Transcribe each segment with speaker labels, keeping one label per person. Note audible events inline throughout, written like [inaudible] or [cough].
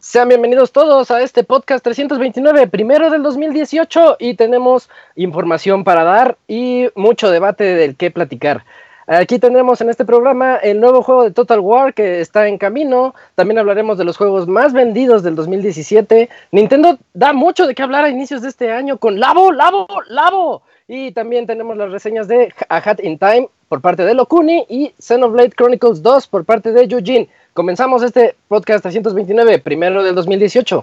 Speaker 1: Sean bienvenidos todos a este podcast 329, primero del 2018, y tenemos información para dar y mucho debate del que platicar. Aquí tendremos en este programa el nuevo juego de Total War que está en camino. También hablaremos de los juegos más vendidos del 2017. Nintendo da mucho de qué hablar a inicios de este año con Labo, Labo, Labo. Y también tenemos las reseñas de A Hat in Time por parte de Lokuni y Xenoblade Chronicles 2 por parte de Yujin. Comenzamos este podcast 329, primero del 2018.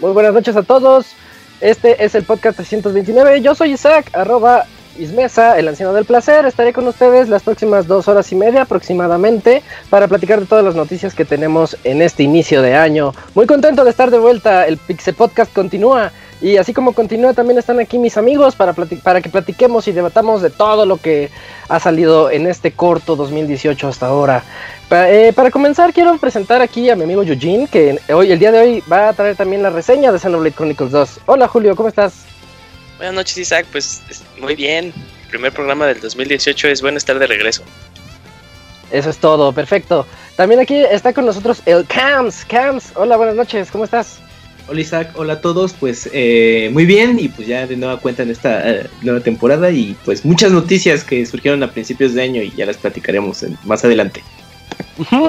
Speaker 1: Muy buenas noches a todos. Este es el podcast 329. Yo soy Isaac, arroba Ismesa, el anciano del placer. Estaré con ustedes las próximas dos horas y media aproximadamente para platicar de todas las noticias que tenemos en este inicio de año. Muy contento de estar de vuelta. El Pixel Podcast continúa. Y así como continúa, también están aquí mis amigos para, para que platiquemos y debatamos de todo lo que ha salido en este corto 2018 hasta ahora. Eh, para comenzar, quiero presentar aquí a mi amigo Eugene, que hoy, el día de hoy va a traer también la reseña de Xenoblade Chronicles 2. Hola Julio, ¿cómo estás?
Speaker 2: Buenas noches Isaac, pues muy bien. primer programa del 2018 es bueno estar de regreso.
Speaker 1: Eso es todo, perfecto. También aquí está con nosotros el Cams. Cams, hola, buenas noches, ¿cómo estás?
Speaker 3: Hola Isaac, hola a todos, pues eh, muy bien y pues ya de nueva cuenta en esta eh, nueva temporada y pues muchas noticias que surgieron a principios de año y ya las platicaremos más adelante.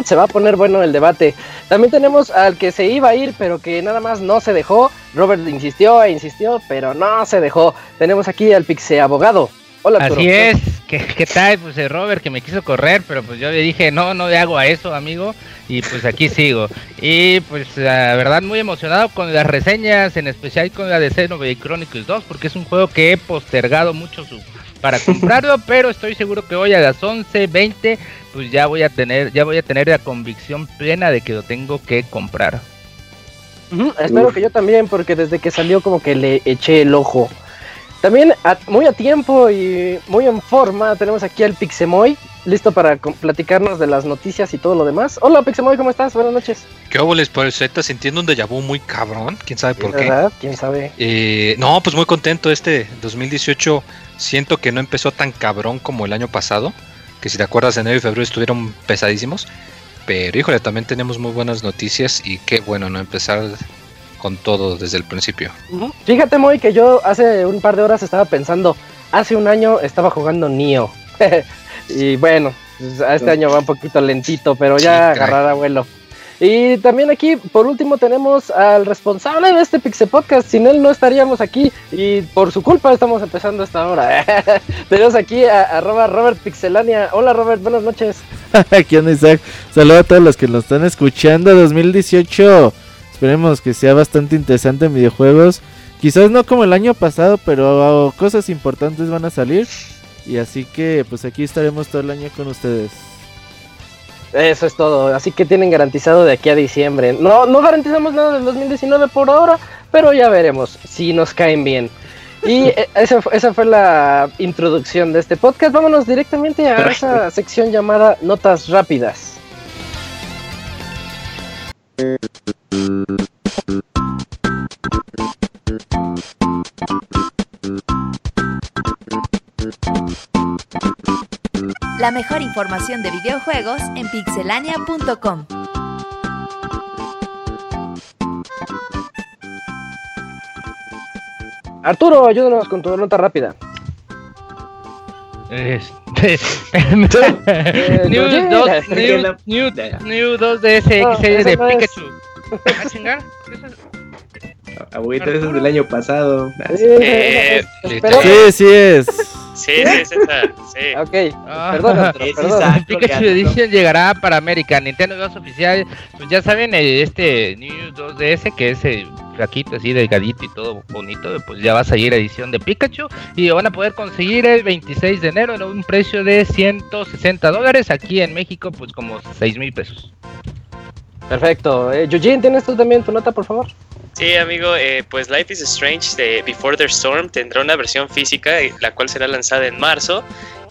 Speaker 1: Se va a poner bueno el debate. También tenemos al que se iba a ir, pero que nada más no se dejó. Robert insistió e insistió, pero no se dejó. Tenemos aquí al Pixe Abogado.
Speaker 4: Hola, Así es. ¿Qué, tal? Pues el Robert que me quiso correr, pero pues yo le dije, no, no le hago a eso, amigo. Y pues aquí sigo. Y pues la verdad muy emocionado con las reseñas, en especial con la de Xenoblade Chronicles 2, porque es un juego que he postergado mucho su para [laughs] comprarlo, pero estoy seguro que hoy a las 11:20 pues ya voy a tener ya voy a tener la convicción plena de que lo tengo que comprar.
Speaker 1: espero que yo también porque desde que salió como que le eché el ojo. También muy a tiempo y muy en forma tenemos aquí al Pixemoy, listo para platicarnos de las noticias y todo lo demás. Hola Pixemoy, ¿cómo estás? Buenas noches.
Speaker 5: ¿Qué óboles? Pues está sintiendo un déjà vu muy cabrón, quién sabe por qué.
Speaker 1: ¿Verdad? ¿Quién sabe?
Speaker 5: Eh, no, pues muy contento este 2018 siento que no empezó tan cabrón como el año pasado, que si te acuerdas enero y febrero estuvieron pesadísimos, pero híjole, también tenemos muy buenas noticias y qué bueno no empezar con todo desde el principio.
Speaker 1: Fíjate muy que yo hace un par de horas estaba pensando, hace un año estaba jugando Nio. [laughs] y bueno, pues, este año va un poquito lentito, pero ya agarrará vuelo. Y también aquí, por último, tenemos al responsable de este Pixel Podcast. Sin él no estaríamos aquí y por su culpa estamos empezando esta hora. [laughs] tenemos aquí a, Robert Pixelania. Hola Robert, buenas noches. [laughs]
Speaker 6: aquí onda Isaac. Saludos a todos los que nos están escuchando. 2018. Esperemos que sea bastante interesante en videojuegos. Quizás no como el año pasado, pero cosas importantes van a salir. Y así que pues aquí estaremos todo el año con ustedes.
Speaker 1: Eso es todo. Así que tienen garantizado de aquí a diciembre. No, no garantizamos nada del 2019 por ahora, pero ya veremos si nos caen bien. Y [laughs] e, esa, esa fue la introducción de este podcast. Vámonos directamente a esa sección llamada Notas Rápidas.
Speaker 7: La mejor información de videojuegos en pixelania.com.
Speaker 1: Arturo, ayúdanos con tu nota rápida.
Speaker 4: Este, [laughs]
Speaker 1: Eh,
Speaker 4: New
Speaker 1: Yoshi.
Speaker 4: 2,
Speaker 3: que
Speaker 4: New, New. New 2DS
Speaker 1: No,
Speaker 4: XL de
Speaker 1: no es.
Speaker 4: Pikachu. ¿Ah, chingar? ¿Eso es?
Speaker 3: Abuelita, eso es del año pasado.
Speaker 1: Sí,
Speaker 2: Eh,
Speaker 6: Sí, sí es.
Speaker 2: Sí, sí, es esa. Sí. [laughs]
Speaker 1: Ok,
Speaker 4: Ah.
Speaker 1: perdón, [laughs]
Speaker 3: Es
Speaker 1: perdón.
Speaker 3: exacto.
Speaker 4: Pikachu. Edition llegará para América, Nintendo 2 oficial. Pues ya saben, eh, este New 2DS que es eh, flaquito, así delgadito y todo bonito, pues ya va a salir edición de Pikachu y lo van a poder conseguir el 26 de enero en un precio de 160 dólares. Aquí en México, pues como 6 mil pesos.
Speaker 1: Perfecto. Eh, Eugene, ¿tienes tú también tu nota, por favor?
Speaker 2: Sí, amigo, eh, pues Life is Strange de Before the Storm tendrá una versión física, eh, la cual será lanzada en marzo.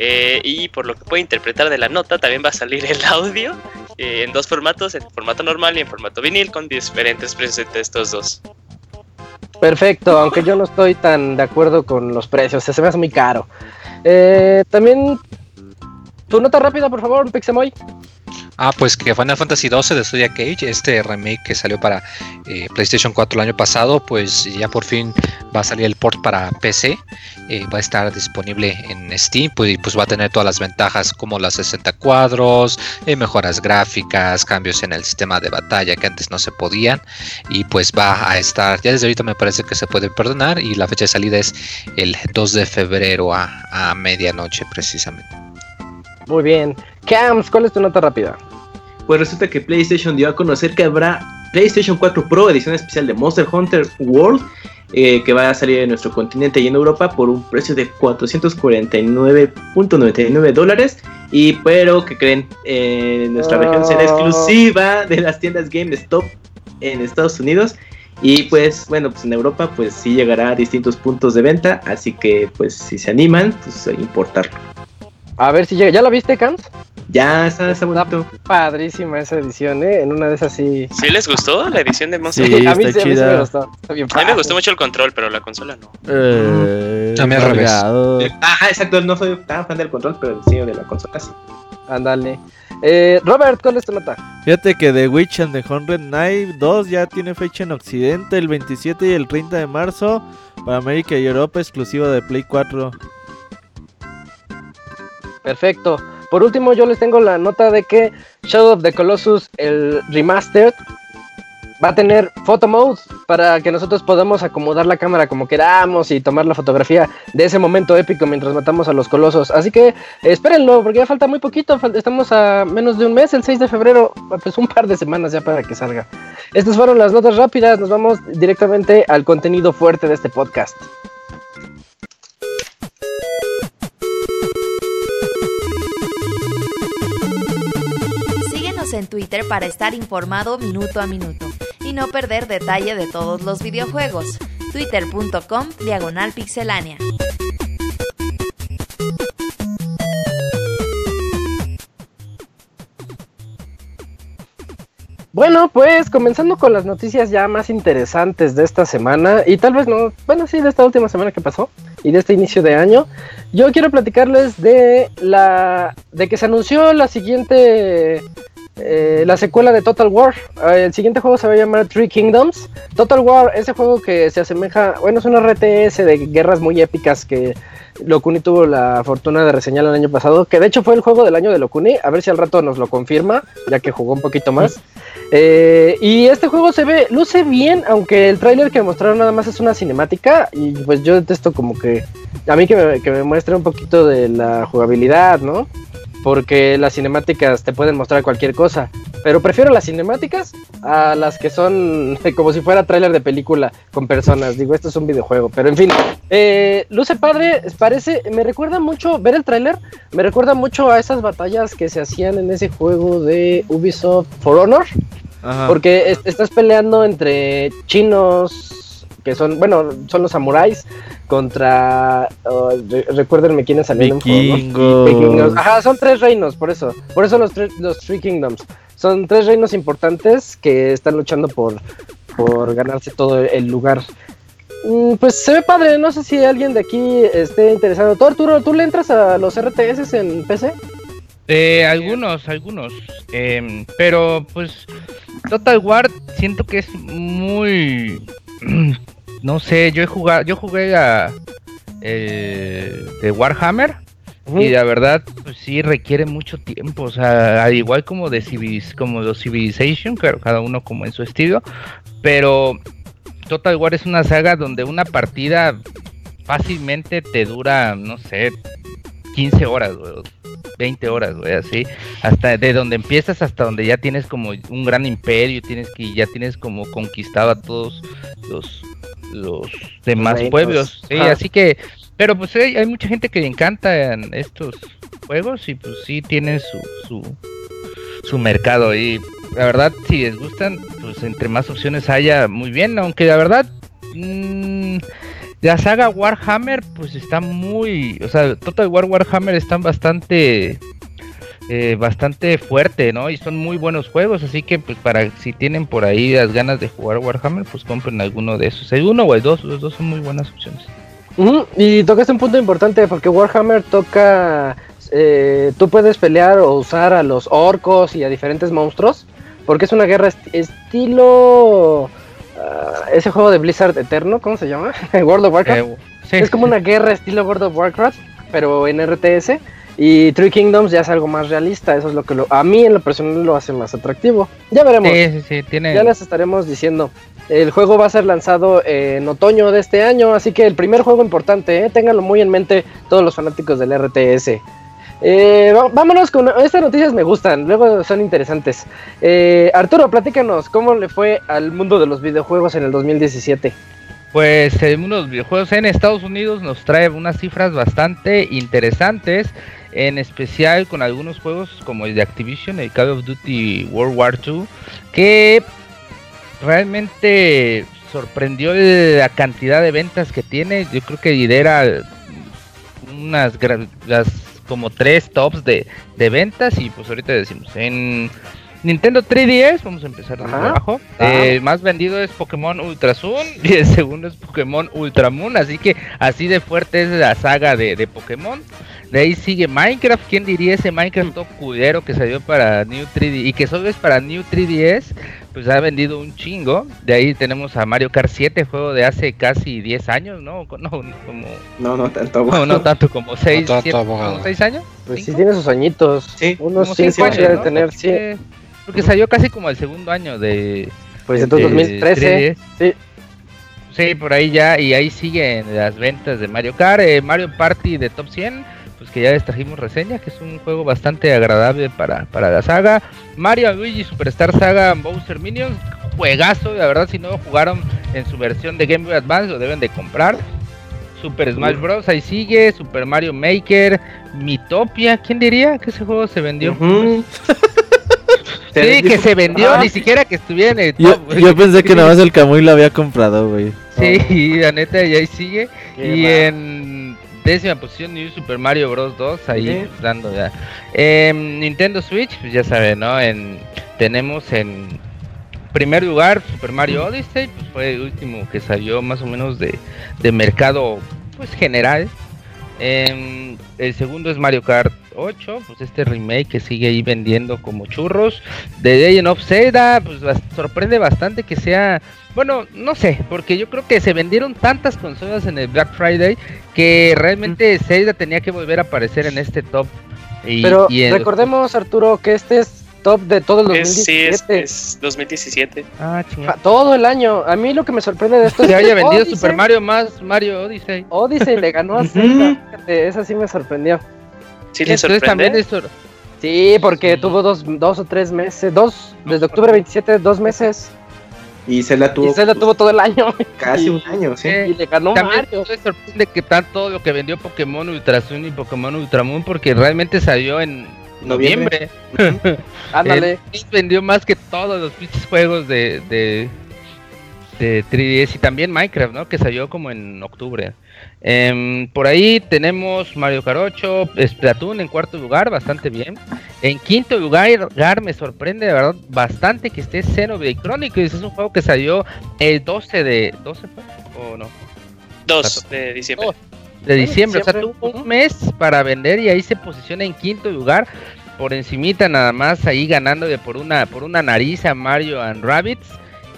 Speaker 2: eh, y por lo que puedo interpretar de la nota, también va a salir el audio eh, en dos formatos, en formato normal y en formato vinil, con diferentes precios entre estos dos.
Speaker 1: Perfecto, aunque yo no estoy tan de acuerdo con los precios, se me hace muy caro. También, tu nota rápida, por favor, Pixemoy.
Speaker 5: Ah, pues que Final Fantasy XII de Zodiac Age, este remake que salió para eh, PlayStation 4 el año pasado, pues ya por fin va a salir el port para PC, eh, va a estar disponible en Steam, pues, y pues va a tener todas las ventajas como las 60 cuadros, eh, mejoras gráficas, cambios en el sistema de batalla que antes no se podían, y pues va a estar, ya desde ahorita me parece que se puede perdonar, y la fecha de salida es el 2 de febrero a, a medianoche precisamente.
Speaker 1: Muy bien. Cams, ¿cuál es tu nota rápida?
Speaker 3: Pues resulta que PlayStation dio a conocer que habrá PlayStation 4 Pro edición especial de Monster Hunter World eh, que va a salir en nuestro continente y en Europa por un precio de 449.99 dólares y pero que creen Eh, nuestra versión será
Speaker 1: Oh.
Speaker 3: exclusiva de las tiendas GameStop en Estados Unidos y pues bueno pues en Europa pues sí llegará a distintos puntos de venta así que pues si se animan pues a importarlo
Speaker 1: A ver si llega. ¿Ya la viste, Cams?
Speaker 3: Ya está, está bonito
Speaker 1: Padrísima esa edición, ¿eh? En una de esas sí.
Speaker 2: ¿Sí les gustó la edición de Monster
Speaker 6: Sí,
Speaker 1: a mí
Speaker 6: está
Speaker 1: sí, a mí sí me gustó. Está bien
Speaker 2: A mí me gustó mucho el control, pero la consola no.
Speaker 6: Eh,
Speaker 5: A mí al revés.
Speaker 6: cargado.
Speaker 3: Ajá, exacto, no soy tan fan del control, pero el diseño de la consola sí.
Speaker 1: Ándale. Eh, Robert, ¿cuál es tu nota?
Speaker 6: Fíjate que The Witch and the Hundred Knight 2 ya tiene fecha en Occidente el 27 y el 30 de marzo para América y Europa exclusivo de Play 4.
Speaker 1: Perfecto. Por último, yo les tengo la nota de que Shadow of the Colossus, el remastered, va a tener photo mode para que nosotros podamos acomodar la cámara como queramos y tomar la fotografía de ese momento épico mientras matamos a los colosos. Así que espérenlo, porque ya falta muy poquito. Estamos a menos de un mes, el 6 de febrero, pues un par de semanas ya para que salga. Estas fueron las notas rápidas. Nos vamos directamente al contenido fuerte de este podcast.
Speaker 7: En Twitter para estar informado minuto a minuto y no perder detalle de todos los videojuegos. Twitter.com Diagonal Pixelánea.
Speaker 1: Bueno, pues comenzando con las noticias ya más interesantes de esta semana y tal vez no, bueno, sí, de esta última semana que pasó y de este inicio de año, yo quiero platicarles de la de que se anunció la siguiente eh, la secuela de Total War. Eh, el siguiente juego se va a llamar Three Kingdoms. Total War, ese juego que se asemeja, bueno, es un RTS de guerras muy épicas que Locuni tuvo la fortuna de reseñar el año pasado, que de hecho fue el juego del año de Locuni, a ver si al rato nos lo confirma, ya que jugó un poquito más. Eh, y este juego se ve, luce bien, aunque el tráiler que mostraron nada más es una cinemática, y pues yo detesto como que, a mí que me, que me muestre un poquito de la jugabilidad, ¿no? Porque las cinemáticas te pueden mostrar cualquier cosa. Pero prefiero las cinemáticas a las que son [laughs] como si fuera tráiler de película con personas. Digo, esto es un videojuego. Pero en fin, eh, luce padre, parece, me recuerda mucho, ver el tráiler, me recuerda mucho a esas batallas que se hacían en ese juego de Ubisoft For Honor.
Speaker 6: Ajá.
Speaker 1: Porque es- estás peleando entre chinos, que son, bueno, son los samuráis, contra. oh, re- recuérdenme quiénes salieron.
Speaker 6: Vikingos.
Speaker 1: Vikingos. Ajá, son tres reinos, por eso. Por eso los, tres- los Three Kingdoms. Son tres reinos importantes que están luchando por, por ganarse todo el lugar. Mm, Pues se ve padre, no sé si alguien de aquí esté interesado. ¿Tú, Arturo, tú le entras a los RTS en PC?
Speaker 4: Eh, algunos, algunos. em, pero pues Total War siento que es muy... [clears throat] No sé, yo he jugado, yo jugué a... eh, de Warhammer. Y la verdad, pues sí requiere mucho tiempo, o sea, al igual como de Civilis, como los Civilization, claro, cada uno como en su estilo, pero Total War es una saga donde una partida fácilmente te dura, no sé, 15 horas, o 20 horas, güey, así, hasta de donde empiezas hasta donde ya tienes como un gran imperio, tienes que ya tienes como conquistado a todos los los demás pueblos, sí, así que pero pues hay, hay mucha gente que le encantan estos juegos y pues sí tienen su, su, su mercado ahí. La verdad, si les gustan, pues entre más opciones haya, muy bien, aunque la verdad, mm, la saga Warhammer pues está muy, o sea, Total War Warhammer están bastante... eh, bastante fuerte, ¿no? Y son muy buenos juegos, así que pues para si tienen por ahí las ganas de jugar Warhammer, pues compren alguno de esos. El uno o el dos, los dos son muy buenas opciones.
Speaker 1: Ujú, Y tocaste un punto importante porque Warhammer toca. eh, tú puedes pelear o usar a los orcos y a diferentes monstruos. Porque es una guerra est- estilo. ah, ese juego de Blizzard Eterno, ¿cómo se llama? [laughs] World of Warcraft.
Speaker 4: Eh, sí,
Speaker 1: es como una guerra estilo World of Warcraft, pero en RTS. Y Three Kingdoms ya es algo más realista. Eso es lo que lo- a mí en lo personal lo hace más atractivo. Ya veremos.
Speaker 4: Sí, sí, sí, tiene...
Speaker 1: Ya les estaremos diciendo. El juego va a ser lanzado en otoño de este año, así que el primer juego importante, ¿eh? ténganlo muy en mente todos los fanáticos del RTS. Eh, vámonos con estas noticias me gustan, luego son interesantes. Eh, Arturo, platícanos cómo le fue al mundo de los videojuegos en el 2017.
Speaker 4: Pues el mundo de los videojuegos en Estados Unidos nos trae unas cifras bastante interesantes, en especial con algunos juegos como el de Activision, el Call of Duty World War II, que realmente sorprendió la cantidad de ventas que tiene. Yo creo que lidera unas las como tres tops de, de ventas y pues ahorita decimos en Nintendo 3DS, vamos a empezar
Speaker 1: Ajá.
Speaker 4: abajo.
Speaker 1: Ah.
Speaker 4: El más vendido es Pokémon Ultra Sun [laughs] y el segundo es Pokémon Ultra Moon, así que así de fuerte es la saga de, de Pokémon. De ahí sigue Minecraft, ¿quién diría ese Minecraft todo culero que salió para New 3D y que solo es para New 3DS? Pues ha vendido un chingo. De ahí tenemos a Mario Kart 7, juego de hace casi 10 años, [laughs] ¿no? No, como
Speaker 3: No, no tanto.
Speaker 4: no, no tanto como 6,
Speaker 5: No
Speaker 4: años.
Speaker 1: Pues sí tiene sus añitos,
Speaker 3: Sí,
Speaker 1: unos
Speaker 4: Como
Speaker 1: 5
Speaker 4: cinco
Speaker 1: años de
Speaker 4: ¿no?
Speaker 1: tener, sí.
Speaker 4: Porque salió casi como el segundo año de,
Speaker 1: Pues entonces
Speaker 4: de
Speaker 1: 2013,
Speaker 4: 3DS.
Speaker 1: sí.
Speaker 4: Sí, por ahí ya, y ahí siguen las ventas de Mario Kart, eh, Mario Party de Top 100, pues que ya les trajimos reseña, que es un juego bastante agradable para, para la saga. Mario Luigi Superstar Saga Bowser Minions, juegazo, la verdad si no lo jugaron en su versión de Game Boy Advance lo deben de comprar. Super Smash Bros. ahí sigue, Super Mario Maker, Mitopia, ¿quién diría que ese juego se vendió? [laughs] Sí, que se vendió,
Speaker 1: Ah.
Speaker 4: ni siquiera que estuviera en el
Speaker 6: Yo,
Speaker 4: top, güey.
Speaker 6: yo pensé que [laughs] nada más el Camuy lo había comprado, güey.
Speaker 4: Sí, la neta, y ahí sigue.
Speaker 1: Qué
Speaker 4: y
Speaker 1: mal.
Speaker 4: en décima posición New Super Mario Bros. 2, ahí
Speaker 3: Sí.
Speaker 4: dando ya. Nintendo Switch, pues ya saben, ¿no? En, tenemos en primer lugar Super Mario Odyssey, pues fue el último que salió más o menos de, de mercado pues general. Em, el segundo es Mario Kart 8, pues este remake que sigue ahí vendiendo como churros. The Legend of Zelda, pues sorprende bastante que sea, bueno, no sé, porque yo creo que se vendieron tantas consolas en el Black Friday que realmente Zelda tenía que volver a aparecer en este top. Y,
Speaker 1: Pero
Speaker 4: y en los-
Speaker 1: recordemos, Arturo, que este es top de todo el
Speaker 2: Es, sí,
Speaker 1: 2017.
Speaker 2: es, es 2017.
Speaker 4: Ah, chingada.
Speaker 1: Todo el año. A mí lo que me sorprende de esto es
Speaker 4: Se
Speaker 1: que
Speaker 4: haya vendido
Speaker 1: Odyssey-
Speaker 4: Super Mario más Mario Odyssey.
Speaker 1: Odyssey le ganó a. [laughs] Zelda. Esa sí me sorprendió.
Speaker 2: Sí, le
Speaker 4: Entonces también
Speaker 2: sorprende.
Speaker 4: es
Speaker 1: Sí, porque
Speaker 4: Sí.
Speaker 1: tuvo dos, dos o tres meses. Dos, desde octubre 27, dos meses.
Speaker 3: Y Zelda tuvo
Speaker 1: Y Zelda tuvo todo el año.
Speaker 3: casi
Speaker 1: y-
Speaker 3: un año, sí.
Speaker 4: Eh,
Speaker 1: Y le ganó
Speaker 4: También
Speaker 1: Mario.
Speaker 4: me sorprende que tan todo lo que vendió Pokémon Ultra Sun y Pokémon Ultra Moon porque realmente salió en
Speaker 3: Noviembre.
Speaker 4: noviembre. [laughs]
Speaker 1: Ándale.
Speaker 4: Vendió más que todos los pinches juegos de, de, de 3DS y también Minecraft, ¿no? Que salió como en octubre. Em, por ahí tenemos Mario 8, Splatoon en cuarto lugar, bastante bien. En quinto lugar, me sorprende de verdad bastante que esté Xenoblade Chronicles. Es un juego que salió el 12 de... ¿12 fue? ¿O no?
Speaker 2: 2 de diciembre.
Speaker 4: De diciembre. O sea, tuvo un mes para vender y ahí se posiciona en quinto lugar. por encimita nada más ahí ganando de por una por una nariz a Mario and Rabbits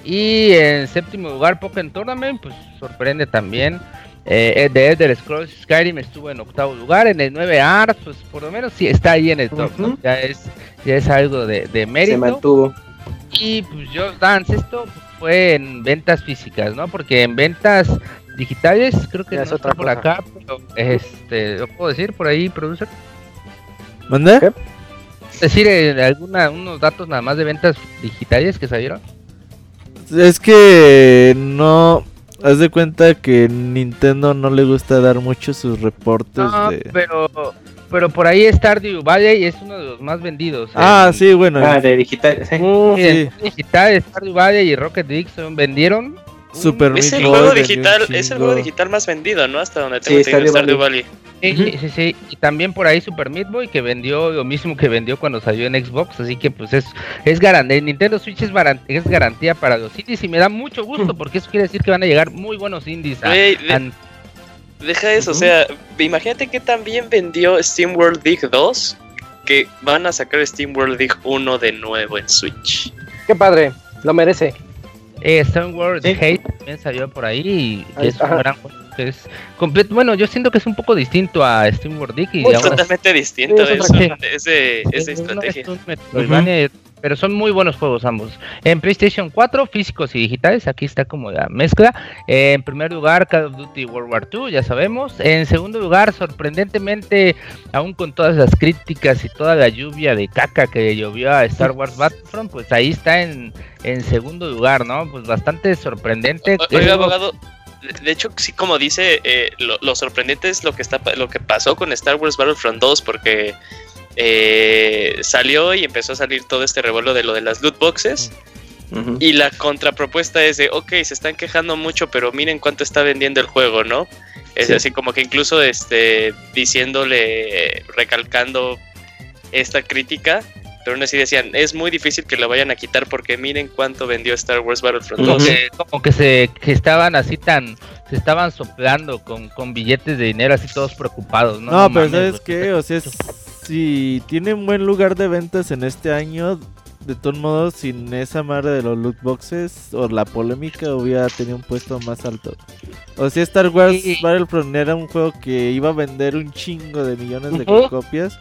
Speaker 4: y en séptimo lugar Pokémon Tournament pues sorprende también eh, The Elder Scrolls Skyrim estuvo en octavo lugar en el 9 Art pues por lo menos sí está ahí en el top ¿no? Ya es ya es algo de, de
Speaker 3: Se
Speaker 4: mérito
Speaker 3: mantuvo.
Speaker 4: y pues Just Dance esto fue en ventas físicas, ¿no? Porque en ventas digitales creo que
Speaker 1: Ya
Speaker 4: no
Speaker 1: es
Speaker 4: está
Speaker 1: otra
Speaker 4: por
Speaker 1: cosa.
Speaker 4: acá, pero este, ¿lo puedo decir por ahí, producer?
Speaker 6: ¿Manda?
Speaker 1: ¿Qué?
Speaker 4: Decir eh, alguna, unos datos nada más de ventas digitales que salieron.
Speaker 6: Es que no. Haz de cuenta que Nintendo no le gusta dar mucho sus reportes
Speaker 4: No,
Speaker 6: de.
Speaker 4: pero pero por ahí Stardew Valley es uno de los más vendidos.
Speaker 6: Ah,
Speaker 4: en-
Speaker 6: sí, bueno.
Speaker 3: Ah, de digital. sí.
Speaker 1: Mm,
Speaker 4: sí, digital Stardew Valley y Rocket League son- vendieron
Speaker 6: Super
Speaker 2: Es el
Speaker 6: Meat
Speaker 2: juego digital, es el juego digital más vendido, ¿no? Hasta donde
Speaker 3: Sí,
Speaker 2: tengo entendido
Speaker 3: Stardew
Speaker 2: Valley.
Speaker 4: Sí, sí, sí, y también por ahí Super Meat Boy que vendió lo mismo que vendió cuando salió en Xbox, así que pues es, es garantía, Nintendo Switch es, varan- es garantía para los indies y me da mucho gusto porque eso quiere decir que van a llegar muy buenos indies a-
Speaker 2: Güey, de-
Speaker 4: a-
Speaker 2: deja eso, o sea, imagínate que también vendió Steam World Dig 2, que van a sacar Steam World Dig 1 de nuevo en Switch.
Speaker 1: Qué padre, lo merece.
Speaker 4: Eh, Stone World
Speaker 3: Sí.
Speaker 4: Hate también salió por ahí y es un gran juego que es completo, bueno yo siento que es un poco distinto a Steam World Dig y
Speaker 2: Es totalmente distinto,
Speaker 1: Sí, es
Speaker 2: de, de
Speaker 4: un-
Speaker 2: estrategia.
Speaker 4: es un Metroidvania, Pero son muy buenos juegos ambos. En PlayStation 4, físicos y digitales, aquí está como la mezcla. En primer lugar, Call of Duty World War II, ya sabemos. En segundo lugar, sorprendentemente, aún con todas las críticas y toda la lluvia de caca que llovió a Star Wars Battlefront, pues ahí está en, en segundo lugar, ¿no? Pues bastante sorprendente.
Speaker 2: O- Oiga, abogado, de- hecho, sí, como dice, eh, lo, lo sorprendente es lo que está lo que pasó con Star Wars Battlefront 2, porque eh, salió y empezó a salir todo este revuelo de lo de las loot boxes. Y la contrapropuesta es de, ok, se están quejando mucho, pero miren cuánto está vendiendo el juego, ¿no? Es
Speaker 3: Sí.
Speaker 2: así como que incluso este, diciéndole, recalcando esta crítica, pero aún así decían, es muy difícil que lo vayan a quitar porque miren cuánto vendió Star Wars Battlefront
Speaker 4: como
Speaker 2: 2.
Speaker 4: que, como que se que estaban así tan se estaban soplando con, con billetes de dinero así todos preocupados no,
Speaker 6: No,
Speaker 4: No
Speaker 6: pero
Speaker 4: mames,
Speaker 6: ¿sabes qué? O sea, es- si tiene un buen lugar de ventas en este año, de todos modos, sin esa madre de los loot boxes o la polémica, hubiera tenido un puesto más alto. O sea, Star Wars
Speaker 4: Sí.
Speaker 6: Battlefront era un juego que iba a vender un chingo de millones de copias.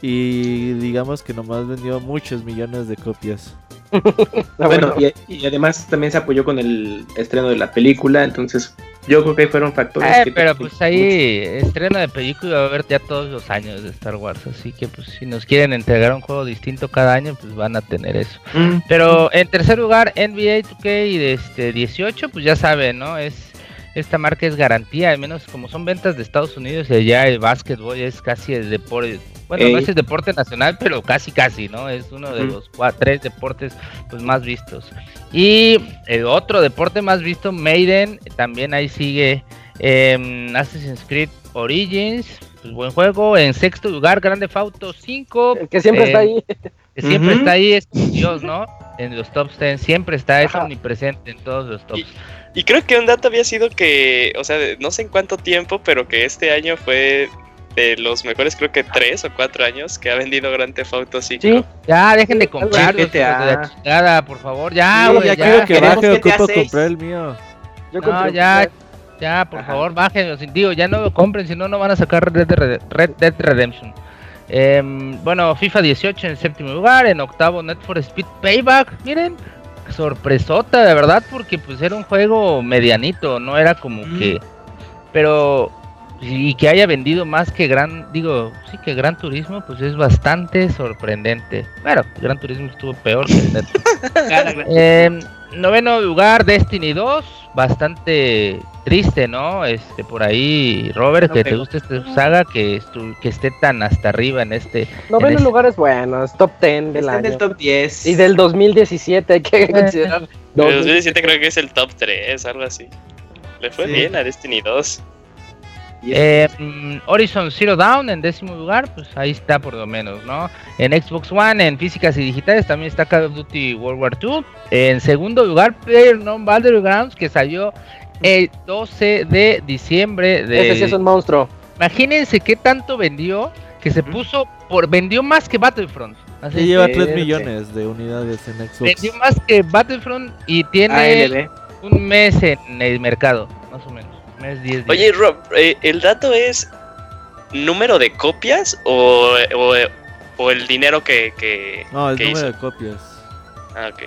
Speaker 6: Y digamos que nomás vendió muchos millones de copias. [laughs]
Speaker 3: Bueno, y, y además también se apoyó con el estreno de la película, entonces yo creo que ahí fueron factores.
Speaker 4: Eh,
Speaker 3: que
Speaker 4: pero pues ahí estreno de película va a haber ya todos los años de Star Wars así que pues si nos quieren entregar un juego distinto cada año pues van a tener eso.
Speaker 3: Mm,
Speaker 4: pero en tercer lugar NBA 2K y de este 18 pues ya saben no es esta marca es garantía, al menos como son ventas de Estados Unidos y allá el básquetbol es casi el deporte, bueno, no
Speaker 3: Ey.
Speaker 4: es el deporte nacional, pero casi casi, ¿no? Es uno de los cua- tres deportes pues más vistos. Y el otro deporte más visto, Maiden, también ahí sigue em, Assassin's Creed Origins, pues buen juego. En sexto lugar, Grande Auto 5.
Speaker 1: El que siempre
Speaker 4: eh,
Speaker 1: está ahí.
Speaker 4: que siempre está ahí, es Dios, ¿no? En los tops 10, siempre está, es
Speaker 1: Ajá.
Speaker 4: omnipresente en todos los tops.
Speaker 2: Y creo que un dato había sido que, o sea, no sé en cuánto tiempo, pero que este año fue de los mejores, creo que tres o cuatro años que ha vendido Grand Theft Auto 5.
Speaker 1: Sí,
Speaker 4: Ya, dejen de
Speaker 1: Sí,
Speaker 4: comprarlos,
Speaker 3: GTA.
Speaker 4: hijos de la chingada, por favor, ya,
Speaker 1: Sí,
Speaker 4: güey,
Speaker 6: ya,
Speaker 4: ya,
Speaker 6: quiero que baje, ocupo comprar el mío.
Speaker 1: yo
Speaker 4: No, ya, ya, por
Speaker 3: Ajá.
Speaker 4: favor, bájenlos. Digo, ya no lo compren, si no, no van a sacar Red Dead, Red- Red Dead Redemption. Em, bueno, FIFA 18 en séptimo lugar, en octavo Net for Speed Payback, miren, sorpresota, de verdad, porque pues era un juego medianito, no era como
Speaker 3: Mm.
Speaker 4: que, pero y que haya vendido más que Gran, digo, sí que Gran Turismo, pues es bastante sorprendente. Bueno, Gran Turismo estuvo peor que Net [laughs] eh, noveno lugar, Destiny 2, bastante triste, ¿no? Este, por ahí, Robert,
Speaker 3: No
Speaker 4: que te guste esta saga, que, estu- que esté tan hasta arriba en este.
Speaker 1: Noveno
Speaker 4: en este-
Speaker 1: lugar es bueno, es top 10 del
Speaker 3: Está en
Speaker 1: año.
Speaker 3: el top 10.
Speaker 1: Y del 2017 hay que considerar.
Speaker 2: El
Speaker 1: dos-
Speaker 2: 2017 creo que es el top 3, algo así. Le fue
Speaker 3: Sí.
Speaker 2: bien a Destiny 2.
Speaker 4: Eh, mm, Horizon Zero Dawn en décimo lugar, pues ahí está por lo menos, ¿no? En Xbox One, en físicas y digitales, también está Call of Duty World War II. En segundo lugar, PlayerUnknown Battlegrounds, que salió el 12 de diciembre de...
Speaker 1: Ese sí es un monstruo.
Speaker 4: Imagínense qué tanto vendió que se puso por vendió más que Battlefront. Así,
Speaker 6: Sí, lleva 3
Speaker 3: Verde.
Speaker 6: millones de unidades en Xbox.
Speaker 4: vendió más que Battlefront y tiene
Speaker 3: ALB.
Speaker 4: un mes en el mercado, mes 10 días.
Speaker 2: Oye, Rob, eh, ¿el dato es número de copias o, o, o el dinero que, que,
Speaker 6: No, el
Speaker 2: que
Speaker 6: número
Speaker 2: hizo?
Speaker 6: de copias.
Speaker 2: Ah, ok.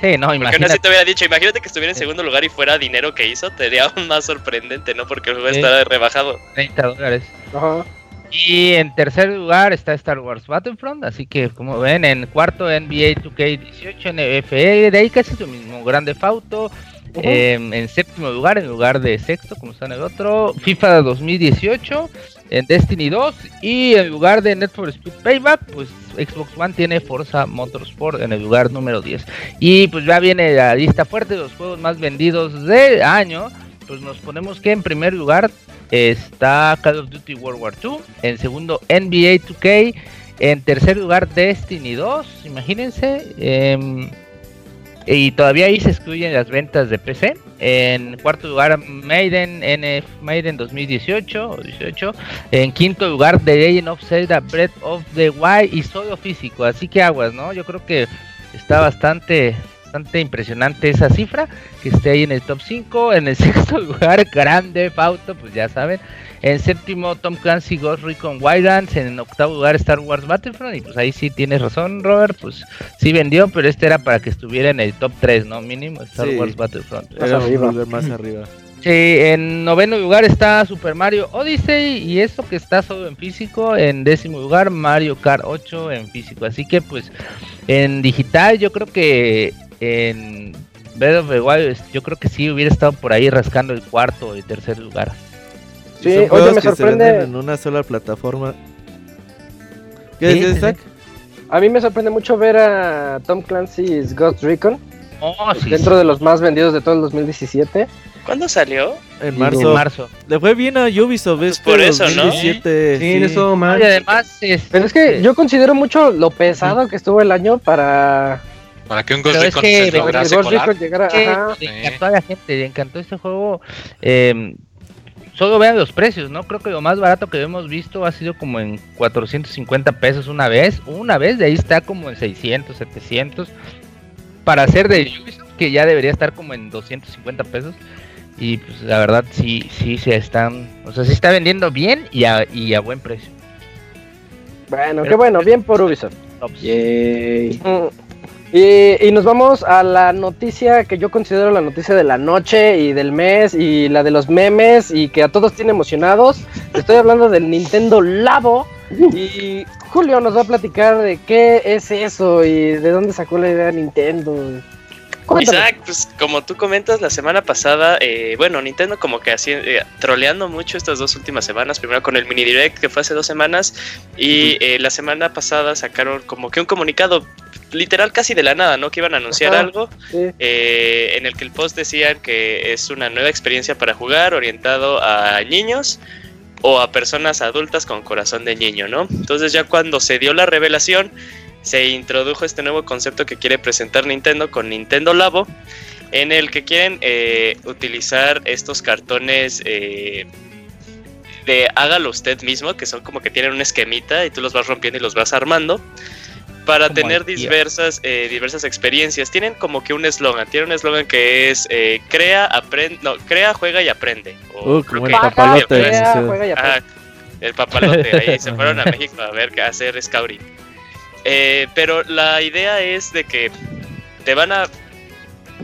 Speaker 4: sí, no,
Speaker 2: Porque aún así
Speaker 4: imagínate.
Speaker 2: te hubiera dicho, imagínate que estuviera en segundo lugar y fuera dinero que hizo, te sería aún más sorprendente, ¿no? Porque el juego
Speaker 4: Sí.
Speaker 2: está rebajado.
Speaker 4: 30 dólares.
Speaker 1: Ajá.
Speaker 4: Y en tercer lugar está Star Wars Battlefront, así que como ven, en cuarto NBA 2K18, NFL, de ahí casi lo mismo, Grande Fauto,
Speaker 1: Ujú.
Speaker 4: en séptimo lugar, en lugar de sexto, como está en el otro, FIFA 2018, en Destiny 2, y en lugar de Net for Speed Payback, pues Xbox One tiene Forza Motorsport en el lugar número 10. Y pues ya viene la lista fuerte de los juegos más vendidos del año, pues nos ponemos que en primer lugar está Call of Duty World War II, en segundo NBA 2K, en tercer lugar Destiny 2, imagínense, em, y todavía ahí se excluyen las ventas de PC. En cuarto lugar Maiden NF Maiden 2018 o 18. En quinto lugar The Legend of Zelda Breath of the Wild y solo físico, así que aguas, ¿no? Yo creo que está bastante bastante impresionante esa cifra que esté ahí en el top 5. En el [laughs] sexto lugar, Grande Auto, pues ya saben. En séptimo, Tom Clancy Ghost Recon Wildlands. En octavo lugar, Star Wars Battlefront. Y pues ahí sí tienes razón, Robert. Pues sí vendió, pero este era para que estuviera en el top 3, ¿no? Mínimo, Star
Speaker 6: Sí.
Speaker 4: Wars Battlefront.
Speaker 1: Más
Speaker 6: Era
Speaker 1: arriba.
Speaker 6: más arriba.
Speaker 4: Sí, en noveno lugar está Super Mario Odyssey y esto que está solo en físico. En décimo lugar Mario Kart 8 en físico. Así que pues en digital yo creo que en Breath of the Wild yo creo que sí hubiera estado por ahí rascando el cuarto o el tercer lugar.
Speaker 1: Sí,
Speaker 6: Son
Speaker 1: oye,
Speaker 6: juegos
Speaker 1: me
Speaker 6: que se
Speaker 1: sorprende-
Speaker 6: venden en una sola plataforma. ¿Qué
Speaker 4: Sí, sí,
Speaker 6: Isaac?
Speaker 1: A mí me sorprende mucho ver a Tom Clancy's Ghost Recon
Speaker 4: Oh, sí,
Speaker 1: dentro de los más vendidos de todo el 2017.
Speaker 2: ¿Cuándo salió?
Speaker 6: En
Speaker 4: sí,
Speaker 6: marzo.
Speaker 4: en marzo.
Speaker 6: Le fue bien a Ubisoft
Speaker 2: Pues
Speaker 6: este
Speaker 2: por eso, ¿no?
Speaker 6: 2017.
Speaker 3: Sí, no estuvo mal.
Speaker 4: Y además es,
Speaker 1: Pero es que yo considero mucho lo pesado que estuvo el año para
Speaker 5: Para que un Ghost
Speaker 4: Pero es
Speaker 5: Recon
Speaker 4: que-
Speaker 5: se lograse
Speaker 1: Ghost
Speaker 5: colar.
Speaker 1: Recon llegara.
Speaker 4: que
Speaker 1: Ajá.
Speaker 4: le encantó a la gente, le encantó este juego. eh, solo vean los precios, ¿no? Creo que lo más barato que hemos visto ha sido como en 450 pesos una vez. Una vez, de ahí está como en 600, 700. Para hacer de Ubisoft, que ya debería estar como en 250 pesos. Y pues la verdad sí, sí se están, o sea, se está vendiendo bien y a, y a buen precio.
Speaker 1: Bueno,
Speaker 4: Pero-
Speaker 1: qué bueno, bien por Ubisoft.
Speaker 3: Yay.
Speaker 1: Mm. Y, y nos vamos a la noticia que yo considero la noticia de la noche y del mes y la de los memes y que a todos tiene emocionados. Estoy hablando del Nintendo Labo y Julio nos va a platicar de qué es eso y de dónde sacó la idea Nintendo. Cuéntanos.
Speaker 2: Isaac, pues como tú comentas la semana pasada, eh, bueno, Nintendo como que así eh, troleando mucho estas dos últimas semanas, primero con el mini direct que fue hace dos semanas y eh, la semana pasada sacaron como que un comunicado literal casi de la nada, ¿no? Que iban a anunciar
Speaker 1: Ajá.
Speaker 2: algo
Speaker 1: Sí.
Speaker 2: eh, en el que el post decían que es una nueva experiencia para jugar orientado a niños o a personas adultas con corazón de niño, ¿no? Entonces ya cuando se dio la revelación, se introdujo este nuevo concepto que quiere presentar Nintendo con Nintendo Labo, en el que quieren eh, utilizar estos cartones eh, de hágalo usted mismo, que son como que tienen un esquemita y tú los vas rompiendo y los vas armando. Para tener diversas, eh, diversas experiencias. Tienen como que un eslogan. Tienen un eslogan que es eh, crea, aprende, no, crea, juega y aprende. O
Speaker 6: Uh, como el papalote. sí.
Speaker 1: juega y aprende.
Speaker 2: Ah, el papalote, ahí se [laughs] fueron a México a ver qué hacer scouting. Eh, pero la idea es de que te van a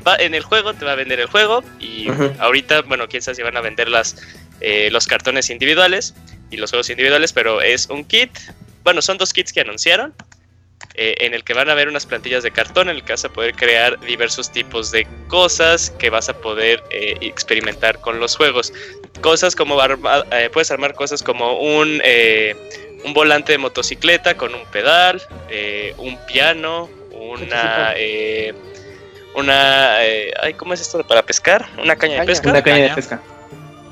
Speaker 2: va- en el juego te va a vender el juego y ahorita, bueno, quién sabe si van a vender las eh, los cartones individuales y los juegos individuales, pero es un kit. Bueno, son dos kits que anunciaron. Eh, en el que van a ver unas plantillas de cartón en el que vas a poder crear diversos tipos de cosas que vas a poder eh, experimentar con los juegos. Cosas como arma- eh, puedes armar cosas como un eh, un volante de motocicleta con un pedal eh, un piano una eh, una eh, ay cómo es esto para pescar una caña de pesca.
Speaker 3: Una caña de pesca.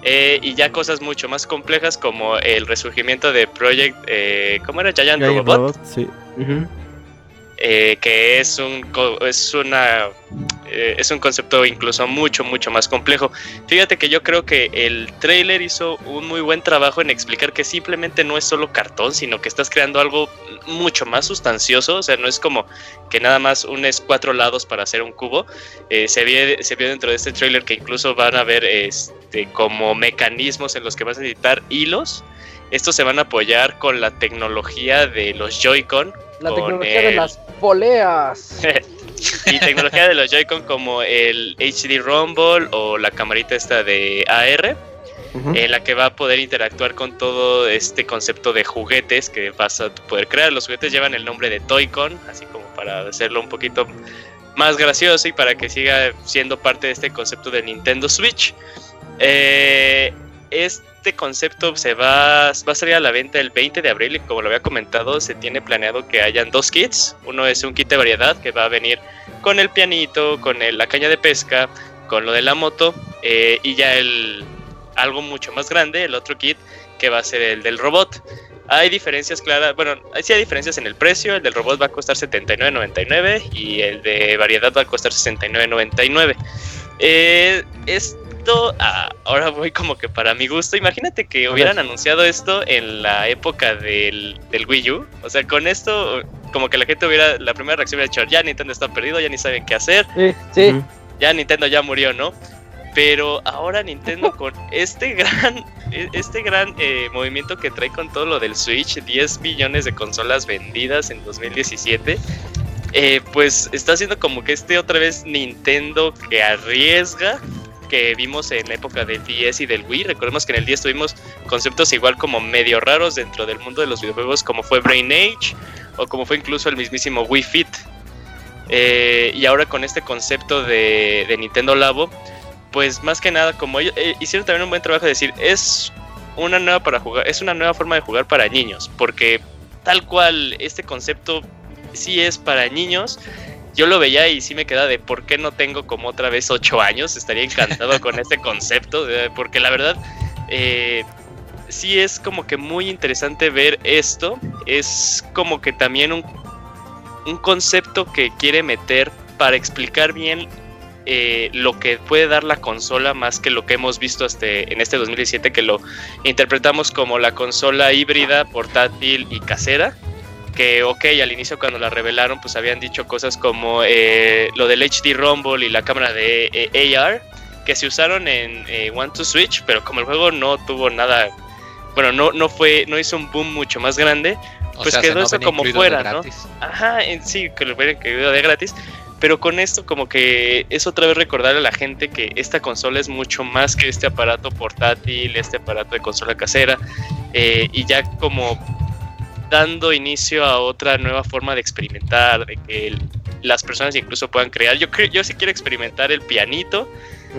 Speaker 2: eh, y ya cosas mucho más complejas como el resurgimiento de Project eh, cómo era Giant
Speaker 6: Giant
Speaker 2: Robot.
Speaker 6: Robot, sí.
Speaker 3: Ujú.
Speaker 2: Eh, que es un, es una eh, es un concepto incluso mucho, mucho más complejo. Fíjate que yo creo que el trailer hizo un muy buen trabajo en explicar que simplemente no es solo cartón, sino que estás creando algo mucho más sustancioso. O sea, no es como que nada más unes cuatro lados para hacer un cubo. Eh, se, vio, se vio dentro de este trailer que incluso van a ver este, como mecanismos en los que vas a necesitar hilos. Estos se van a apoyar con la tecnología de los Joy-Con.
Speaker 1: La tecnología de las poleas. [laughs]
Speaker 2: y tecnología de los Joy-Con como el HD Rumble o la camarita esta de AR, en la que va a poder interactuar con todo este concepto de juguetes que vas a poder crear. Los juguetes llevan el nombre de Toy-Con, así como para hacerlo un poquito más gracioso y para que siga siendo parte de este concepto de Nintendo Switch. Eh, este concepto se va, va a salir a la venta el 20 de abril y como lo había comentado, se tiene planeado que hayan dos kits. Uno es un kit de variedad que va a venir con el pianito, con la caña de pesca, con lo de la moto eh, y ya el algo mucho más grande, el otro kit que va a ser el del robot. Hay diferencias claras, bueno, sí hay diferencias en el precio, el del robot va a costar 79.99 y el de variedad va a costar 69.99. Eh, ah, ahora voy como que para mi gusto, imagínate que hubieran anunciado esto en la época del, del Wii U, o sea, con esto como que la gente hubiera, la primera reacción hubiera dicho, ya Nintendo está perdido, ya ni saben qué hacer.
Speaker 1: Sí, sí.
Speaker 2: Ya Nintendo ya murió, ¿no? Pero ahora Nintendo con este gran, e, este gran eh, movimiento que trae con todo lo del Switch, 10 millones de consolas vendidas en 2017, eh, pues está haciendo como que este otra vez Nintendo que arriesga que vimos en la época del 10 y del Wii. Recordemos que en el 10 tuvimos conceptos igual como medio raros dentro del mundo de los videojuegos, como fue Brain Age o como fue incluso el mismísimo Wii Fit. Eh, y ahora con este concepto de, Nintendo Labo, pues más que nada, como ellos eh, hicieron también un buen trabajo de decir, es una nueva para jugar, es una nueva forma de jugar para niños, porque tal cual este concepto sí es para niños. Yo lo veía y sí me queda de por qué no tengo como otra vez 8 años. Estaría encantado con este [laughs] concepto, porque la verdad eh, sí es como que muy interesante ver esto. Es como que también un, un concepto que quiere meter para explicar bien eh, lo que puede dar la consola más que lo que hemos visto hasta en este 2017 que lo interpretamos como la consola híbrida, portátil y casera. Que ok, al inicio cuando la revelaron pues habían dicho cosas como eh, lo del HD Rumble y la cámara de eh, AR que se usaron en One to Switch, pero como el juego no tuvo nada, bueno, no, no fue, no hizo un boom mucho más grande, pues quedó eso como fuera, ¿no? Ajá, en sí, que lo hubieran querido de gratis, pero con esto como que es otra vez recordarle a la gente que esta consola es mucho más que este aparato portátil, este aparato de consola casera, eh, y ya como dando inicio a otra nueva forma de experimentar, de que las personas incluso puedan crear. Yo, creo, yo sí quiero experimentar el pianito.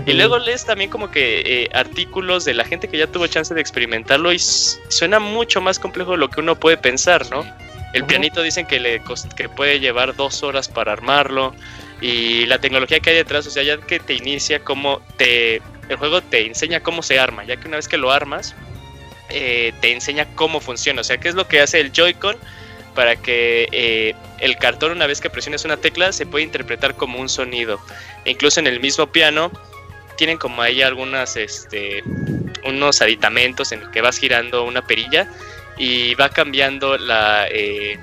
Speaker 2: Y luego lees también como que eh, artículos de la gente que ya tuvo chance de experimentarlo y suena mucho más complejo de lo que uno puede pensar, ¿no? El pianito dicen que, le que puede llevar dos horas para armarlo. Y la tecnología que hay detrás, o sea, ya que te inicia cómo te... El juego te enseña cómo se arma, ya que una vez que lo armas, eh, te enseña cómo funciona. O sea, qué es lo que hace el Joy-Con para que eh, el cartón, una vez que presiones una tecla, se puede interpretar como un sonido. E incluso en el mismo piano, tienen como ahí algunas, este, unos aditamentos en el que vas girando una perilla y va cambiando la, eh,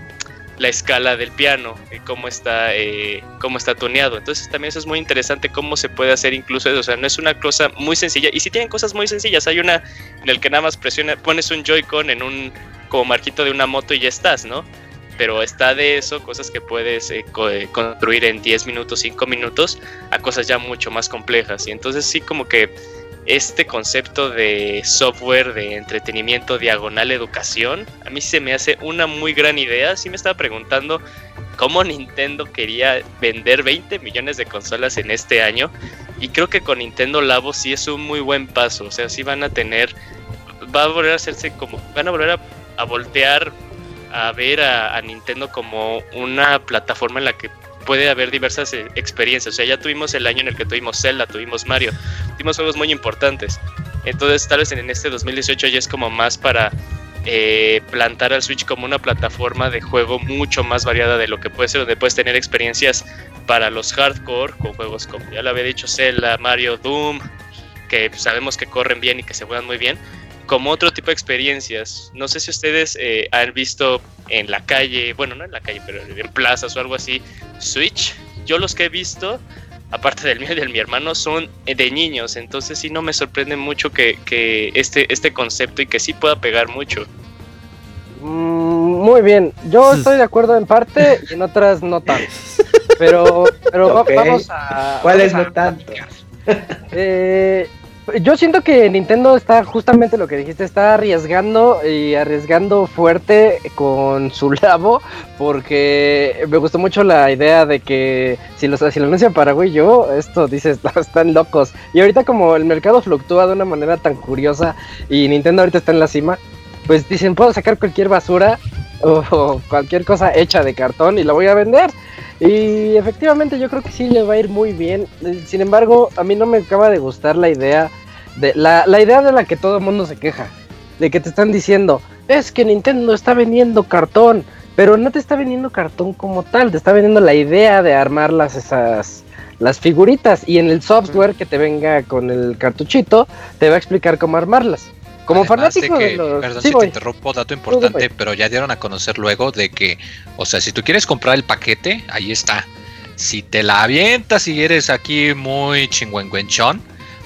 Speaker 2: la escala del piano y cómo está, eh, cómo está tuneado. Entonces también eso es muy interesante cómo se puede hacer incluso eso. O sea, no es una cosa muy sencilla. Y si tienen cosas muy sencillas, hay una en el que nada más presiona, pones un Joy-Con en un como marquito de una moto y ya estás, ¿no? Pero está de eso, cosas que puedes eh, construir en 10 minutos, 5 minutos, a cosas ya mucho más complejas. Y entonces sí como que este concepto de software de entretenimiento diagonal educación, a mí se me hace una muy gran idea. Sí me estaba preguntando cómo Nintendo quería vender 20 millones de consolas en este año. Y creo que con Nintendo Labo sí es un muy buen paso. O sea, sí van a tener, va a volver a hacerse como, van a volver a, voltear a ver a Nintendo como una plataforma en la que puede haber diversas eh, experiencias. O sea, ya tuvimos el año en el que tuvimos Zelda, tuvimos Mario, tuvimos juegos muy importantes. Entonces, tal vez en este 2018 ya es como más para eh, plantar al Switch como una plataforma de juego mucho más variada de lo que puede ser, donde puedes tener experiencias para los hardcore con juegos como ya lo había dicho Zelda, Mario, Doom, que sabemos que corren bien y que se juegan muy bien, como otro tipo de experiencias. No sé si ustedes eh, han visto en la calle, bueno, no en la calle, pero en plazas o algo así, Switch. Yo los que he visto, aparte del mío y del mi hermano, son de niños. Entonces sí no me sorprende mucho que, que este, este concepto y que sí pueda pegar mucho.
Speaker 1: Mm, muy bien, yo estoy de acuerdo en parte y en otras no tanto. Pero, pero [laughs] va- vamos a.
Speaker 3: ¿Cuál
Speaker 1: vamos
Speaker 3: es
Speaker 1: a
Speaker 3: no tanto?
Speaker 1: Eh, yo siento que Nintendo está justamente lo que dijiste, está arriesgando y arriesgando fuerte con su [laughs] labo, porque me gustó mucho la idea de que si, los, si lo anuncian para Wii U, esto dices, [laughs] "No, están locos. Y ahorita como el mercado fluctúa de una manera tan curiosa y Nintendo ahorita está en la cima, pues dicen, puedo sacar cualquier basura o cualquier cosa hecha de cartón y la voy a vender. Y efectivamente yo creo que sí le va a ir muy bien. Sin embargo, a mí no me acaba de gustar la idea de la, la idea de la que todo el mundo se queja. De que te están diciendo, es que Nintendo está vendiendo cartón. Pero no te está vendiendo cartón como tal, te está vendiendo la idea de armar las esas las figuritas y en el software que te venga con el cartuchito te va a explicar cómo armarlas. Como
Speaker 5: Además de
Speaker 1: fanático de,
Speaker 5: que,
Speaker 1: los
Speaker 5: perdón
Speaker 1: sí,
Speaker 5: si
Speaker 1: voy.
Speaker 5: te interrumpo, dato importante, pero ya dieron a conocer luego de que, o sea, si tú quieres comprar el paquete, ahí está. Si te la avientas y eres aquí muy chingüengüenchón,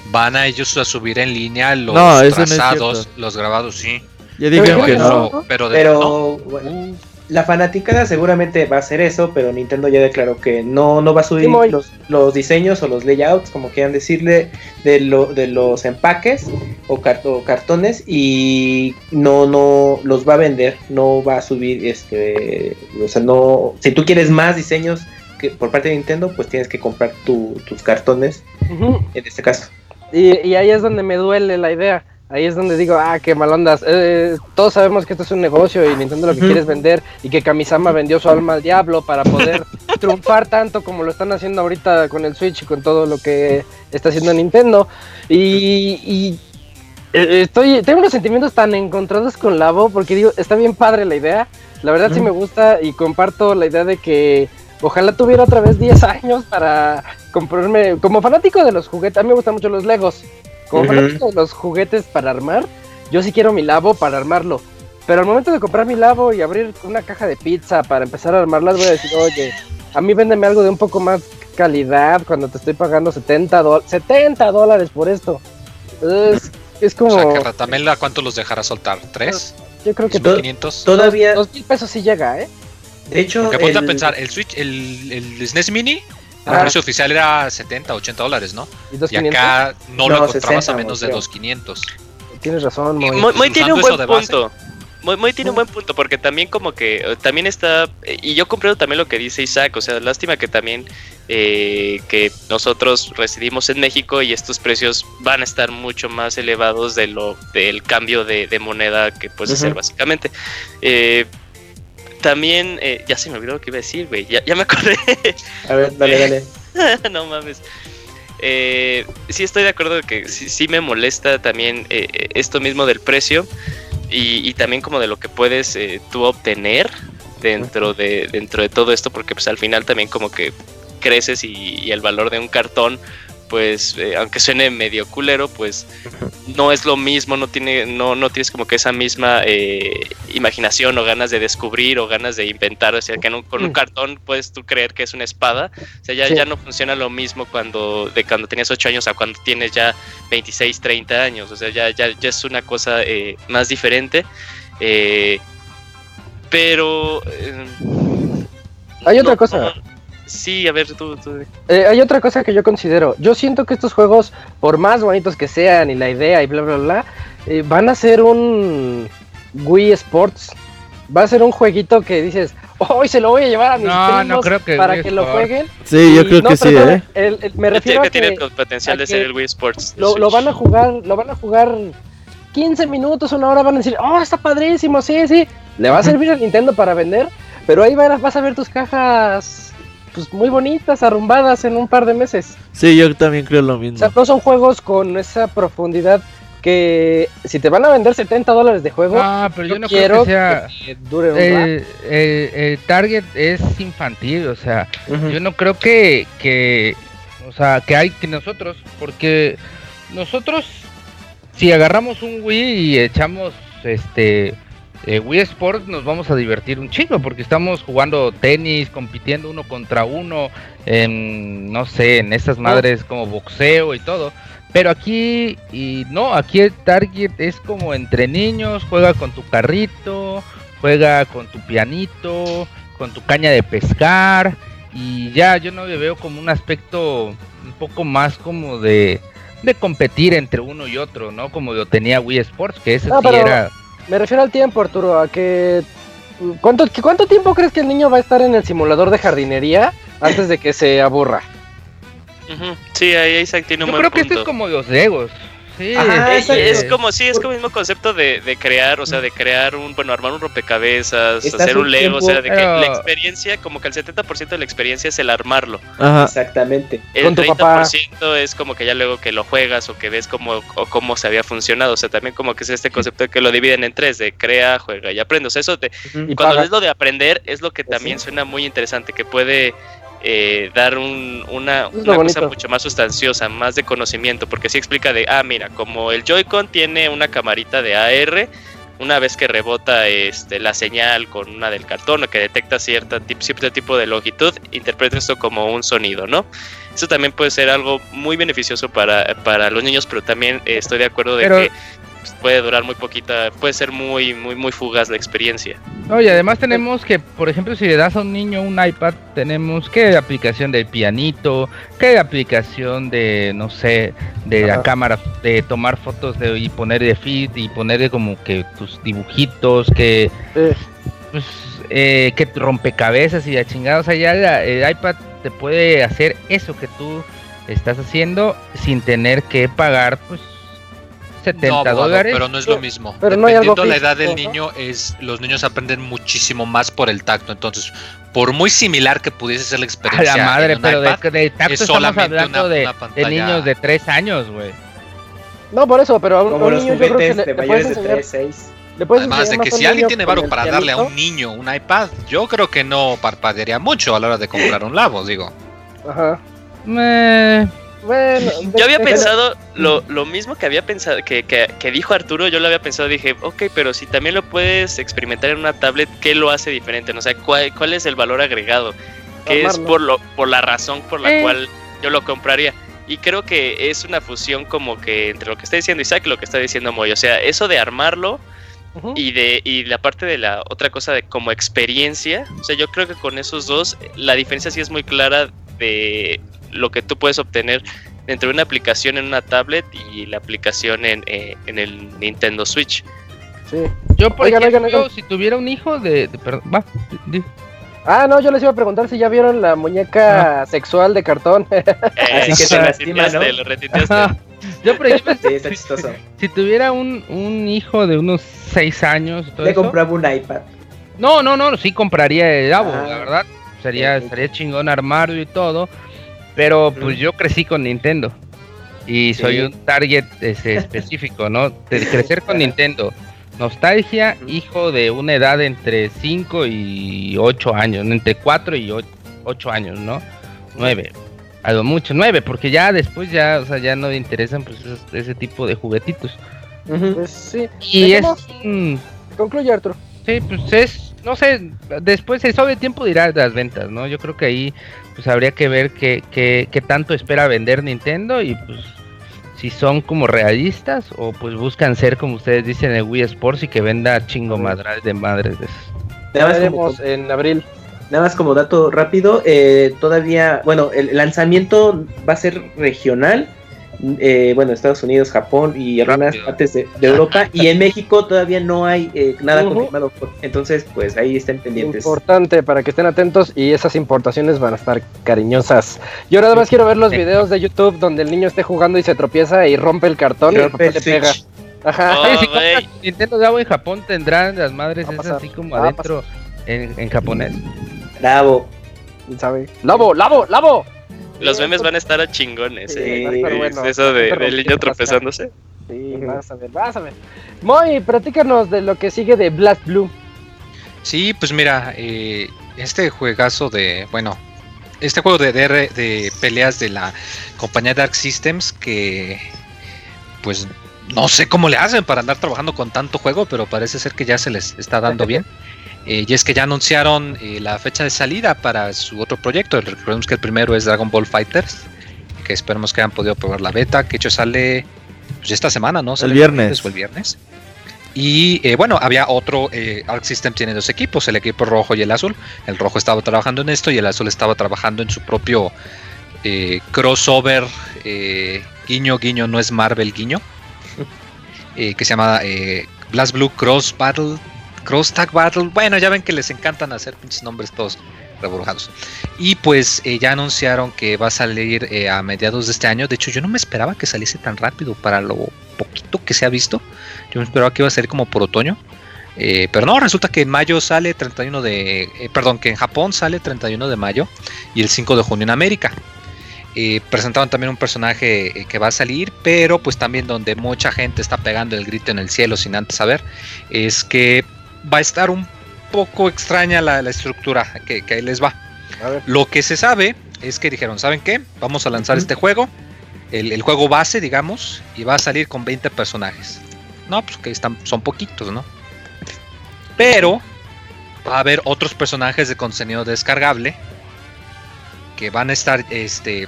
Speaker 5: van a ellos a subir en línea los
Speaker 6: No, no
Speaker 5: trazados,
Speaker 6: cierto.
Speaker 5: los grabados, sí.
Speaker 6: Ya dijeron
Speaker 1: Pero
Speaker 6: que no.
Speaker 5: Pero, pero de-
Speaker 3: Pero
Speaker 5: ¿no?
Speaker 3: bueno, la fanaticada seguramente va a hacer eso, pero Nintendo ya declaró que no, no va a subir los, los diseños o los layouts, como quieran decirle, de, lo, de los empaques o, car- o cartones y no, no los va a vender, no va a subir, este, o sea, no, si tú quieres más diseños que por parte de Nintendo, pues tienes que comprar tu- tus cartones, en este caso.
Speaker 1: Y, y ahí es donde me duele la idea. Ahí es donde digo, ah, qué mal ondas. Eh, todos sabemos que esto es un negocio y Nintendo lo que quiere es vender y que Kamisama vendió su alma al diablo para poder [laughs] triunfar tanto como lo están haciendo ahorita con el Switch y con todo lo que está haciendo Nintendo. Y, y, eh, estoy, tengo unos sentimientos tan encontrados con Labo porque digo, está bien padre la idea. La verdad sí me gusta y comparto la idea de que ojalá tuviera otra vez 10 años para comprarme, como fanático de los juguetes, a mí me gustan mucho los Legos. Como
Speaker 3: Ujú.
Speaker 1: fanático de los juguetes para armar, yo sí quiero mi labo para armarlo. Pero al momento de comprar mi labo y abrir una caja de pizza para empezar a armarlas, voy a decir, oye, a mí véndeme algo de un poco más calidad cuando te estoy pagando 70, do- 70 dólares por esto. Es, es como,
Speaker 5: O sea, que Ratamela, ¿cuánto los dejará soltar? ¿Tres?
Speaker 1: yo creo que
Speaker 3: to-
Speaker 5: ¿500?
Speaker 3: Todavía,
Speaker 1: dos mil pesos sí llega, ¿eh?
Speaker 3: de hecho,
Speaker 5: Porque ponte a
Speaker 3: el-
Speaker 5: pensar, el Switch, el, el SNES Mini, el precio oficial era 70, 80 dólares, ¿no?
Speaker 1: Y dos
Speaker 5: Y acá no,
Speaker 3: No,
Speaker 5: lo encontrabas
Speaker 3: 60,
Speaker 5: a menos de
Speaker 3: creo.
Speaker 5: 2,500.
Speaker 1: Tienes razón, Moy.
Speaker 2: Muy, muy tiene un buen punto. Muy, muy tiene un buen punto, porque también como que eh, también está, eh, y yo comprendo también lo que dice Isaac, o sea, lástima que también eh, que nosotros residimos en México y estos precios van a estar mucho más elevados de lo del cambio de, de moneda que puede ser
Speaker 3: Ujú.
Speaker 2: básicamente. Eh, también, eh, ya se me olvidó lo que iba a decir, güey, ya, ya me acordé. [laughs]
Speaker 3: A ver, dale, dale. [laughs]
Speaker 2: no mames. Eh, sí estoy de acuerdo que sí, sí me molesta también eh, eh, esto mismo del precio y, y también como de lo que puedes eh, tú obtener dentro de dentro de todo esto porque pues al final también como que creces y, y el valor de un cartón pues eh, aunque suene medio culero pues no es lo mismo no tiene no no tienes como que esa misma eh, imaginación o ganas de descubrir o ganas de inventar o sea que en un- con un
Speaker 1: Mm.
Speaker 2: cartón puedes tú creer que es una espada o sea, ya,
Speaker 1: Sí.
Speaker 2: ya no funciona lo mismo cuando de cuando tenías 8 años a cuando tienes ya 26, 30 años. O sea, ya, ya, ya es una cosa eh, más diferente. Pero...
Speaker 1: Hay otra cosa.
Speaker 2: no- sí, a ver, tú... tú-
Speaker 1: Eh, hay otra cosa que yo considero. Yo siento que estos juegos, por más bonitos que sean y la idea y bla, bla, bla, eh, van a ser un Wii Sports. Va a ser un jueguito que dices, hoy se lo voy a llevar a mis
Speaker 4: No, no
Speaker 1: primos
Speaker 4: creo que
Speaker 1: para
Speaker 4: Wii
Speaker 1: que lo jueguen.
Speaker 6: Sí, yo
Speaker 1: Y
Speaker 6: creo
Speaker 1: no,
Speaker 6: que
Speaker 1: pero
Speaker 6: sí, ¿eh?
Speaker 1: el- el- me refiero
Speaker 2: que
Speaker 1: a
Speaker 2: tiene
Speaker 1: que
Speaker 2: el potencial de ser el Wii Sports.
Speaker 1: lo, van a jugar, lo van a jugar 15 minutos, una hora, van a decir, oh, está padrísimo, sí, sí. Le va a servir a Nintendo para vender, pero ahí va- vas a ver tus cajas pues muy bonitas, arrumbadas en un par de meses.
Speaker 6: Sí, yo también creo lo
Speaker 1: O
Speaker 6: mismo.
Speaker 1: sea, no son juegos con esa profundidad que si te van a vender 70 dólares de juego,
Speaker 4: Ah, pero yo
Speaker 1: yo
Speaker 4: no
Speaker 1: quiero
Speaker 4: creo que sea.
Speaker 1: que dure un.
Speaker 4: El, el- el target es infantil, o sea, yo no creo que, que, o sea, que hay que nosotros, porque nosotros, si agarramos un Wii y echamos, este, eh, Wii Sports, nos vamos a divertir un chingo, porque estamos jugando tenis, compitiendo uno contra uno, en, no sé, en esas madres como boxeo y todo. Pero aquí, y no, aquí el target es como entre niños, juega con tu carrito, juega con tu pianito, con tu caña de pescar, y ya yo no le veo como un aspecto un poco más como de, de competir entre uno y otro, ¿no? Como lo tenía Wii Sports, que ese
Speaker 1: No,
Speaker 4: sí
Speaker 1: pero-
Speaker 4: era...
Speaker 1: Me refiero al tiempo, Arturo, a que... ¿Cuánto, ¿Cuánto tiempo crees que el niño va a estar en el simulador de jardinería antes de que se aburra?
Speaker 2: Sí, ahí Isaac tiene un
Speaker 4: Yo
Speaker 2: buen
Speaker 4: creo que esto es como los Legos. Sí,
Speaker 2: es como sí, es como el mismo concepto de, de crear, o sea, de crear un, bueno, armar un rompecabezas,
Speaker 3: Estás
Speaker 2: hacer
Speaker 3: un
Speaker 2: un Lego, o sea, de que la experiencia, como que el 70% de la experiencia es el armarlo.
Speaker 6: Ajá.
Speaker 3: Exactamente.
Speaker 2: El
Speaker 1: Con tu
Speaker 2: 30% es como que ya luego que lo juegas o que ves cómo, o cómo se había funcionado, o sea, también como que es este concepto de que lo dividen en tres, de crea, juega y aprende, o sea, eso te,
Speaker 1: Y
Speaker 2: cuando
Speaker 1: paga.
Speaker 2: es lo de aprender es lo que
Speaker 3: Pues
Speaker 2: también
Speaker 3: sí.
Speaker 2: suena muy interesante, que puede eh, dar un- una, una cosa mucho más sustanciosa, más de conocimiento, porque sí explica de, ah, mira, como el Joy-Con tiene una camarita de AR, una vez que rebota este, la señal con una del cartón o que detecta cierta, cierto tipo de longitud, interpreta esto como un sonido, ¿no? Eso también puede ser algo muy beneficioso para, para los niños, pero también estoy de acuerdo de
Speaker 4: Pero-
Speaker 2: que pues, puede durar muy poquita, puede ser muy, muy, muy fugaz la experiencia.
Speaker 4: No, y además tenemos que, por ejemplo, si le das a un niño un iPad, tenemos que aplicación del pianito, que aplicación de, no sé, de la cámara, de tomar fotos de, y poner de feed y ponerle como que tus dibujitos, que,
Speaker 1: Eh,
Speaker 4: pues, eh, que rompecabezas y la chingada. O sea, ya la- el iPad te puede hacer eso que tú estás haciendo sin tener que pagar, pues, 70
Speaker 5: No, abogado,
Speaker 4: dólares.
Speaker 5: pero no es lo mismo.
Speaker 1: Pero no hay algo
Speaker 5: Dependiendo la edad del niño, es los niños aprenden muchísimo más por el tacto. Entonces, por muy similar que pudiese ser la
Speaker 4: A
Speaker 5: experiencia
Speaker 4: la madre,
Speaker 5: en un
Speaker 4: pero
Speaker 5: iPad,
Speaker 4: de, de tacto
Speaker 5: es
Speaker 4: estamos
Speaker 5: solamente
Speaker 4: hablando
Speaker 5: una-
Speaker 4: de,
Speaker 5: una
Speaker 4: de
Speaker 5: pantalla.
Speaker 4: niños de 3 años, güey.
Speaker 1: no, por eso, pero a un, a
Speaker 3: Como
Speaker 1: un
Speaker 3: los
Speaker 1: niño yo creo que
Speaker 3: juguetes
Speaker 1: le,
Speaker 3: de mayores de
Speaker 1: enseñar...
Speaker 3: 3, 6.
Speaker 1: le puedes
Speaker 5: Además de que
Speaker 1: a
Speaker 5: si alguien tiene varo para darle a un niño un iPad, yo creo que no parpadearía mucho a la hora de comprar un labo, digo.
Speaker 1: Ajá.
Speaker 4: Eh,
Speaker 1: Bueno, [laughs]
Speaker 2: Yo había
Speaker 1: de-
Speaker 2: pensado lo, lo mismo que había pensado, que, que, que dijo Arturo, yo lo había pensado, dije, ok, pero si también lo puedes experimentar en una tablet, ¿qué lo hace diferente? No O sea, ¿cuál, cuál es el valor agregado? ¿Qué es por, lo, por la razón por la
Speaker 4: Eh.
Speaker 2: cual yo lo compraría? Y creo que es una fusión como que entre lo que está diciendo Isaac y lo que está diciendo Moy. O sea, eso de armarlo y de y la parte de la otra cosa de como experiencia o sea yo creo que con esos dos la diferencia sí es muy clara de lo que tú puedes obtener entre una aplicación en una tablet y la aplicación en, eh, en el Nintendo Switch
Speaker 1: Sí.
Speaker 4: yo, por
Speaker 1: Oigan,
Speaker 4: ejemplo,
Speaker 1: oigan, oigan.
Speaker 4: si tuviera un hijo de. de- perdón, va, di-
Speaker 1: Ah, no, yo les iba a preguntar si ya vieron la muñeca sexual de cartón. [laughs]
Speaker 3: Así que
Speaker 2: Eh, lo
Speaker 3: lastima, ¿no?
Speaker 2: lo.
Speaker 4: Yo, por ejemplo,
Speaker 3: Sí, está chistoso.
Speaker 4: si tuviera un, un hijo de unos 6 años todo
Speaker 3: Le
Speaker 4: eso,
Speaker 3: compraba un iPad.
Speaker 4: No, no, no, sí compraría el Labo,
Speaker 3: Ah.
Speaker 4: la verdad. Sería, sería chingón armarlo y todo. Pero pues yo crecí con Nintendo. Y soy
Speaker 3: Sí.
Speaker 4: un target este, [laughs] específico, ¿no? De crecer con. Nintendo. Nostalgia, hijo de una edad entre 5 y 8 años, entre 4 y 8 años, ¿no? 9. A lo mucho, 9, porque ya después ya, o sea, ya no le interesan pues esos- ese tipo de juguetitos.
Speaker 1: Pues sí.
Speaker 4: Y es un
Speaker 1: Concluye, Arturo.
Speaker 4: Sí, pues es, no sé, después el sobre tiempo dirá las ventas, ¿no? Yo creo que ahí pues habría que ver qué, qué, qué tanto espera vender Nintendo y pues si son como realistas o pues buscan ser como ustedes dicen el Wii Sports y que venda chingo madral de madres de esas.
Speaker 3: Nada más como,
Speaker 1: en abril.
Speaker 3: nada más como dato rápido, eh, todavía, bueno, el lanzamiento va a ser regional. Eh, bueno, Estados Unidos, Japón y algunas
Speaker 4: Rápido.
Speaker 3: partes de, de Europa. [laughs] y en México todavía no hay eh, nada confirmado. por- Entonces, pues ahí estén pendientes.
Speaker 1: Importante para que estén atentos y esas importaciones van a estar cariñosas. Yo ahora más quiero ver los videos de YouTube donde el niño esté jugando y se tropieza y rompe el cartón y el
Speaker 3: Rompe
Speaker 1: papá
Speaker 3: el
Speaker 1: le pega. Ajá.
Speaker 2: Oh,
Speaker 4: Oye, si compras Nintendo Labo en Japón tendrán las madres esas así como
Speaker 1: va
Speaker 4: adentro en, en japonés.
Speaker 3: Bravo.
Speaker 1: ¿Sabe? ¡Lavo, lavo, lavo!
Speaker 2: Los memes van a estar a chingones.
Speaker 1: Sí,
Speaker 2: eh.
Speaker 1: va a estar bueno.
Speaker 2: Eso de, del niño tropezándose.
Speaker 1: Sí, vas a ver, vas a ver. Moy, platícanos de lo que sigue de Blast Blue.
Speaker 5: Sí, pues mira, eh, este juegazo de, bueno, este juego de, DR de peleas de la compañía Dark Systems que, pues, no sé cómo le hacen para andar trabajando con tanto juego, pero parece ser que ya se les está dando [laughs] bien. Eh, y es que ya anunciaron eh, la fecha de salida para su otro proyecto. Recordemos que el primero es Dragon Ball Fighters, que esperemos que hayan podido probar la beta, que hecho sale pues, esta semana, ¿no? Sale
Speaker 6: viernes.
Speaker 5: martes O el viernes. Y eh, bueno, había otro, Arc System tiene dos equipos, el equipo rojo y el azul. El rojo estaba trabajando en esto y el azul estaba trabajando en su propio crossover, guiño, guiño, no es Marvel, guiño, [laughs] que se llama Blast Blue Cross Battle, Cross Tag Battle. Bueno, ya ven que les encantan hacer pinches nombres todos rebujados. Y pues eh, ya anunciaron que va a salir eh, a mediados de este año. De hecho, yo no me esperaba que saliese tan rápido para lo poquito que se ha visto. Yo me esperaba que iba a salir como por otoño. Eh, pero no, resulta que en mayo sale 31 de... perdón, que en Japón sale 31 de mayo y el 5 de junio en América. Presentaron también un personaje que va a salir, pero pues también donde mucha gente está pegando el grito en el cielo sin antes saber, es que va a estar un poco extraña la, la estructura que, que ahí les va.
Speaker 1: A ver.
Speaker 5: Lo que se sabe es que dijeron, ¿saben qué? Vamos a lanzar este juego, el, el juego base, digamos, y va a salir con 20 personajes. No, pues que están, son poquitos, ¿no? Pero va a haber otros personajes de contenido descargable que van a estar, este,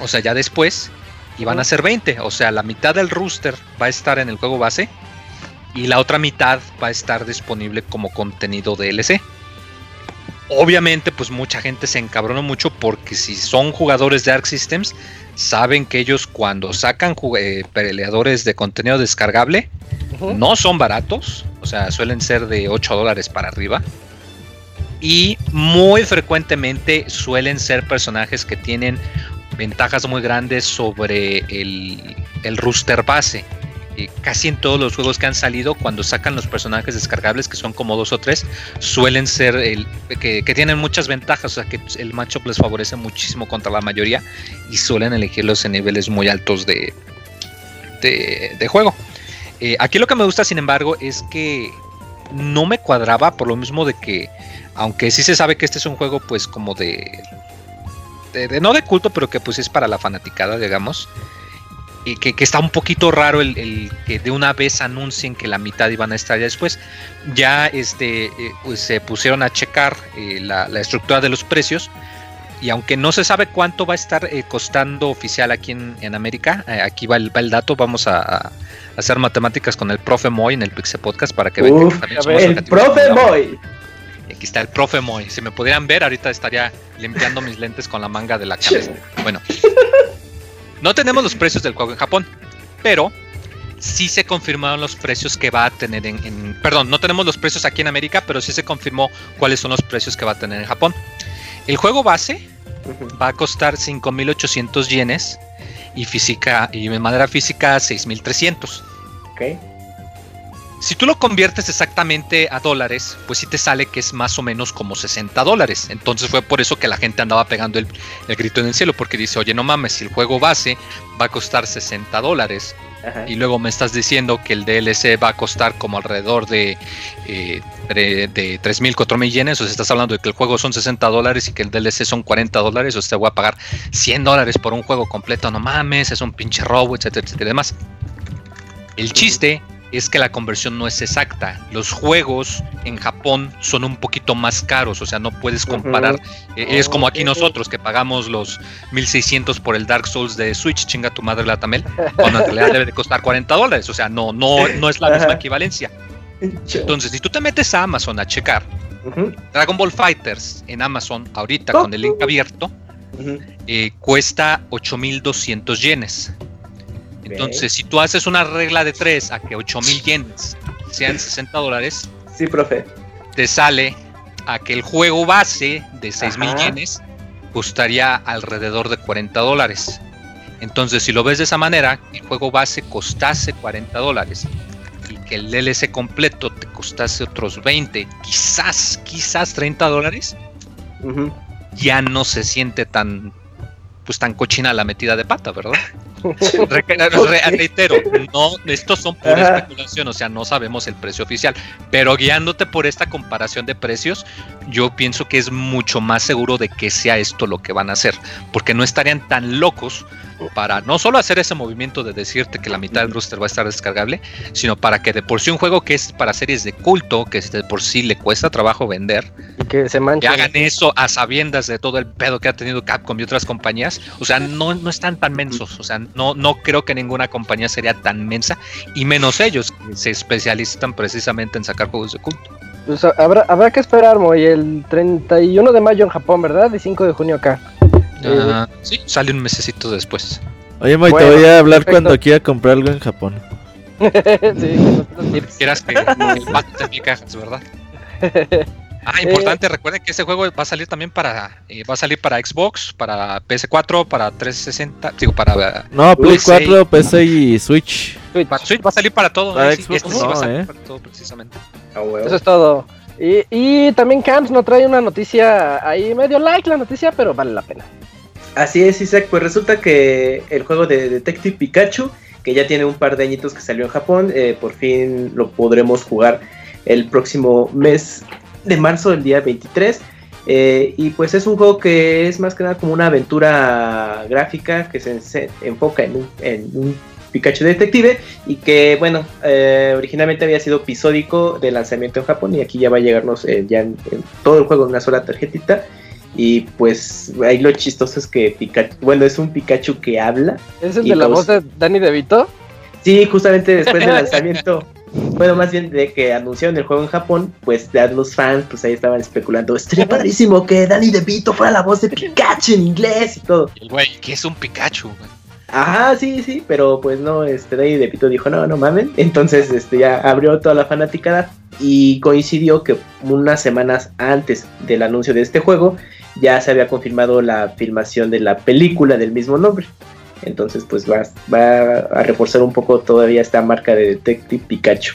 Speaker 5: o sea, ya después, y van a ser 20. O sea, la mitad del rooster va a estar en el juego base y la otra mitad va a estar disponible como contenido DLC. Obviamente, pues mucha gente se encabronó mucho porque si son jugadores de Arc Systems, saben que ellos cuando sacan eh, peleadores de contenido descargable, no son baratos, o sea, suelen ser de 8 dólares para arriba. Y muy frecuentemente suelen ser personajes que tienen ventajas muy grandes sobre el, el rooster base. Eh, casi en todos los juegos que han salido, cuando sacan los personajes descargables, que son como dos o tres, suelen ser el, que, que tienen muchas ventajas, o sea que el matchup les favorece muchísimo contra la mayoría y suelen elegirlos en niveles muy altos de, de, juego. Eh, aquí lo que me gusta, sin embargo, es que no me cuadraba por lo mismo de que, aunque sí se sabe que este es un juego, pues como de, de, de- no de culto, pero que pues es para la fanaticada, digamos. Y que, que está un poquito raro el, el que de una vez anuncien que la mitad iban a estar ya después. Ya este, eh, pues, se pusieron a checar eh, la, la estructura de los precios. Y aunque no se sabe cuánto va a estar eh, costando oficial aquí en, en América, aquí va el, va el dato. Vamos a, a hacer matemáticas con el profe Moy en el Pixel Podcast para que vean que también somos
Speaker 1: ver,
Speaker 3: el profe Moy.
Speaker 5: Aquí está el profe Moy. Si me pudieran ver, ahorita estaría limpiando mis lentes con la manga de la cabeza. [laughs] Bueno, no tenemos los precios del juego en Japón, pero sí se confirmaron los precios que va a tener en, en- Perdón, no tenemos los precios aquí en América, pero sí se confirmó cuáles son los precios que va a tener en Japón. El juego base va a costar 5.800 yenes y física y de manera física 6.300.
Speaker 3: Ok.
Speaker 5: Si tú lo conviertes exactamente a dólares, pues sí te sale que es más o menos como 60 dólares. Entonces fue por eso que la gente andaba pegando el, el grito en el cielo, porque dice, oye, no mames, si el juego base va a costar 60 dólares
Speaker 3: Ajá.
Speaker 5: y luego me estás diciendo que el DLC va a costar como alrededor de, eh, de, de 3.000, 4.000 yenes, o sea, estás hablando de que el juego son 60 dólares y que el DLC son 40 dólares, o sea, voy a pagar 100 dólares por un juego completo, no mames, es un pinche robo, etcétera, etcétera y demás. El chiste es que la conversión no es exacta. Los juegos en Japón son un poquito más caros, o sea, no puedes comparar. Eh, es como aquí nosotros que pagamos los 1600 por el Dark Souls de Switch, chinga tu madre la Tamel, cuando en realidad debe de costar 40 dólares, o sea, no, no, no es la misma equivalencia. Entonces, si tú te metes a Amazon a checar Dragon Ball Fighters en Amazon ahorita con el link abierto, eh, cuesta 8200 yenes. Entonces, si tú haces una regla de 3 a que 8000 yenes sean 60 dólares,
Speaker 3: Sí, profe.
Speaker 5: te sale a que el juego base de 6000
Speaker 3: Ajá.
Speaker 5: yenes costaría alrededor de 40 dólares. Entonces, si lo ves de esa manera, el juego base costase 40 dólares y que el DLC completo te costase otros 20, quizás, quizás 30 dólares, ya no se siente tan, pues tan cochina la metida de pata, ¿verdad? [laughs] [laughs] Re- [laughs] re- reitero, no, estos son pura
Speaker 3: Ajá.
Speaker 5: especulación, o sea, no sabemos el precio oficial, pero guiándote por esta comparación de precios, yo pienso que es mucho más seguro de que sea esto lo que van a hacer, porque no estarían tan locos para no solo hacer ese movimiento de decirte que la mitad del roster va a estar descargable, sino para que de por sí un juego que es para series de culto, que de por sí le cuesta trabajo vender,
Speaker 1: que se
Speaker 5: que
Speaker 1: mancha.
Speaker 5: hagan eso a sabiendas de todo el pedo que ha tenido Capcom y otras compañías, o sea, no, no están tan mensos, o sea, no, no creo que ninguna compañía sería tan mensa, y menos ellos, que se especializan precisamente en sacar juegos de culto.
Speaker 1: Pues habrá, habrá que esperar, Moy, el 31 de mayo en Japón, ¿verdad? Y 5 de junio acá.
Speaker 5: Ah, sí, sale un mesecito después.
Speaker 6: Oye, Moy,
Speaker 1: Bueno,
Speaker 6: te voy a hablar
Speaker 1: perfecto.
Speaker 6: cuando quiera comprar algo en Japón. [laughs]
Speaker 1: sí.
Speaker 5: Quieras que mil cajas, ¿verdad? [laughs] Ah, importante, recuerden que este juego va a salir también para eh, va a salir para Xbox, para PS4, para 360, digo para
Speaker 6: No, Play
Speaker 5: Uy,
Speaker 6: 4, PC y Switch.
Speaker 1: Switch.
Speaker 5: para Switch va a salir para todo.
Speaker 6: Para
Speaker 5: eh, sí,
Speaker 6: Xbox
Speaker 5: este sí
Speaker 6: no,
Speaker 5: va a salir
Speaker 6: eh.
Speaker 5: para todo precisamente.
Speaker 1: Eso es todo. Y, también Camps nos trae una noticia ahí medio like la noticia, pero vale la pena.
Speaker 3: Así es, Isaac. Pues resulta que el juego de Detective Pikachu, que ya tiene un par de añitos que salió en Japón, eh, por fin lo podremos jugar el próximo mes de marzo, el día 23. Eh, y pues es un juego que es más que nada como una aventura gráfica que se, enfoca en en un Pikachu detective y que bueno, eh, originalmente había sido episódico de lanzamiento en Japón y aquí ya va a llegarnos eh, ya en, en todo el juego en una sola tarjetita. Y pues ahí lo chistoso es que Pikachu, bueno, es un Pikachu que habla.
Speaker 1: ¿Es el de la voz de Danny DeVito?
Speaker 3: Sí, justamente después del [laughs] lanzamiento, bueno, más bien de que anunciaron el juego en Japón, pues ya los fans, pues ahí estaban especulando, estaría padrísimo que Danny DeVito fuera la voz de Pikachu en inglés y todo.
Speaker 5: Y el güey, ¿qué es un Pikachu? güey?
Speaker 3: Ajá, sí, sí, pero pues no, este Danny DeVito dijo, no, no mamen. Entonces, este ya abrió toda la fanaticada y coincidió que unas semanas antes del anuncio de este juego ya se había confirmado la filmación de la película del mismo nombre. Entonces, pues va, va a reforzar un poco todavía esta marca de Detective Pikachu.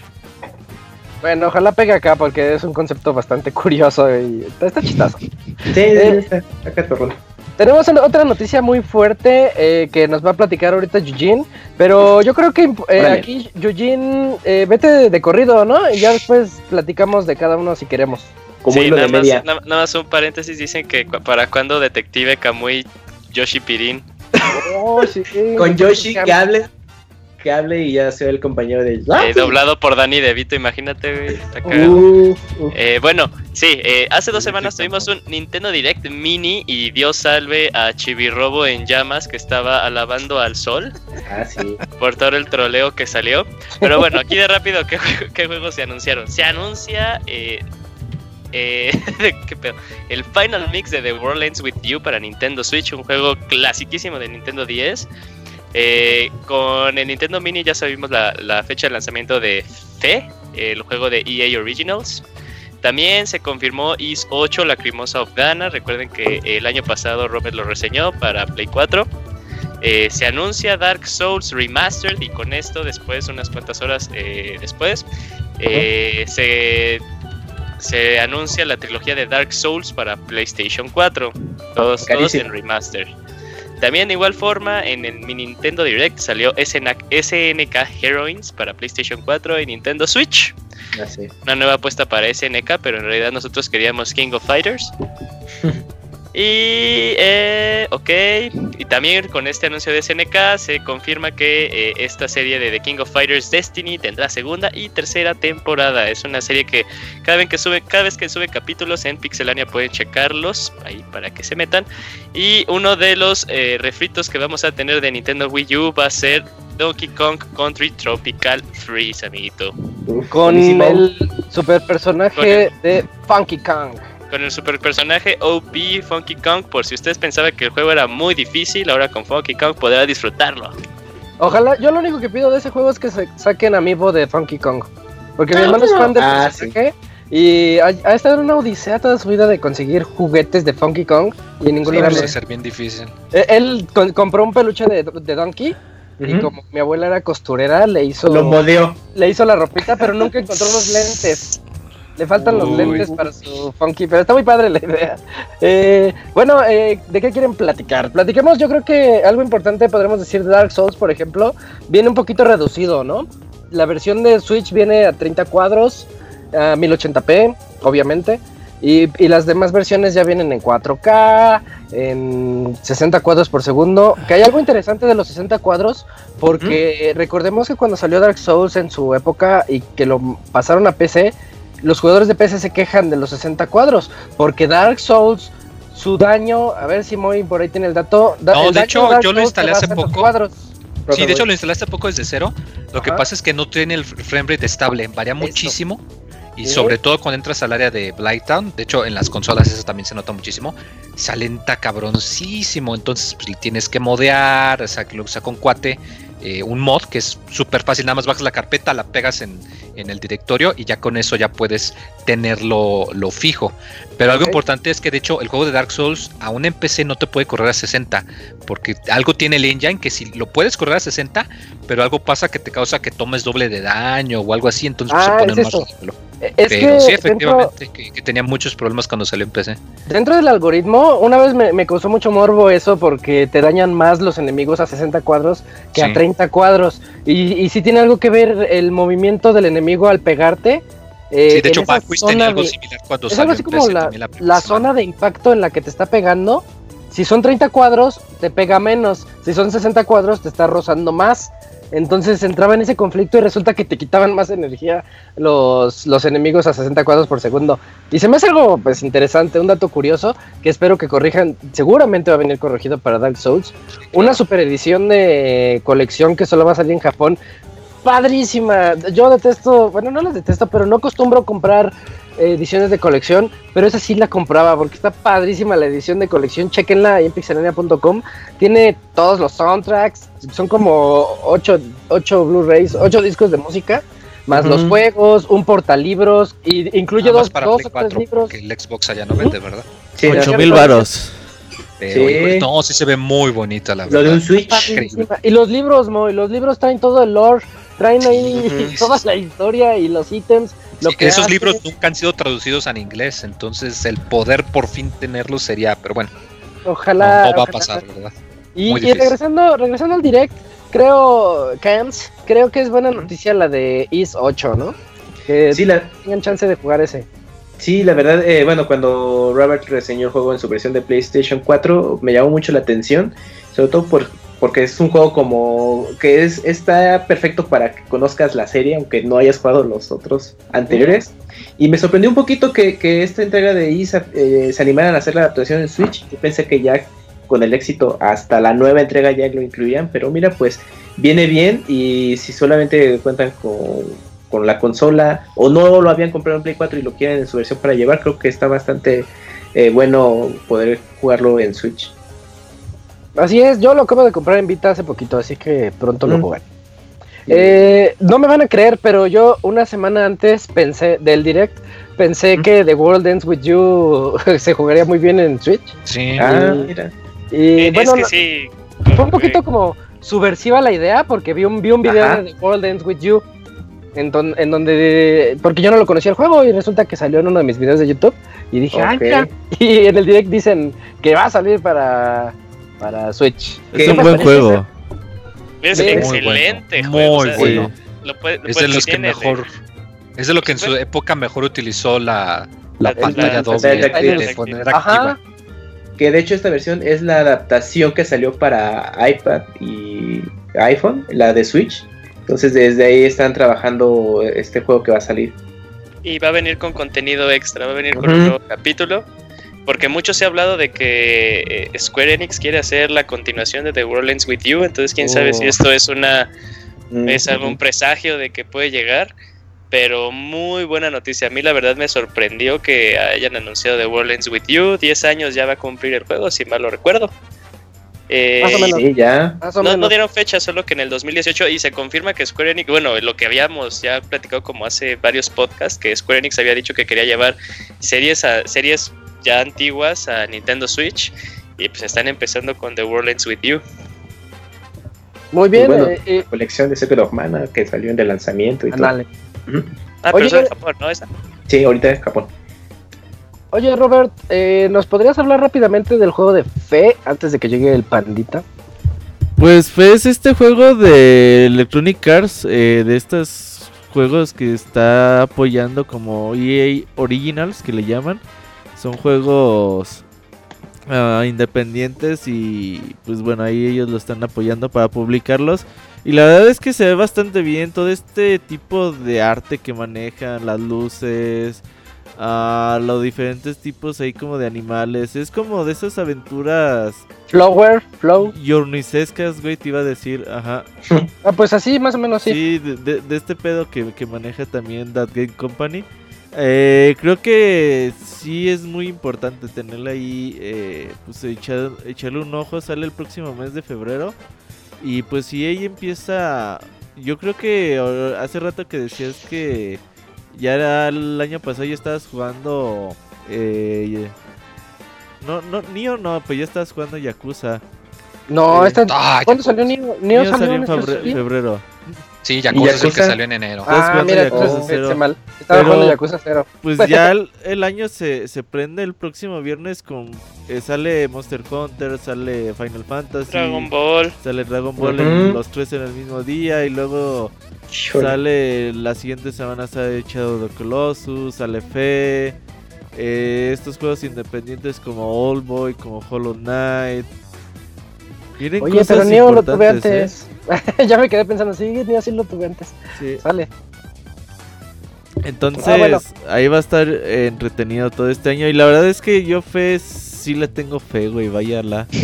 Speaker 1: Bueno, ojalá pegue acá porque es un concepto bastante curioso y está, está chistoso.
Speaker 3: Sí, sí,
Speaker 1: Eh.
Speaker 3: está, está catorrón.
Speaker 1: Tenemos otra noticia muy fuerte eh, que nos va a platicar ahorita Eugene, pero yo creo que eh, aquí Eugene, eh, vete de, de corrido, ¿no? Y ya después platicamos de cada uno si queremos.
Speaker 3: Como
Speaker 2: sí, nada
Speaker 3: de
Speaker 2: más, nada más un paréntesis, dicen que cu- para cuando Detective Kamui Yoshi Pirin. [laughs]
Speaker 1: Oh, sí.
Speaker 3: Con Yoshi que hable, que hable y ya sea el compañero de
Speaker 2: eh, doblado por Danny DeVito, imagínate, güey. Está cagado.
Speaker 3: Uh, uh.
Speaker 2: Eh, bueno, sí, eh, hace dos semanas tuvimos un Nintendo Direct Mini y Dios salve a Chibi-Robo en llamas que estaba alabando al sol
Speaker 3: Ah, sí.
Speaker 2: por todo el troleo que salió. Pero bueno, aquí de rápido, ¿qué, qué juegos se anunciaron? Se anuncia eh, eh, [laughs] ¿qué pedo? el Final Mix de The World Ends With You para Nintendo Switch, un juego clasiquísimo de Nintendo 10. Eh, con el Nintendo Mini ya sabemos la, la fecha de lanzamiento de Fe, el juego de EA Originals. También se confirmó Is 8 Lacrimosa of Ghana. Recuerden que el año pasado Robert lo reseñó para Play 4. Eh, se anuncia Dark Souls Remastered y con esto después, unas cuantas horas eh, después, eh, se, se anuncia la trilogía de Dark Souls para PlayStation 4. Todos, todos en remaster. También de igual forma en el Mi Nintendo Direct salió SNK, SNK Heroines para PlayStation 4 y Nintendo Switch.
Speaker 3: Ah.
Speaker 2: Una nueva apuesta para SNK, pero en realidad nosotros queríamos King of Fighters. [laughs] Y, eh, ok, y también con este anuncio de SNK se confirma que eh, esta serie de The King of Fighters Destiny tendrá segunda y tercera temporada. Es una serie que cada vez que sube, cada vez que sube capítulos en Pixelania pueden checarlos ahí para que se metan. Y uno de los eh, refritos que vamos a tener de Nintendo Wii U va a ser Donkey Kong Country Tropical Freeze, amiguito.
Speaker 1: Con
Speaker 3: Buenísimo.
Speaker 1: el super personaje de Funky Kong.
Speaker 2: Con el super personaje OP Funky Kong. Por si ustedes pensaban que el juego era muy difícil, ahora con Funky Kong podrá disfrutarlo.
Speaker 1: Ojalá, yo lo único que pido de ese juego es que se saquen amiibo de Funky Kong. Porque mi hermano es fan del
Speaker 3: Ah,
Speaker 1: personaje. Y ha, ha estado en una odisea toda su vida de conseguir juguetes de Funky Kong. Y en ningún
Speaker 5: Sí,
Speaker 1: lugar
Speaker 5: va
Speaker 1: le-
Speaker 5: a ser bien difícil.
Speaker 1: Eh, Él con- compró un peluche de, de Donkey. Y como mi abuela era costurera, le hizo,
Speaker 3: Lo modeó.
Speaker 1: le hizo la ropita, pero nunca encontró los lentes. Le faltan los lentes para su funky, pero está muy padre la idea. Eh, bueno, eh, ¿de qué quieren platicar? Platiquemos, yo creo que algo importante podremos decir de Dark Souls, por ejemplo, viene un poquito reducido, ¿no? La versión de Switch viene a 30 cuadros, a 1080p, obviamente. Y, y las demás versiones ya vienen en 4K, en 60 cuadros por segundo. Que hay algo interesante de los 60 cuadros, porque recordemos que cuando salió Dark Souls en su época y que lo pasaron a PC, los jugadores de PC se quejan de los 60 cuadros, porque Dark Souls, su daño, a ver si Moy por ahí tiene el dato. da-
Speaker 5: No,
Speaker 1: el
Speaker 5: de hecho,
Speaker 1: Dark
Speaker 5: yo lo instalé hace poco.
Speaker 1: cuadros.
Speaker 5: Sí, de hecho lo instalaste poco desde cero. Lo que pasa es que no tiene el frame rate estable, varía
Speaker 1: Eso.
Speaker 5: muchísimo. Y
Speaker 1: Sí.
Speaker 5: sobre todo cuando entras al área de Blighttown, de hecho en las consolas eso también se nota muchísimo, se alenta cabroncísimo, entonces pues, tienes que modear, o sea, que lo usa con cuate, eh, un mod que es súper fácil, nada más bajas la carpeta, la pegas en, en el directorio y ya con eso ya puedes tenerlo lo fijo. Pero algo importante es que de hecho el juego de Dark Souls aún en PC no te puede correr a 60, porque algo tiene el engine que si lo puedes correr a 60, pero algo pasa que te causa que tomes doble de daño o algo así, entonces pues,
Speaker 1: Ah,
Speaker 5: se pone
Speaker 1: es
Speaker 5: más.
Speaker 1: Eh, Es
Speaker 5: Pero
Speaker 1: que
Speaker 5: sí,
Speaker 1: dentro,
Speaker 5: efectivamente, que, que tenía muchos problemas cuando salió en PC.
Speaker 1: dentro del algoritmo, una vez me, me causó mucho morbo eso porque te dañan más los enemigos a 60 cuadros que a
Speaker 5: Sí.
Speaker 1: 30 cuadros. Y, y sí tiene algo que ver el movimiento del enemigo al pegarte. Eh,
Speaker 5: sí, de hecho,
Speaker 1: zona
Speaker 5: tenía algo
Speaker 1: de-
Speaker 5: similar cuando
Speaker 1: Es algo así como la, la zona de impacto en la que te está pegando. Si son 30 cuadros, te pega menos. Si son 60 cuadros, te está rozando más. Entonces entraba en ese conflicto y resulta que te quitaban más energía los, los enemigos a 60 cuadros por segundo. Y se me hace algo pues interesante, un dato curioso que espero que corrijan. Seguramente va a venir corregido para Dark Souls. Una super edición de colección que solo va a salir en Japón. Padrísima. Yo detesto, bueno, no las detesto, pero no acostumbro comprar eh, ediciones de colección, pero esa sí la compraba porque está padrísima la edición de colección. Chequenla ahí en pixelania.com. Tiene todos los soundtracks, son como 8, ocho Blu-rays, 8 discos de música, más los juegos, un portalibros, y incluye dos,
Speaker 5: para
Speaker 1: dos
Speaker 5: Play
Speaker 1: o tres
Speaker 5: 4,
Speaker 1: libros.
Speaker 5: porque el Xbox allá no vende, ¿verdad?
Speaker 3: Sí,
Speaker 6: Ocho
Speaker 3: la-
Speaker 6: mil varos.
Speaker 3: Sí.
Speaker 5: no, sí se ve muy bonita la
Speaker 3: Lo
Speaker 5: verdad.
Speaker 3: de un Switch.
Speaker 1: Y los libros, Moy, los libros traen todo el lore, traen ahí [laughs] toda la historia y los ítems. Lo
Speaker 5: Sí,
Speaker 1: que
Speaker 5: esos
Speaker 1: hace.
Speaker 5: libros nunca han sido traducidos al inglés, entonces el poder por fin tenerlos sería, pero bueno, no,
Speaker 1: Ojalá.
Speaker 5: no va a pasar, ¿verdad?
Speaker 1: Y, regresando, regresando al direct, creo, Cams, creo que es buena noticia la de Is 8, ¿no? Que
Speaker 3: Sí, la,
Speaker 1: tengan chance de jugar ese.
Speaker 3: Sí, la verdad, eh, bueno, cuando Robert reseñó el juego en su versión de PlayStation 4, me llamó mucho la atención, sobre todo por, porque es un juego como que es está perfecto para que conozcas la serie, aunque no hayas jugado los otros anteriores. Y me sorprendió un poquito que, que esta entrega de ISA eh, se animaran a hacer la adaptación en Switch. Yo pensé que ya con el éxito hasta la nueva entrega ya lo incluían, pero mira, pues viene bien y si solamente cuentan con con la consola o no lo habían comprado en Play 4 y lo quieren en su versión para llevar, creo que está bastante eh, bueno poder jugarlo en Switch.
Speaker 1: Así es, yo lo acabo de comprar en Vita hace poquito, así que pronto lo
Speaker 3: Mm.
Speaker 1: jugaré. Eh, no me van a creer, pero yo una semana antes pensé del direct, pensé
Speaker 3: Mm.
Speaker 1: que The World Ends With You [laughs] se jugaría muy bien en Switch.
Speaker 5: Sí.
Speaker 3: Ah,
Speaker 1: Y-
Speaker 3: mira.
Speaker 1: Y
Speaker 2: Eh,
Speaker 1: bueno,
Speaker 2: es que sí.
Speaker 1: fue un poquito como subversiva la idea porque vi un, vi un video
Speaker 3: Ajá.
Speaker 1: de The World Ends With You en, don- en donde porque yo no lo conocía el juego y resulta que salió en uno de mis videos de YouTube y dije, ah, mira". [laughs] y en el direct dicen que va a salir para para Switch.
Speaker 6: Es un buen
Speaker 1: parece
Speaker 6: juego.
Speaker 2: Es excelente
Speaker 5: bueno,
Speaker 2: juego.
Speaker 5: muy
Speaker 2: o sea,
Speaker 5: bueno.
Speaker 2: lo puede-
Speaker 5: Es
Speaker 2: pues,
Speaker 5: de los que
Speaker 2: tiene
Speaker 5: mejor, es de lo que en su época mejor utilizó la, la
Speaker 2: La-
Speaker 5: pantalla
Speaker 2: la-
Speaker 5: doble de, poner
Speaker 1: Ajá.
Speaker 5: activa.
Speaker 3: Que de hecho esta versión es la adaptación que salió para iPad y iPhone, la de Switch. Entonces desde ahí están trabajando este juego que va a salir.
Speaker 2: Y va a venir con contenido extra, va a venir con un nuevo capítulo. Porque mucho se ha hablado de que eh, Square Enix quiere hacer la continuación de The World Ends With You. Entonces, quién sabe
Speaker 1: Oh.
Speaker 2: si esto es una es
Speaker 3: Mm,
Speaker 2: algún presagio de que puede llegar. Pero muy buena noticia. A mí, la verdad, me sorprendió que hayan anunciado The World Ends With You. 10 años ya va a cumplir el juego, si mal lo recuerdo. Eh,
Speaker 1: Más o menos.
Speaker 3: Sí, ya.
Speaker 1: Más o
Speaker 2: no, no dieron fecha, solo que en el 2018 y se confirma que Square Enix, bueno, lo que habíamos ya platicado como hace varios podcasts, que Square Enix había dicho que quería llevar series a series ya antiguas a Nintendo Switch y pues están empezando con The World Ends With You.
Speaker 1: Muy bien,
Speaker 3: Bueno.
Speaker 1: eh, eh,
Speaker 3: La colección de Secret of Mana que salió en el lanzamiento y todo.
Speaker 1: ándale.
Speaker 2: Ah,
Speaker 1: Oye,
Speaker 2: pero en
Speaker 1: eh,
Speaker 2: Japón, ¿no? Esa.
Speaker 3: Sí, ahorita en Japón.
Speaker 1: Oye, Robert, eh, ¿nos podrías hablar rápidamente del juego de Fe antes de que llegue el pandita?
Speaker 6: Pues Fe es este juego de Electronic Arts, eh, de estos juegos que está apoyando como EA Originals, que le llaman. Son juegos ah, independientes y pues bueno, ahí ellos lo están apoyando para publicarlos. Y la verdad es que se ve bastante bien todo este tipo de arte que manejan, las luces, ah, los diferentes tipos ahí como de animales. Es como de esas aventuras
Speaker 1: Flower, Flow.
Speaker 6: yornisescas, güey, te iba a decir, ajá. [laughs]
Speaker 1: Ah, pues así, más o menos sí.
Speaker 6: Sí, de, de- de este pedo que, que maneja también That Game Company. Eh, creo que sí es muy importante tenerle ahí, eh, pues echar- echarle un ojo, sale el próximo mes de febrero. Y pues si ella empieza, yo creo que hace rato que decías que ya era el año pasado ya estabas jugando... Eh, no, no, Nio no, pues ya estabas jugando Yakuza.
Speaker 1: No,
Speaker 6: Eh,
Speaker 1: esta...
Speaker 5: Ah,
Speaker 1: ¿cuándo salió? Neo
Speaker 6: Nio
Speaker 1: salió
Speaker 6: salió
Speaker 1: en
Speaker 6: febrero.
Speaker 5: Sí, Yakuza es el que salió en enero.
Speaker 1: Ah,
Speaker 6: jugando
Speaker 1: mira,
Speaker 6: Yakuza cero.
Speaker 1: mal. Estaba
Speaker 6: Pero-
Speaker 1: jugando Yakuza 0.
Speaker 6: Pues [laughs] ya el, el año se, se prende el próximo viernes con... eh, sale Monster Hunter, sale Final Fantasy,
Speaker 2: Dragon Ball.
Speaker 6: sale Dragon Ball en los tres en el mismo día y luego sale la siguiente semana sale Shadow of the Colossus, sale Fe, eh, estos juegos independientes como Old Boy, como Hollow Knight. Vienen
Speaker 1: Oye,
Speaker 6: cosas
Speaker 1: pero Neo lo tuve
Speaker 6: importantes,
Speaker 1: antes. [laughs] ya me quedé pensando, sí, Neo sí lo tuve antes.
Speaker 6: ¿eh? Sí.
Speaker 1: Sale.
Speaker 6: Entonces,
Speaker 1: Ah, bueno.
Speaker 6: ahí va a estar eh, entretenido todo este año. Y la verdad es que yo fe, sí le tengo fe, güey, váyala. [laughs]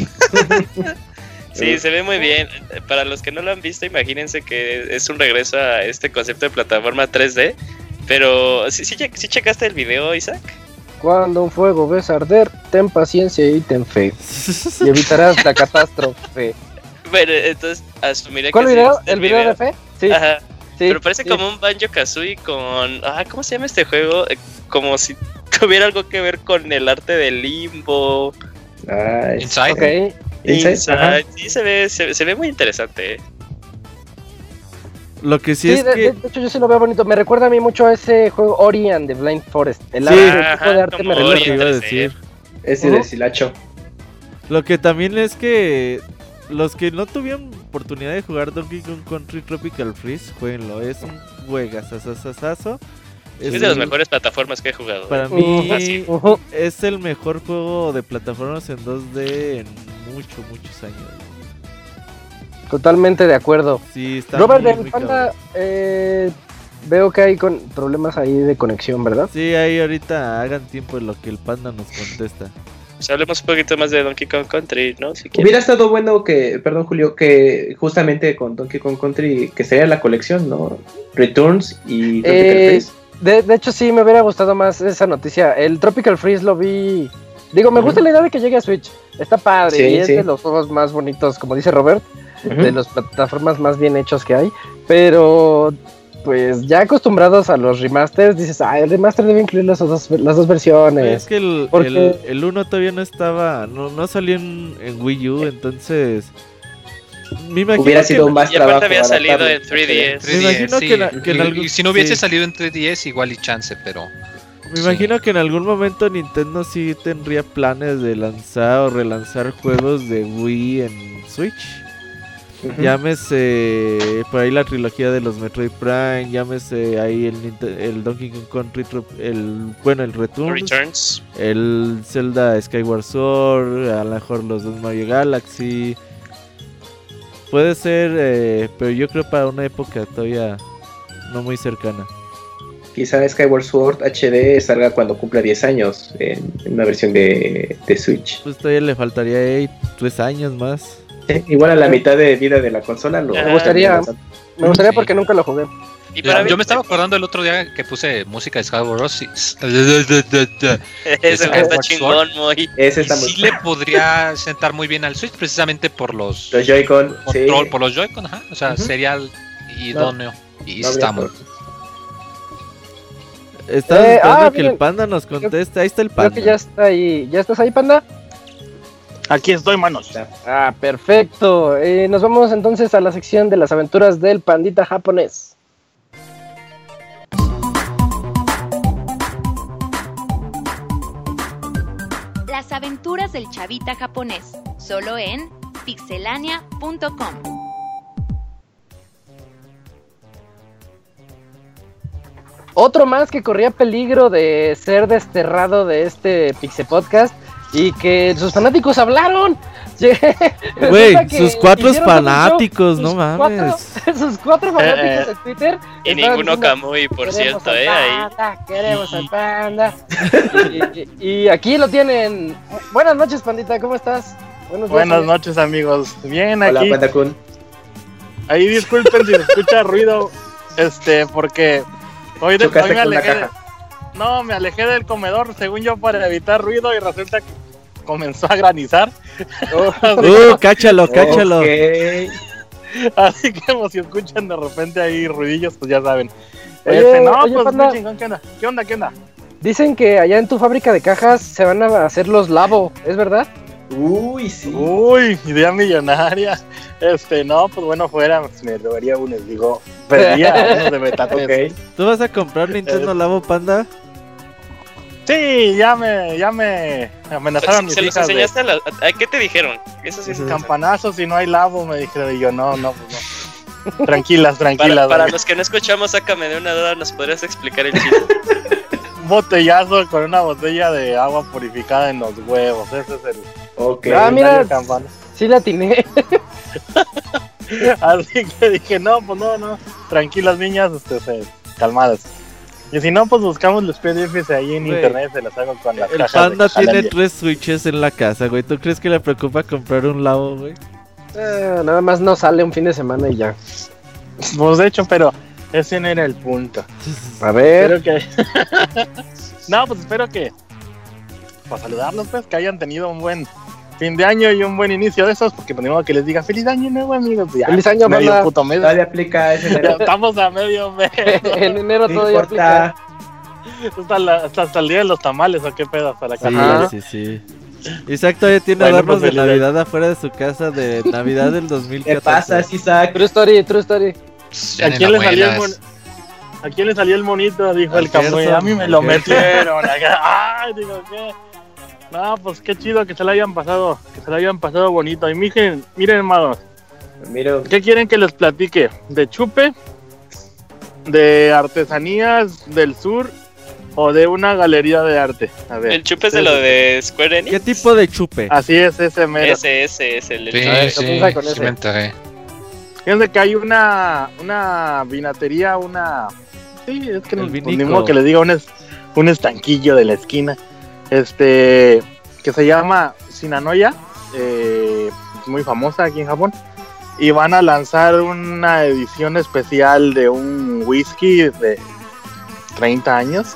Speaker 2: Sí, se ve muy bien. Para los que no lo han visto, imagínense que es un regreso a este concepto de plataforma 3D. Pero, ¿sí, sí, sí checaste el video, Isaac?
Speaker 1: Cuando un fuego ves arder, ten paciencia y ten fe. Y evitarás la [laughs] catástrofe.
Speaker 2: Bueno, entonces asumiré
Speaker 1: ¿Cuál
Speaker 2: que
Speaker 1: video? ¿El video de fe? Sí,
Speaker 2: Ajá.
Speaker 1: sí.
Speaker 2: Pero parece
Speaker 1: sí.
Speaker 2: como un Banjo Kazooie con. Ah, ¿cómo se llama este juego? Eh, Como si tuviera algo que ver con el arte del limbo.
Speaker 5: Inside.
Speaker 1: Ok.
Speaker 3: Inside, ajá.
Speaker 2: Inside. Sí, se ve, se, se ve muy interesante. eh.
Speaker 6: Lo que sí,
Speaker 1: Sí,
Speaker 6: es
Speaker 1: de,
Speaker 6: que...
Speaker 1: de- de hecho yo sí lo veo bonito. Me recuerda a mí mucho a ese juego Ori and the Blind Forest. El
Speaker 6: Sí.
Speaker 1: arte, el tipo de arte
Speaker 2: como
Speaker 1: me
Speaker 6: es lo
Speaker 2: Ori.
Speaker 6: que
Speaker 1: recuerda.
Speaker 6: iba a
Speaker 2: 3D.
Speaker 6: decir.
Speaker 3: Ese de Silacho.
Speaker 6: Lo que también es que los que no tuvieron oportunidad de jugar Donkey Kong Country Tropical Freeze, jueguenlo. Es un juegazazazazo.
Speaker 2: Es de las mejores plataformas que he jugado.
Speaker 6: Para
Speaker 2: eh.
Speaker 6: mí.
Speaker 1: Ujú.
Speaker 6: es el mejor juego de plataformas en 2D en muchos, muchos años.
Speaker 1: Totalmente de acuerdo.
Speaker 6: Sí, está
Speaker 1: Robert,
Speaker 6: muy
Speaker 1: panda, eh, veo que hay con problemas ahí de conexión, ¿verdad?
Speaker 6: Sí, ahí ahorita hagan tiempo en lo que el panda nos contesta.
Speaker 2: Pues hablemos un poquito más de Donkey Kong Country, ¿no? Si.
Speaker 3: Hubiera estado bueno que, perdón Julio, que justamente con Donkey Kong Country, que sería la colección, ¿no? Returns y Tropical
Speaker 1: Eh,
Speaker 3: Freeze.
Speaker 1: De, de hecho, sí, me hubiera gustado más esa noticia. El Tropical Freeze lo vi. Digo, me gusta la idea de que llegue a Switch. Está padre
Speaker 3: Sí,
Speaker 1: y es
Speaker 3: sí.
Speaker 1: de los juegos más bonitos, como dice Robert, De las plataformas más bien hechos que hay. Pero, pues ya acostumbrados a los remasters, dices, ah, el remaster debe incluir las dos, las dos versiones.
Speaker 6: Es que el,
Speaker 1: porque-
Speaker 6: el, el 1 todavía no estaba, no, no salió en, en Wii U, entonces... Me imagino
Speaker 3: Hubiera
Speaker 6: que-
Speaker 3: sido más
Speaker 2: Y aparte
Speaker 3: trabajo.
Speaker 2: había salido en 3DS.
Speaker 6: Me imagino
Speaker 5: sí.
Speaker 6: que la- que en
Speaker 5: Y-
Speaker 6: algún-
Speaker 5: y si no hubiese
Speaker 6: sí.
Speaker 5: salido en 3DS, igual y chance, pero.
Speaker 6: Me imagino que en algún momento Nintendo sí tendría planes de lanzar o relanzar juegos de Wii en Switch. Llámese por ahí la trilogía de los Metroid Prime, llámese ahí el, Donkey Kong Country, el bueno el Returns,
Speaker 2: Returns.
Speaker 6: el Zelda Skyward Sword, a lo mejor los dos Mario Galaxy. Puede ser, eh, pero yo creo para una época todavía no muy cercana.
Speaker 3: Quizá Skyward Sword HD salga cuando cumpla 10 años en, en una versión de, de Switch.
Speaker 6: Pues todavía le faltaría ahí tres años más.
Speaker 3: Sí, igual a la mitad de vida de la consola. Lo,
Speaker 2: Me
Speaker 1: gustaría. Me gustaría
Speaker 5: Sí.
Speaker 1: porque nunca lo jugué.
Speaker 2: Y
Speaker 5: Yo,
Speaker 2: mí-
Speaker 5: me estaba acordando el otro día que puse música de Skyward y- [laughs]
Speaker 2: Ese está chingón, muy.
Speaker 3: Ese
Speaker 5: Y
Speaker 3: está muy
Speaker 5: sí le podría sentar muy bien al Switch precisamente por los
Speaker 3: Los Joy-Con. Sí.
Speaker 5: control, por los Joy-Con, ajá. O sea, sería el idóneo. y
Speaker 3: No
Speaker 5: está muy.
Speaker 6: Estaba
Speaker 1: Eh,
Speaker 6: esperando
Speaker 1: ah,
Speaker 6: que el panda nos conteste. Ahí está el
Speaker 1: Creo
Speaker 6: panda.
Speaker 1: que ya está ahí. ¿Ya estás ahí, panda?
Speaker 8: Aquí estoy, manos.
Speaker 1: Ah, perfecto. Eh, nos vamos entonces a la sección de las aventuras del pandita japonés.
Speaker 9: Las aventuras del chavita japonés, solo en pixelania.com.
Speaker 1: Otro más que corría peligro de ser desterrado de este Pixel Podcast y que sus fanáticos hablaron. [laughs]
Speaker 6: Güey, [laughs] sus cuatro fanáticos,
Speaker 1: show,
Speaker 6: no mames.
Speaker 1: cuatro- sus cuatro fanáticos de Twitter.
Speaker 2: Y ninguno
Speaker 1: diciendo,
Speaker 2: Kamui, por
Speaker 1: "Queremos
Speaker 2: cierto,
Speaker 1: al
Speaker 2: eh. Ahí.
Speaker 1: panda, queremos al panda. [laughs] y, y- y aquí lo tienen. Buenas noches, pandita, ¿cómo estás? Buenos días,
Speaker 8: Buenas noches, amigos. Bien,
Speaker 3: Hola,
Speaker 8: aquí.
Speaker 3: Panda Kun.
Speaker 8: Ahí disculpen si se escucha ruido, este, porque hoy, de, hoy me alejé. de- no, me alejé del comedor, según yo, para evitar ruido y resulta que comenzó a granizar. [laughs]
Speaker 6: Uh, cáchalo, cáchalo.
Speaker 8: Así que pues, si escuchan de repente ahí ruidillos, pues ya saben.
Speaker 1: Oye,
Speaker 8: Este, no,
Speaker 1: oye,
Speaker 8: pues
Speaker 1: panda.
Speaker 8: muy chingón, ¿qué onda? ¿Qué onda? ¿Qué onda?
Speaker 1: Dicen que allá en tu fábrica de cajas se van a hacer los lavo, ¿es verdad?
Speaker 3: Uy, sí.
Speaker 8: Uy, idea millonaria. Este, no, pues bueno, fuera, me debería un digo, perdía [laughs] uno de Metates.
Speaker 3: Ok.
Speaker 6: ¿Tú vas a comprar Nintendo Labo Panda?
Speaker 8: Sí, ya me, ya me amenazaron mis
Speaker 2: Se los
Speaker 8: hijas de
Speaker 2: enseñaste a la... ¿a ¿Qué te dijeron? Eso sí es
Speaker 8: campanazos si no hay lavo, me dijeron, y yo, no, no, pues no. Tranquilas, [laughs] tranquilas.
Speaker 2: para los que no escuchamos, sácame de una duda, ¿nos podrías explicar el chiste?
Speaker 8: Un botellazo con una botella de agua purificada en los huevos, ese es el...
Speaker 3: Ok.
Speaker 1: Ah, mira.
Speaker 8: legendario campana.
Speaker 1: Sí la atiné. [laughs]
Speaker 8: Así que dije, no, pues no, no, tranquilas niñas, se- calmadas. Y si no, pues buscamos los PDFs ahí en
Speaker 6: Güey,
Speaker 8: internet, se las hago con las
Speaker 6: El
Speaker 8: cajas
Speaker 6: Panda tiene tres switches en la casa, güey. ¿Tú crees que le preocupa comprar un Labo, güey?
Speaker 1: Eh, nada más no sale un fin de semana y ya.
Speaker 8: Pues de hecho, pero ese no era el punto.
Speaker 1: A ver.
Speaker 8: Espero que. [laughs] no, pues espero que. Para saludarlos, pues, que hayan tenido un buen fin de año y un buen inicio de esos, porque ponemos que les diga feliz año nuevo, amigos. Ya,
Speaker 1: Feliz año,
Speaker 8: medio
Speaker 1: banda.
Speaker 8: puto mes.
Speaker 3: Todavía aplica ese enero. [laughs]
Speaker 8: estamos a medio mes. [laughs]
Speaker 1: en enero todavía aplica.
Speaker 3: importa.
Speaker 8: hasta, la- hasta, hasta el día de los tamales, o qué pedo, hasta la
Speaker 6: Sí,
Speaker 8: caja.
Speaker 6: sí, sí. Isaac todavía tiene
Speaker 8: Bueno,
Speaker 6: adornos
Speaker 8: pues,
Speaker 6: de Navidad afuera de su casa de Navidad del 2014.
Speaker 3: ¿Qué pasa, Isaac?
Speaker 1: True story, true story.
Speaker 8: ¿A quién, le salió el mon- ¿A quién le salió el monito? Dijo el Camuy. A mí me lo metieron. acá. [laughs] Ay, digo, ¿qué? No, pues qué chido que se lo hayan pasado, que se lo hayan pasado bonito. Y miren, miren, hermanos,
Speaker 3: Mira,
Speaker 8: ¿qué quieren que les platique? ¿De chupe? ¿De artesanías del sur? ¿O de una galería de arte? A ver.
Speaker 2: El chupe es de lo de Square Enix.
Speaker 6: ¿Qué tipo de chupe?
Speaker 8: Así es, ese mero.
Speaker 2: Ese, ese, es el.
Speaker 5: Sí,
Speaker 1: A ver,
Speaker 5: sí,
Speaker 1: con
Speaker 5: sí
Speaker 1: ese.
Speaker 5: me enteré.
Speaker 8: Fíjense que hay una, una vinatería, una... Sí, es que
Speaker 6: El
Speaker 8: no, pues, ni modo que le diga un, es- un estanquillo de la esquina. Este, que se llama Sinanoya, eh, muy famosa aquí en Japón. Y van a lanzar una edición especial de un whisky de 30 años.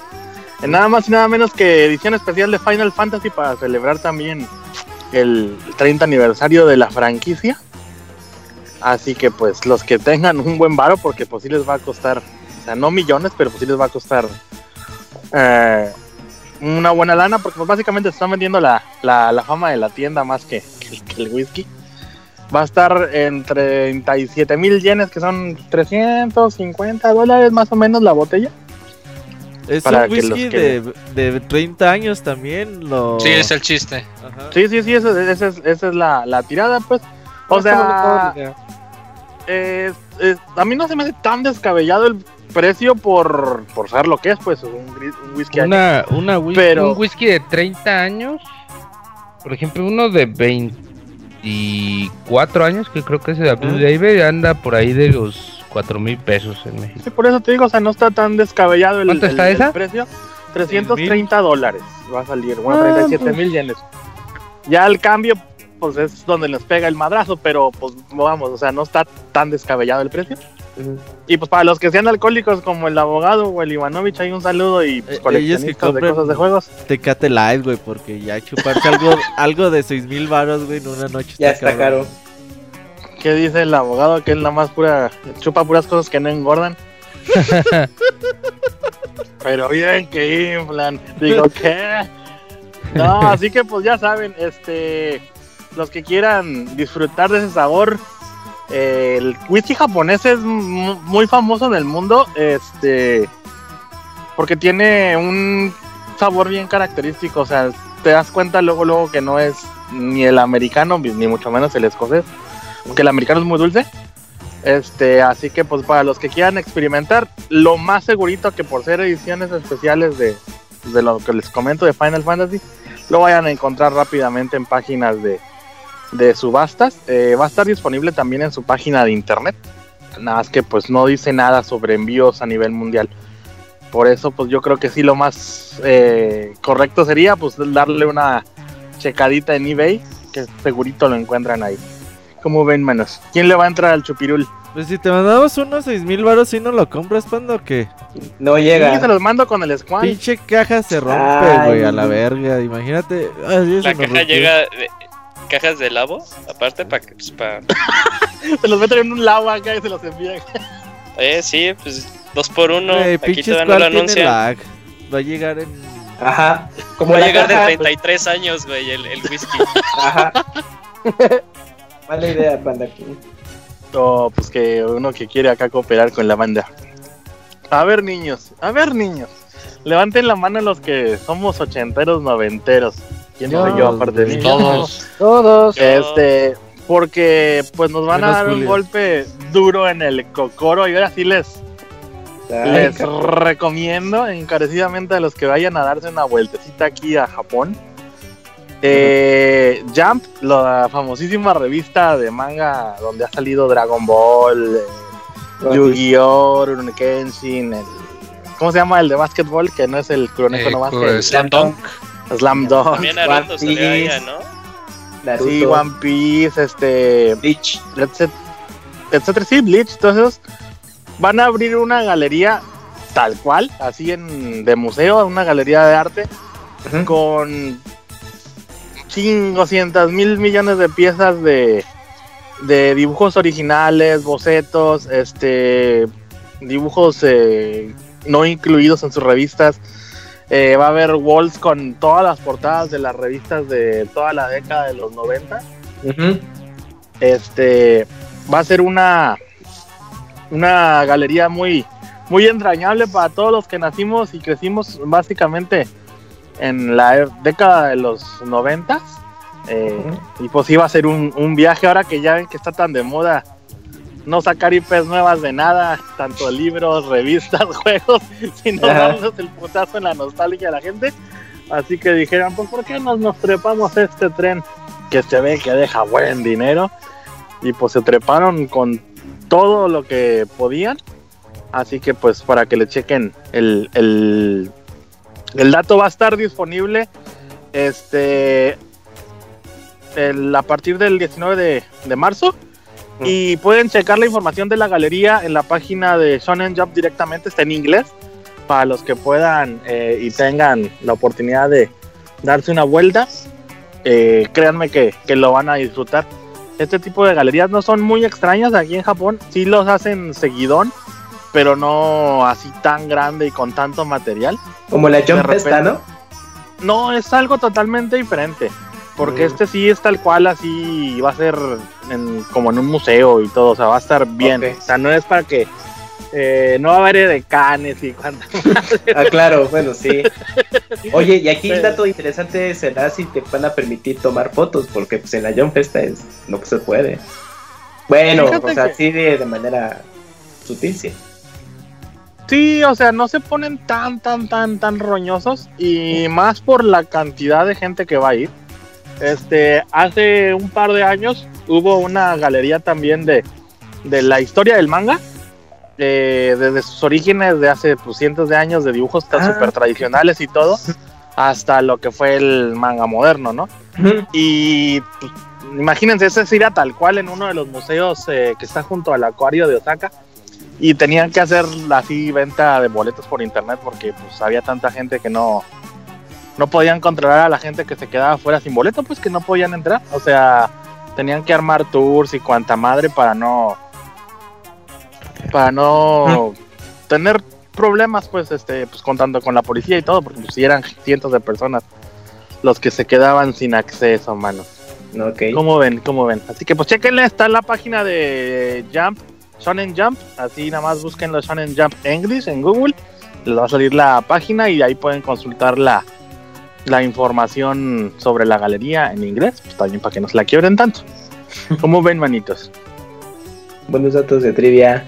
Speaker 8: Eh, Nada más y nada menos que edición especial de Final Fantasy para celebrar también el 30 aniversario de la franquicia. Así que pues los que tengan un buen varo, porque pues sí les va a costar, o sea, no millones, pero pues sí les va a costar eh, una buena lana, porque pues básicamente se están vendiendo la, la, la fama de la tienda más que, que- que el whisky. Va a estar en 37 mil yenes, que son 350 dólares más o menos la botella.
Speaker 6: Es
Speaker 8: para
Speaker 6: un whisky
Speaker 8: que-
Speaker 6: de, de 30 años también. Lo...
Speaker 5: Sí, es el chiste.
Speaker 6: Ajá.
Speaker 8: Sí, sí, sí, esa, es, esa es la, la tirada, pues. O
Speaker 1: No
Speaker 8: sea,
Speaker 1: bonito,
Speaker 8: es- es- a mí no se me hace tan descabellado el precio por, por saber lo que es, pues, un, un whisky. año.
Speaker 4: Una, una whisky,
Speaker 8: Pero-
Speaker 4: un whisky de 30 años. Por ejemplo, uno de 24 años, que creo que es de Blue. David, anda por ahí de los 4 mil pesos en México.
Speaker 8: Sí, por eso te digo, o sea, no está tan descabellado el,
Speaker 4: ¿Cuánto
Speaker 8: el-
Speaker 4: está
Speaker 8: el
Speaker 4: esa?
Speaker 8: precio. 330 dólares va a salir, bueno,
Speaker 1: Ah,
Speaker 8: 37
Speaker 1: pues.
Speaker 8: mil yenes. Ya el cambio, pues es donde les pega el madrazo, pero pues vamos, o sea, no está tan descabellado el precio. Y pues para los que sean alcohólicos como el abogado o el Ivanovich, hay un saludo y
Speaker 6: Eh,
Speaker 8: pues
Speaker 6: ellos que
Speaker 8: coleccionistas de
Speaker 6: compren-
Speaker 8: cosas de juegos.
Speaker 6: Tecate Light, güey, porque ya chuparse algo, [laughs] algo de 6 mil baros, güey, en una noche.
Speaker 3: Ya está.
Speaker 8: ¿Qué ¿Qué dice el abogado? Que es la más pura, chupa puras cosas que no engordan. [laughs] Pero bien que inflan. Digo, ¿qué? No, así que pues ya saben, este, los que quieran disfrutar de ese sabor, el whisky japonés es mu- muy famoso en el mundo, este, porque tiene un sabor bien característico, o sea, te das cuenta luego, luego que no es ni el americano, ni mucho menos el escocés, que el americano es muy dulce. Este, así que pues para los que quieran experimentar, lo más segurito que por ser ediciones especiales de, de lo que les comento de Final Fantasy, lo vayan a encontrar rápidamente en páginas de, de subastas. Eh, va a estar disponible también en su página de internet. Nada más que pues no dice nada sobre envíos a nivel mundial. Por eso pues yo creo que sí lo más eh, correcto sería pues darle una checadita en eBay, que segurito lo encuentran ahí. Como ven, manos? ¿Quién le va a entrar al chupirul?
Speaker 6: Pues si te mandamos unos seis mil baros y no lo compras, ¿cuándo o qué?
Speaker 3: No
Speaker 8: Sí,
Speaker 3: llega.
Speaker 8: se los mando con el squad.
Speaker 6: Pinche caja se rompe, güey, a la verga. Imagínate. Ay,
Speaker 2: La caja
Speaker 6: rompió.
Speaker 2: llega de cajas de lavo, aparte para que pues, pa- [laughs]
Speaker 8: Se los meten en un lava acá y se los envían.
Speaker 2: Eh, sí, pues dos por uno.
Speaker 6: Güey,
Speaker 2: Aquí no
Speaker 6: Squall
Speaker 2: lo
Speaker 6: tiene
Speaker 2: anuncian.
Speaker 6: lag. Va a llegar en.
Speaker 3: Ajá. Como
Speaker 2: Va a llegar de
Speaker 3: caja.
Speaker 2: 33 años, güey, el, el whisky. [laughs]
Speaker 3: Ajá. [laughs] Mala idea, panda.
Speaker 8: O pues que uno que quiere acá cooperar con la banda. A ver, niños, a ver, niños. Levanten la mano los que somos ochenteros, noventeros. ¿Quién soy yo aparte de mí?
Speaker 5: Todos.
Speaker 1: Todos. [laughs]
Speaker 8: Este, porque pues nos van a dar un golpe duro en el cocoro y ahora sí les, les recomiendo encarecidamente a los que vayan a darse una vueltecita aquí a Japón. Eh, Jump, la famosísima revista de manga donde ha salido Dragon Ball, eh, Yu-Gi-Oh, Rurouni Kenshin, el- ¿cómo se llama el de básquetbol? Que no es el Kuroneko
Speaker 5: Eh,
Speaker 8: nomás,
Speaker 5: pues, Slam Dunk.
Speaker 8: Slam Dunk.
Speaker 2: También
Speaker 3: One Piece.
Speaker 2: ¿no?
Speaker 3: Naruto,
Speaker 8: Sí, One Piece, este,
Speaker 3: Bleach.
Speaker 8: etcétera, etcétera, sí, Bleach, todos esos van a abrir una galería tal cual, así en de museo, una galería de arte con 500 mil millones de piezas de, de dibujos originales, bocetos, este dibujos eh, no incluidos en sus revistas. Eh, va a haber walls con todas las portadas de las revistas de toda la década de los 90
Speaker 3: Ujú.
Speaker 8: este va a ser una una galería muy muy entrañable para todos los que nacimos y crecimos básicamente en la década de los noventas eh, y pues iba a ser un, un viaje ahora que ya ven que está tan de moda no sacar IPs nuevas de nada, tanto libros, revistas, [laughs] juegos, sino darles el putazo en la nostalgia a la gente. Así que dijeron, pues ¿por qué no nos trepamos a este tren que se ve que deja buen dinero? Y pues se treparon con todo lo que podían. Así que pues para que le chequen el, el, el dato va a estar disponible este el- a partir del 19 de, de marzo. Y pueden checar la información de la galería en la página de Shonen Jump directamente, está en inglés, para los que puedan eh, y tengan la oportunidad de darse una vuelta. Eh, créanme que, que lo van a disfrutar. Este tipo de galerías no son muy extrañas aquí en Japón, sí los hacen seguidón, pero no así tan grande y con tanto material.
Speaker 3: Como la Jump
Speaker 8: De
Speaker 3: esta, ¿no?
Speaker 8: No, es algo totalmente diferente. Porque
Speaker 3: Mm.
Speaker 8: este sí es tal cual, así va a ser en- como en un museo y todo, o sea, va a estar bien. O sea, no es para que eh, no va a haber decanes y cuántas. [laughs]
Speaker 3: Ah, claro, bueno, sí. [laughs] Oye, y aquí el dato interesante será si te van a permitir tomar fotos, porque pues en la Jump esta es no se puede. Bueno,
Speaker 8: Fíjate
Speaker 3: o sea,
Speaker 8: que-
Speaker 3: sí de, de manera sutil, sí.
Speaker 8: Sí, o sea, no se ponen tan, tan, tan, tan roñosos y más por la cantidad de gente que va a ir. Este, hace un par de años hubo una galería también de, de la historia del manga, eh, desde sus orígenes de hace pues, cientos de años de dibujos tan
Speaker 3: Ah.
Speaker 8: súper tradicionales y todo, hasta lo que fue el manga moderno, ¿no? Y pues, imagínense, ese sí era tal cual en uno de los museos eh, que está junto al acuario de Osaka. Y tenían que hacer así venta de boletos por internet porque pues había tanta gente que no, no podían controlar a la gente que se quedaba fuera sin boleto, pues que no podían entrar. O sea, tenían que armar tours y cuanta madre para no para no tener problemas pues este pues contando con la policía y todo porque pues sí eran cientos de personas los que se quedaban sin acceso mano
Speaker 3: Ok.
Speaker 8: ¿Cómo ven? ¿Cómo ven? Así que pues chequenle, está en la página de Jump, Shonen Jump, así nada más búsquenlo Shonen Jump English en Google, les va a salir la página y ahí pueden consultar la, la información sobre la galería en inglés, pues también para que no se la quiebren tanto. [laughs] ¿Cómo ven, manitos?
Speaker 3: Buenos datos de trivia.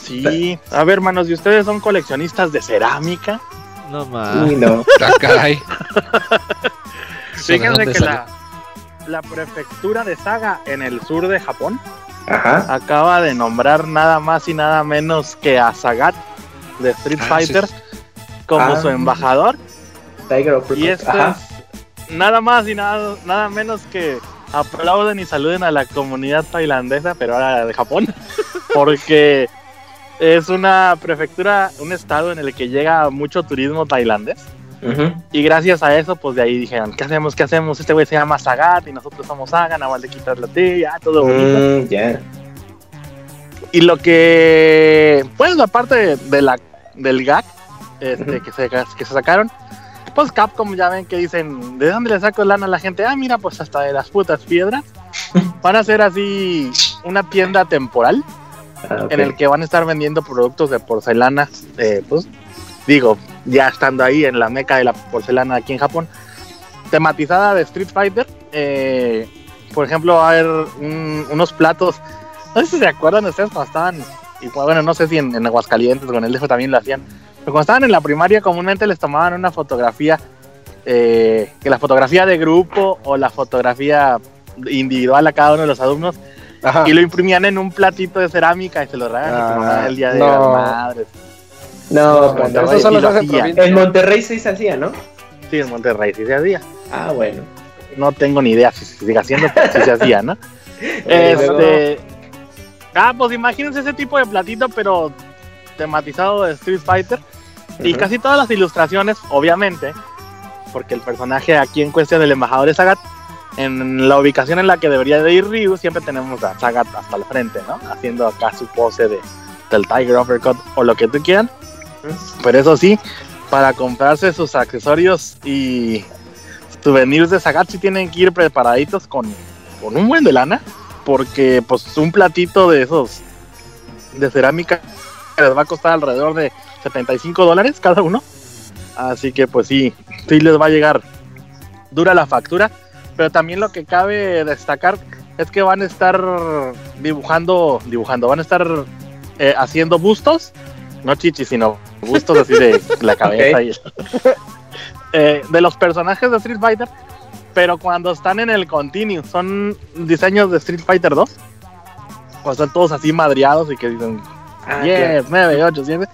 Speaker 8: Sí, a ver, manos, ¿y ustedes son coleccionistas de cerámica?
Speaker 6: No más.
Speaker 3: Uy, no. [laughs]
Speaker 5: Ah. [laughs]
Speaker 8: Fíjense que la, la prefectura de Saga en el sur de Japón
Speaker 3: Ajá.
Speaker 8: acaba de nombrar nada más y nada menos que a Sagat de Street
Speaker 5: Ah,
Speaker 8: Fighter
Speaker 5: sí.
Speaker 8: como
Speaker 3: Ah.
Speaker 8: su embajador.
Speaker 3: Tiger of
Speaker 8: Y esto
Speaker 3: Ajá.
Speaker 8: es nada más y nada, nada menos que aplauden y saluden a la comunidad tailandesa, pero ahora de Japón, [laughs] porque es una prefectura, un estado en el que llega mucho turismo tailandés.
Speaker 3: Ujú.
Speaker 8: Y gracias a eso, pues de ahí dijeron, ¿qué hacemos? ¿Qué hacemos? Este güey se llama Sagat y nosotros somos Saga, nada más le quitas la T, ya, todo bonito.
Speaker 3: Mm, ya.
Speaker 8: Y lo que, pues aparte de la, del gag este, que, se, que se sacaron, pues Capcom ya ven que dicen, ¿de dónde le saco lana a la gente? Ah, mira, pues hasta de las putas piedras. [laughs] Van a hacer así una tienda temporal
Speaker 3: Ah,
Speaker 8: en el que van a estar vendiendo productos de porcelana, eh, pues digo, ya estando ahí en la meca de la porcelana aquí en Japón, tematizada de Street Fighter. eh, por ejemplo, va a haber un- unos platos, no sé si se acuerdan ustedes cuando estaban, y bueno, no sé si en, en Aguascalientes o en el DF también lo hacían, pero cuando estaban en la primaria comúnmente les tomaban una fotografía, eh, que la fotografía de grupo o la fotografía individual a cada uno de los alumnos
Speaker 1: Ajá.
Speaker 8: y lo imprimían en un platito de cerámica y se lo regalan a tu mamá
Speaker 1: Ah,
Speaker 8: el día de
Speaker 1: no.
Speaker 8: las madres.
Speaker 3: No,
Speaker 8: No,
Speaker 3: pero
Speaker 8: Monterrey
Speaker 1: Eso solo se hace en
Speaker 3: Monterrey sí se hacía, ¿no?
Speaker 8: Sí, en Monterrey sí se hacía.
Speaker 3: Ah, bueno.
Speaker 8: No tengo ni idea si se sigue haciendo, pero sí se hacía, ¿no? [laughs] este. Ah, pues imagínense ese tipo de platito, pero tematizado de Street Fighter. Y
Speaker 3: Ujú.
Speaker 8: casi todas las ilustraciones, obviamente, porque el personaje aquí en cuestión del embajador es Sagat, en la ubicación en la que debería de ir Ryu, siempre tenemos a Sagat hasta el frente, ¿no? Haciendo acá su pose de, del Tiger Uppercut o lo que tú quieran. Pero eso sí, para comprarse sus accesorios y souvenirs de Sagat, sí tienen que ir preparaditos con, con un buen de lana, porque pues un platito de esos de cerámica les va a costar alrededor de 75 dólares cada uno. Así que pues sí, sí les va a llegar dura la factura. Pero también lo que cabe destacar es que van a estar dibujando, dibujando, van a estar eh, haciendo bustos, no chichis, sino bustos así de la [laughs] cabeza y [laughs] eh, de los personajes de Street Fighter. Pero cuando están en el continuo, son diseños de Street Fighter 2. O están todos así madreados y que dicen
Speaker 3: Ah,
Speaker 8: 10, 9, 8, 7.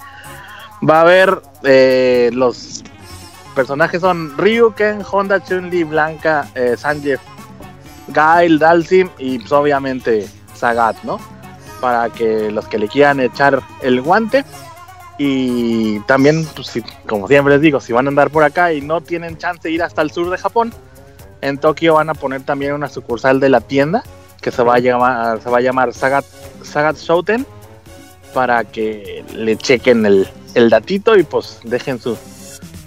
Speaker 8: Va a haber eh, los personajes son Ryu, Ken, Honda, Chun-Li, Blanca, eh, Gail, Dalsim y pues, obviamente Sagat, ¿no? Para que los que le quieran echar el guante. Y también, pues, si- como siempre les digo, si van a andar por acá y no tienen chance de ir hasta el sur de Japón, en Tokio van a poner también una sucursal de la tienda que se va a llamar, se va a llamar Sagat, Sagat Shouten para que le chequen el, el datito y pues dejen su,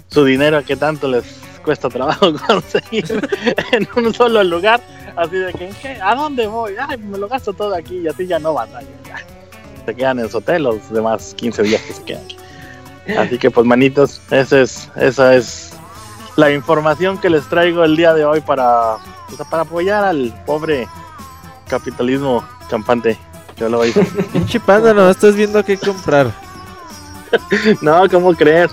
Speaker 8: su dinero que tanto les cuesta trabajo [laughs] conseguir en un solo lugar. Así de que, ¿qué? ¿a dónde voy? Ay, me lo gasto todo aquí y así ya no batalla. ya. Se quedan en su hotel los demás 15 días que se quedan. Así que pues manitos, esa es, esa es la información que les traigo el día de hoy para, pues, para apoyar al pobre capitalismo campante. Yo lo hice. [laughs]
Speaker 6: Pinche panda, no estás viendo qué comprar. [laughs]
Speaker 8: No, ¿cómo crees?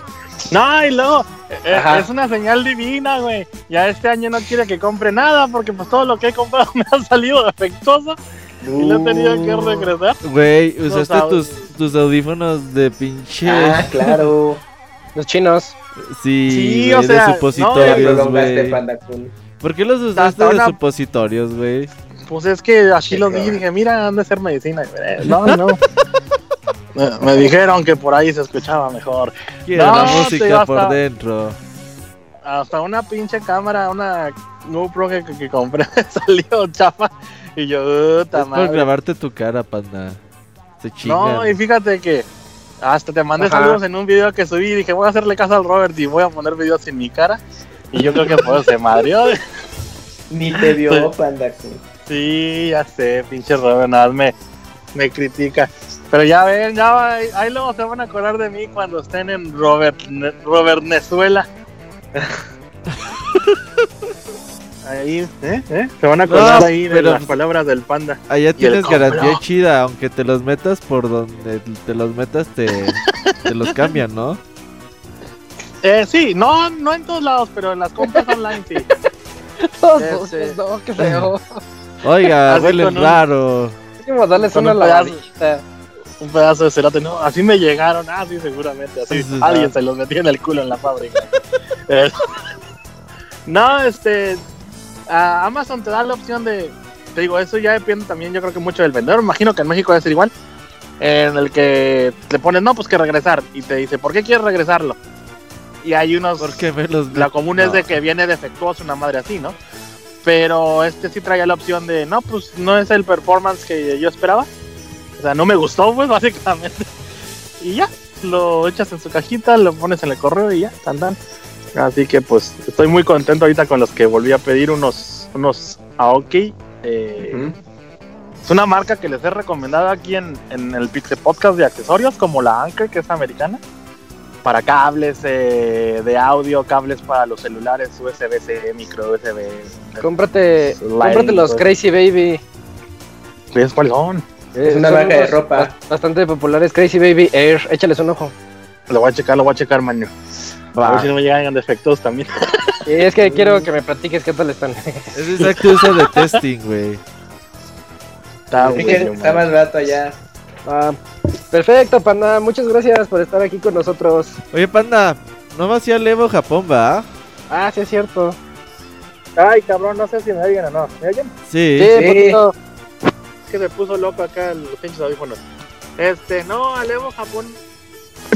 Speaker 8: No, y luego, eh, es una señal divina, güey. Ya este año no quiere que compre nada porque pues todo lo que he comprado [laughs] me ha salido defectuoso y lo he tenido que
Speaker 3: Uh.
Speaker 8: regresar.
Speaker 6: Güey, usaste tus, tus audífonos de pinche.
Speaker 3: Ah, claro.
Speaker 1: Los chinos.
Speaker 6: Sí,
Speaker 8: o sea,
Speaker 6: de supositorios, güey. ¿Por qué los usaste de
Speaker 8: una-
Speaker 6: supositorios, güey?
Speaker 8: Pues es que así lo vi,
Speaker 3: cabrón.
Speaker 8: dije, mira, han de ser medicina. Eh, No, [laughs] no. Me- me dijeron que por ahí se escuchaba mejor.
Speaker 6: Quiero
Speaker 8: No,
Speaker 6: la música por
Speaker 8: hasta-
Speaker 6: dentro.
Speaker 8: Hasta una pinche cámara, una GoPro que, que compré [laughs] salió chafa. Y yo, puta
Speaker 6: Es por
Speaker 8: madre.
Speaker 6: grabarte tu cara, panda. Se chingan.
Speaker 8: No, y fíjate que hasta te mandé
Speaker 1: Ajá.
Speaker 8: saludos en un video que subí y dije, voy a hacerle caso al Robert y voy a poner videos en mi cara. Y yo creo que por eso se madrió. [laughs]
Speaker 3: Ni te vio, Panda.
Speaker 8: Sí, ya sé, pinche Robert, nada más me, me critica. Pero ya ven, ya va, ahí, ahí luego se van a acordar de mí cuando estén en Robert, Robert Venezuela. [laughs] Ahí, ¿eh? ¿eh? Se van a acordar
Speaker 6: No,
Speaker 8: ahí de
Speaker 6: pero-
Speaker 8: las palabras del panda.
Speaker 6: Allá tienes garantía chida, aunque te los metas por donde te los metas, te, [laughs] te los cambian, ¿no?
Speaker 8: Eh, sí, no, no en todos lados, pero en las compras [laughs] online sí.
Speaker 1: Todos dos, no, qué feo.
Speaker 6: Oiga, huelen raro.
Speaker 1: Dijimos darles una lavadita.
Speaker 8: Un pedazo de cerote, no, así me llegaron, ah, sí, seguramente, así,
Speaker 6: Sí, sí,
Speaker 8: alguien se los metió en el culo en la fábrica. [laughs] Eh, no, este, a Amazon te da la opción de, te digo, eso ya depende también, yo creo que mucho del vendedor, imagino que en México debe ser igual, en el que te pones, no, pues que regresar, y te dice, ¿por qué quieres regresarlo? Y hay unos,
Speaker 6: ¿Por qué me los
Speaker 8: la común es de que viene defectuoso, una madre así, ¿no? Pero este sí traía la opción de, no, pues no es el performance que yo esperaba. O sea, no me gustó, pues, [laughs] básicamente. Y ya, lo echas en su cajita, lo pones en el correo y ya, tan tan. Así que pues estoy muy contento ahorita con los que volví a pedir unos, unos Aoki. Eh. Es una marca que les he recomendado aquí en, en el Pixel Podcast de accesorios, como la Anker, que es americana. Para cables eh, de audio, cables para los celulares, USB-C, micro USB.
Speaker 1: Cómprate, cómprate los
Speaker 8: pues.
Speaker 1: Crazy Baby.
Speaker 8: ¿Ves cuáles son?
Speaker 3: Es una marca de ropa.
Speaker 1: ba- Bastante populares. Crazy Baby Air. Échales un ojo.
Speaker 8: Lo voy a checar, lo voy a checar, maño. A ver si no me llegan defectos también. [laughs]
Speaker 1: Y es que quiero que me platiques qué tal están. [laughs]
Speaker 6: Es exacto uso de testing, güey.
Speaker 8: Está bueno,
Speaker 3: está más barato allá.
Speaker 1: Ah, perfecto, panda. Muchas gracias por estar aquí con nosotros.
Speaker 6: Oye, panda, no va hacia Evo Japón, ¿va?
Speaker 1: Ah, sí es cierto.
Speaker 8: Ay, cabrón, no sé si me oyen o no. ¿Me oyen?
Speaker 6: Sí.
Speaker 1: Sí,
Speaker 3: Sí.
Speaker 1: poquito.
Speaker 8: que se puso loco acá los pinches audífonos. Este, no, Alevo Japón.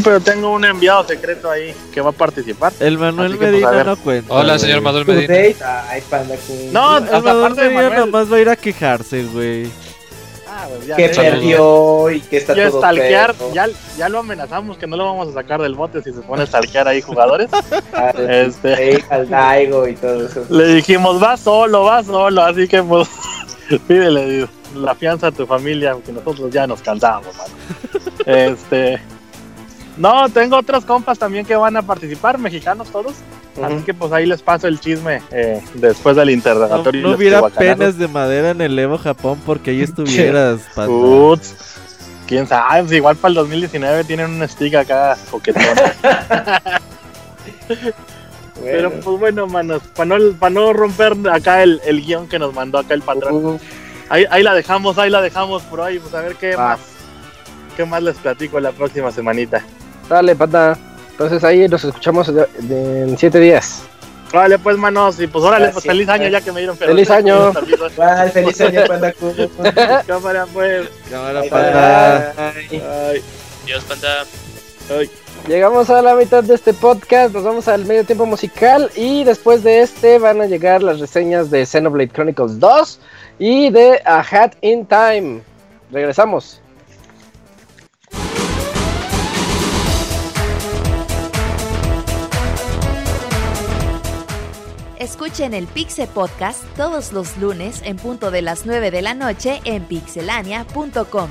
Speaker 8: Pero tengo un enviado secreto ahí que va a participar.
Speaker 6: El Manuel
Speaker 8: que, pues,
Speaker 6: Medina no cuenta.
Speaker 5: Hola,
Speaker 6: güey.
Speaker 5: señor Manuel
Speaker 3: Tu
Speaker 5: Medina.
Speaker 3: Ay, panda. Kun.
Speaker 8: No,
Speaker 6: El Manuel
Speaker 8: aparte de
Speaker 6: Medina
Speaker 8: Manuel.
Speaker 6: nomás va a ir a quejarse, güey.
Speaker 8: Ah, pues ya,
Speaker 3: que perdió y que está todo
Speaker 8: stalkear, ya, ya lo amenazamos que no lo vamos a sacar del bote si se pone a stalkear ahí jugadores. [laughs] Este,
Speaker 3: Ey, al Daigo y todo eso.
Speaker 8: le dijimos, va solo, va solo, así que pues [laughs] pídele la fianza a tu familia, que nosotros ya nos cansamos, mano. [laughs] Este, no, tengo otros compas también que van a participar, mexicanos todos. Así que pues ahí les paso el chisme eh, después del
Speaker 6: No,
Speaker 8: interrogatorio.
Speaker 6: no
Speaker 8: los
Speaker 6: hubiera penas de madera en el Evo Japón porque ahí estuvieras.
Speaker 8: Uts, quién sabe, pues, igual para el 2019 tienen un stick acá coquetón. [laughs] Pero
Speaker 3: Bueno.
Speaker 8: pues bueno, manos, para no, pa' no romper acá el, el guion que nos mandó acá el patrón.
Speaker 3: Uh,
Speaker 8: Ahí, ahí la dejamos, ahí la dejamos por hoy, pues a ver qué más. ¿Qué más les platico la próxima semanita?
Speaker 1: Dale, panda. Entonces ahí nos escuchamos de- de- en siete días.
Speaker 8: Vale, pues manos, y pues órale, pues feliz año ya que me dieron
Speaker 1: Feliz año.
Speaker 3: feliz año, panda. [laughs]
Speaker 8: Cámara, pues.
Speaker 6: Cámara,
Speaker 3: Bye,
Speaker 6: panda.
Speaker 3: bye.
Speaker 8: Ay,
Speaker 2: Dios, panda.
Speaker 8: ay.
Speaker 1: Llegamos a la mitad de este podcast, nos vamos al medio tiempo musical y después de este van a llegar las reseñas de Xenoblade Chronicles 2 y de A Hat in Time. Regresamos.
Speaker 7: Escuchen el Pixel Podcast todos los lunes en punto de las 9 de la noche en pixelania.com.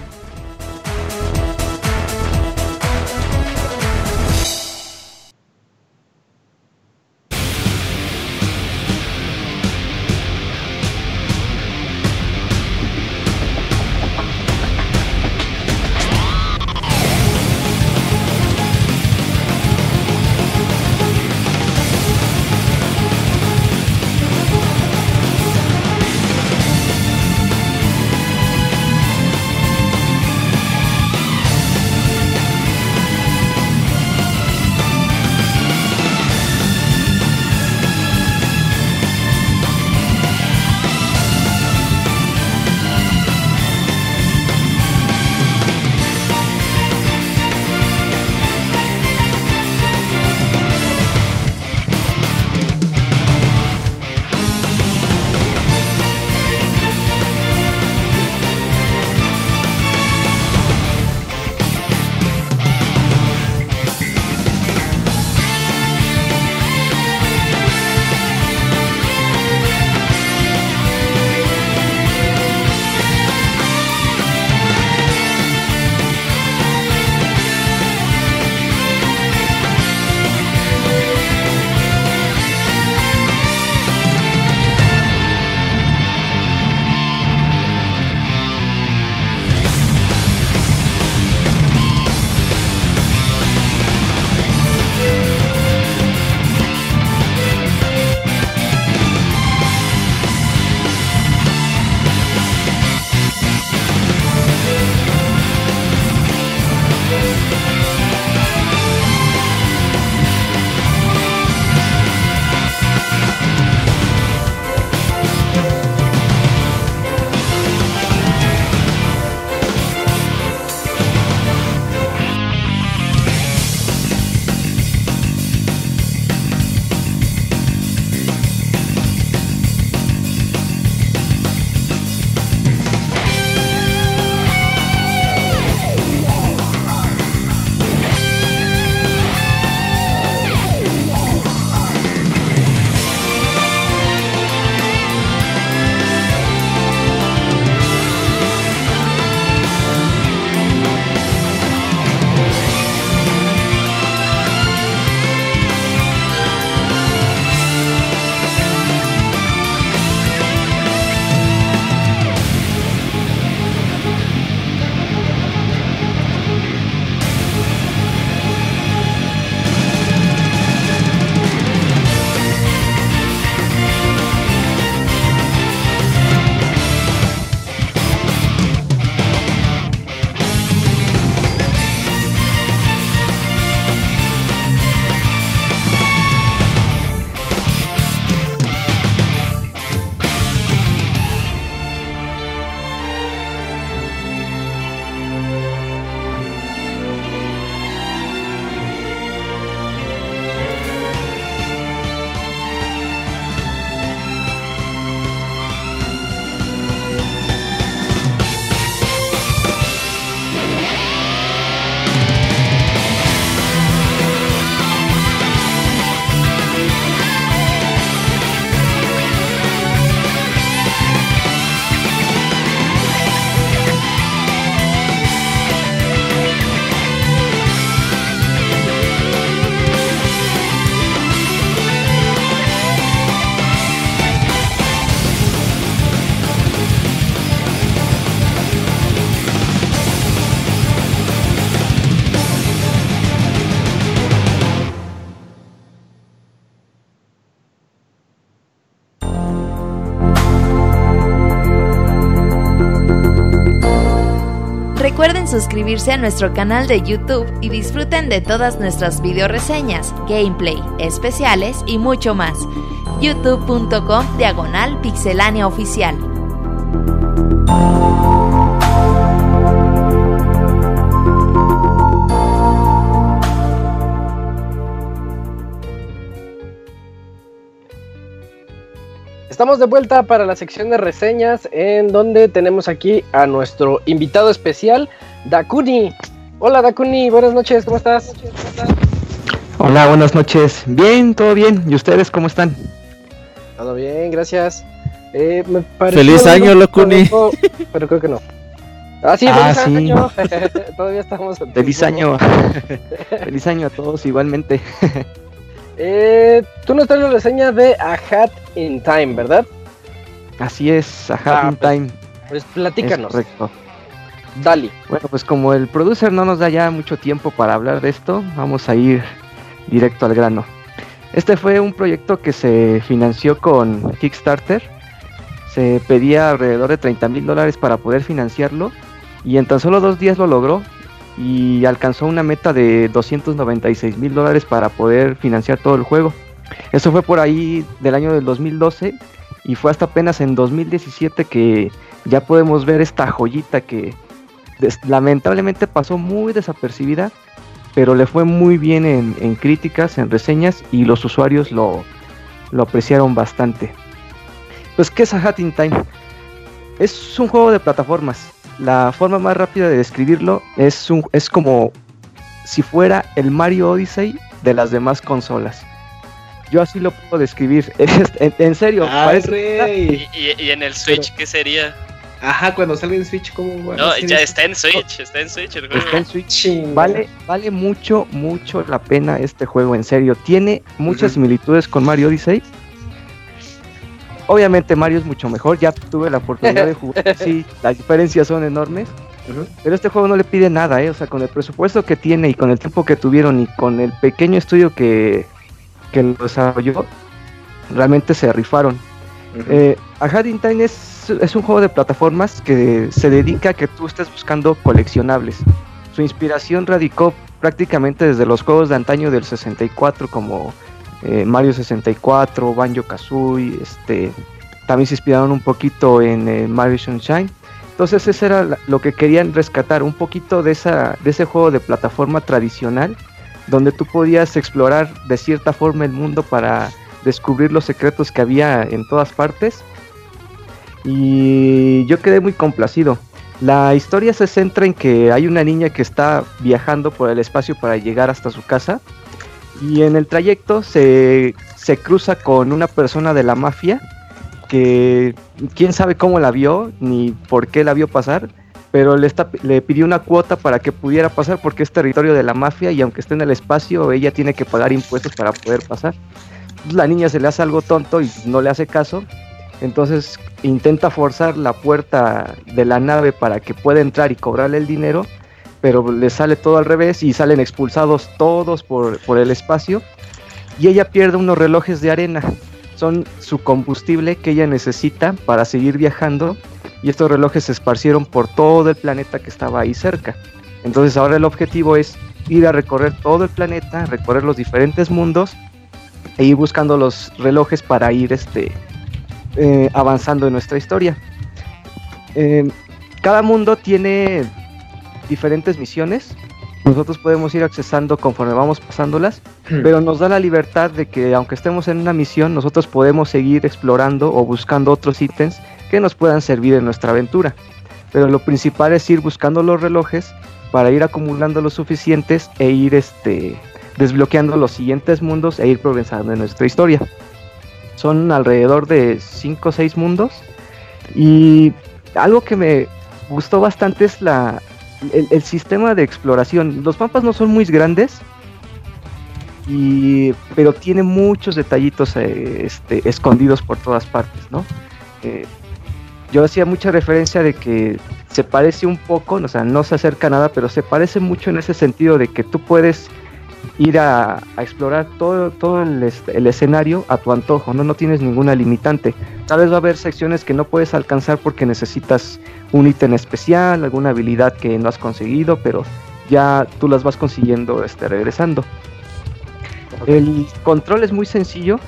Speaker 7: suscribirse a nuestro canal de YouTube y disfruten de todas nuestras video reseñas, gameplay, especiales y mucho más. youtube.com diagonal pixelánea oficial.
Speaker 1: Estamos de vuelta para la sección de reseñas en donde tenemos aquí a nuestro invitado especial, Dakuni. Hola Dakuni, buenas noches, ¿cómo estás?
Speaker 10: Hola, buenas noches. Bien, todo bien. ¿Y ustedes cómo están?
Speaker 1: Todo bien, gracias. Eh, me
Speaker 6: Feliz año, Locuni.
Speaker 1: Pero creo que no. Ah, sí,
Speaker 10: Ah,
Speaker 1: feliz
Speaker 10: sí.
Speaker 1: año. [laughs] Todavía estamos. a
Speaker 10: Feliz
Speaker 1: tiempo.
Speaker 10: año. [laughs] Feliz año a todos igualmente.
Speaker 1: Eh, tú nos traes la reseña de A Hat in Time, ¿verdad?
Speaker 10: Así es, a
Speaker 1: Ah,
Speaker 10: Happy
Speaker 1: pues,
Speaker 10: Time.
Speaker 1: Pues
Speaker 10: Es
Speaker 1: platícanos.
Speaker 10: correcto.
Speaker 1: Dali.
Speaker 10: Bueno, pues como el producer no nos da ya mucho tiempo para hablar de esto, vamos a ir directo al grano. Este fue un proyecto que se financió con Kickstarter. Se pedía alrededor de 30 mil dólares para poder financiarlo y en tan solo dos días lo logró y alcanzó una meta de 296 mil dólares para poder financiar todo el juego. Eso fue por ahí del año del 2012 y fue hasta apenas en 2017 que ya podemos ver esta joyita que lamentablemente pasó muy desapercibida, pero le fue muy bien en, en críticas, en reseñas y los usuarios lo, lo apreciaron bastante. Pues, ¿qué es A Hat in Time? Es un juego de plataformas. La forma más rápida de describirlo es, un, es como si fuera el Mario Odyssey de las demás consolas. Yo así lo puedo describir. Es- [laughs] en, en serio,
Speaker 3: Ay,
Speaker 10: parece-
Speaker 3: rey.
Speaker 2: Y, y- y en el Switch, ¿qué sería?
Speaker 3: Ajá, cuando salga en Switch, ¿cómo va a
Speaker 2: No, ya está en Switch, está en Switch el juego.
Speaker 10: está en Switch. Vale, vale mucho, mucho la pena este juego, en serio. Tiene muchas similitudes con Mario Odyssey. Obviamente Mario es mucho mejor, ya tuve la oportunidad de jugar, [laughs] sí, las diferencias son enormes, pero este juego no le pide nada, ¿eh? o sea, con el presupuesto que tiene y con el tiempo que tuvieron y con el pequeño estudio que, que lo desarrolló, realmente se rifaron.
Speaker 3: Ujú.
Speaker 10: Eh, A Time es, es un juego de plataformas que se dedica a que tú estés buscando coleccionables. Su inspiración radicó prácticamente desde los juegos de antaño del 64 como eh, Mario 64, Banjo Kazooie, este, también se inspiraron un poquito en eh, Mario Sunshine. Entonces ese era lo que querían rescatar, un poquito de, esa, de ese juego de plataforma tradicional, donde tú podías explorar de cierta forma el mundo para descubrir los secretos que había en todas partes. Y yo quedé muy complacido. La historia se centra en que hay una niña que está viajando por el espacio para llegar hasta su casa. Y en el trayecto se, se cruza con una persona de la mafia que quién sabe cómo la vio ni por qué la vio pasar, pero le, está, le pidió una cuota para que pudiera pasar porque es territorio de la mafia y aunque esté en el espacio ella tiene que pagar impuestos para poder pasar. La niña se le hace algo tonto y no le hace caso, entonces intenta forzar la puerta de la nave para que pueda entrar y cobrarle el dinero, pero le sale todo al revés y salen expulsados todos por, por el espacio y ella pierde unos relojes de arena. Son su combustible que ella necesita para seguir viajando y estos relojes se esparcieron por todo el planeta que estaba ahí cerca. Entonces ahora el objetivo es ir a recorrer todo el planeta, recorrer los diferentes mundos e ir buscando los relojes para ir este, eh, avanzando en nuestra historia. Eh, cada mundo tiene diferentes misiones. Nosotros podemos ir accesando conforme vamos pasándolas, pero nos da la libertad de que aunque estemos en una misión, nosotros podemos seguir explorando o buscando otros ítems que nos puedan servir en nuestra aventura. Pero lo principal es ir buscando los relojes para ir acumulando los suficientes e ir este, desbloqueando los siguientes mundos e ir progresando en nuestra historia. Son alrededor de 5 o 6 mundos y algo que me gustó bastante es la, el, sistema de exploración. Los mapas no son muy grandes, y, pero tiene muchos detallitos eh, este, escondidos por todas partes, ¿no? Eh, yo hacía mucha referencia de que se parece un poco, o sea, no se acerca a nada, pero se parece mucho en ese sentido de que tú puedes ir a, a explorar todo, todo el, el escenario a tu antojo, ¿no? no tienes ninguna limitante. Tal vez va a haber secciones que no puedes alcanzar porque necesitas un ítem especial, alguna habilidad que no has conseguido, pero ya tú las vas consiguiendo este, regresando. El control es muy sencillo,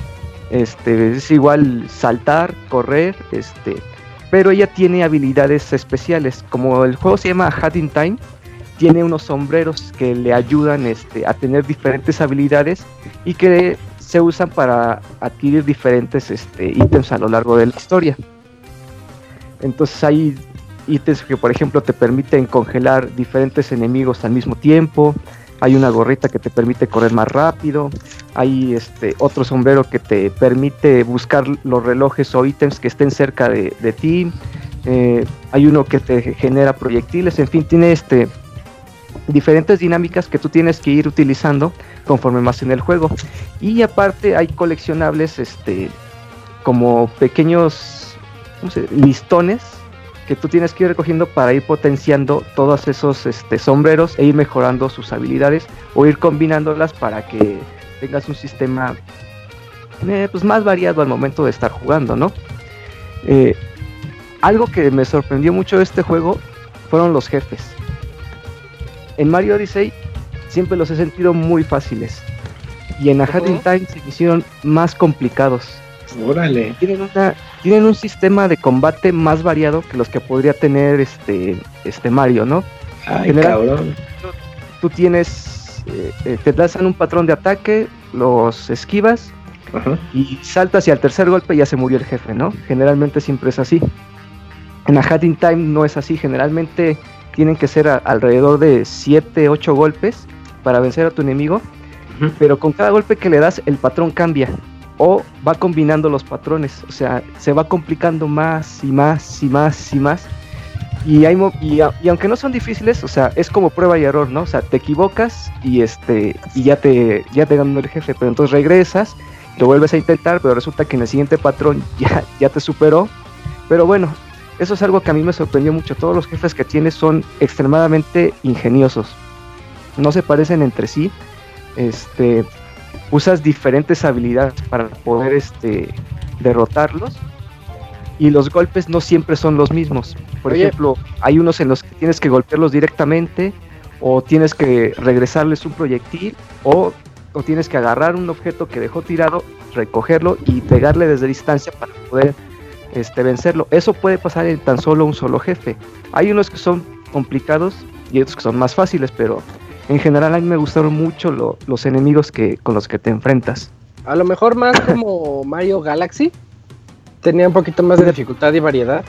Speaker 10: este, es igual saltar, correr, este, pero ella tiene habilidades especiales. Como el juego se llama Hat in Time, tiene unos sombreros que le ayudan este, a tener diferentes habilidades y que se usan para adquirir diferentes este, ítems a lo largo de la historia. Entonces hay ítems que por ejemplo te permiten congelar diferentes enemigos al mismo tiempo. Hay una gorrita que te permite correr más rápido. Hay este otro sombrero que te permite buscar los relojes o ítems que estén cerca de, de ti. Eh, hay uno que te genera proyectiles. En fin, tiene este diferentes dinámicas que tú tienes que ir utilizando conforme más en el juego. Y aparte hay coleccionables este como pequeños listones que tú tienes que ir recogiendo para ir potenciando todos esos este, sombreros e ir mejorando sus habilidades o ir combinándolas para que tengas un sistema eh, pues más variado al momento de estar jugando, ¿no? Eh, algo que me sorprendió mucho de este juego fueron los jefes. En Mario Odyssey siempre los he sentido muy fáciles. Y en A Hat in Time se hicieron más complicados.
Speaker 3: Órale.
Speaker 10: Tienen, una, tienen un sistema de combate más variado que los que podría tener este, este Mario, ¿no?
Speaker 3: Ay,
Speaker 10: General-
Speaker 3: cabrón.
Speaker 10: Tú tienes, eh, eh, te lanzan un patrón de ataque, los esquivas
Speaker 3: Ajá.
Speaker 10: y saltas y al tercer golpe ya se murió el jefe, ¿no? Generalmente siempre es así. En A Hat in Time no es así, generalmente tienen que ser a- alrededor de 7, 8 golpes para vencer a tu enemigo, pero con cada golpe que le das el patrón cambia o va combinando los patrones, o sea, se va complicando más y más y más y más. Y, hay y aunque no son difíciles, o sea, es como prueba y error, ¿no? O sea, te equivocas y este y ya te ya te ganó el jefe, pero entonces regresas, lo vuelves a intentar, pero resulta que en el siguiente patrón [laughs] ya ya te superó. Pero bueno, eso es algo que a mí me sorprendió mucho. Todos los jefes que tienes son extremadamente ingeniosos. No se parecen entre sí. Este usas diferentes habilidades para poder este derrotarlos y los golpes no siempre son los mismos. Por
Speaker 1: Oye.
Speaker 10: ejemplo, hay unos en los que tienes que golpearlos directamente o tienes que regresarles un proyectil o, o tienes que agarrar un objeto que dejó tirado, recogerlo y pegarle desde distancia para poder este, vencerlo. Eso puede pasar en tan solo un solo jefe. Hay unos que son complicados y otros que son más fáciles, pero en general a mí me gustaron mucho lo- los enemigos que, con los que te enfrentas.
Speaker 1: A lo mejor más como [laughs] Mario Galaxy. Tenía un poquito más de dificultad y variedad.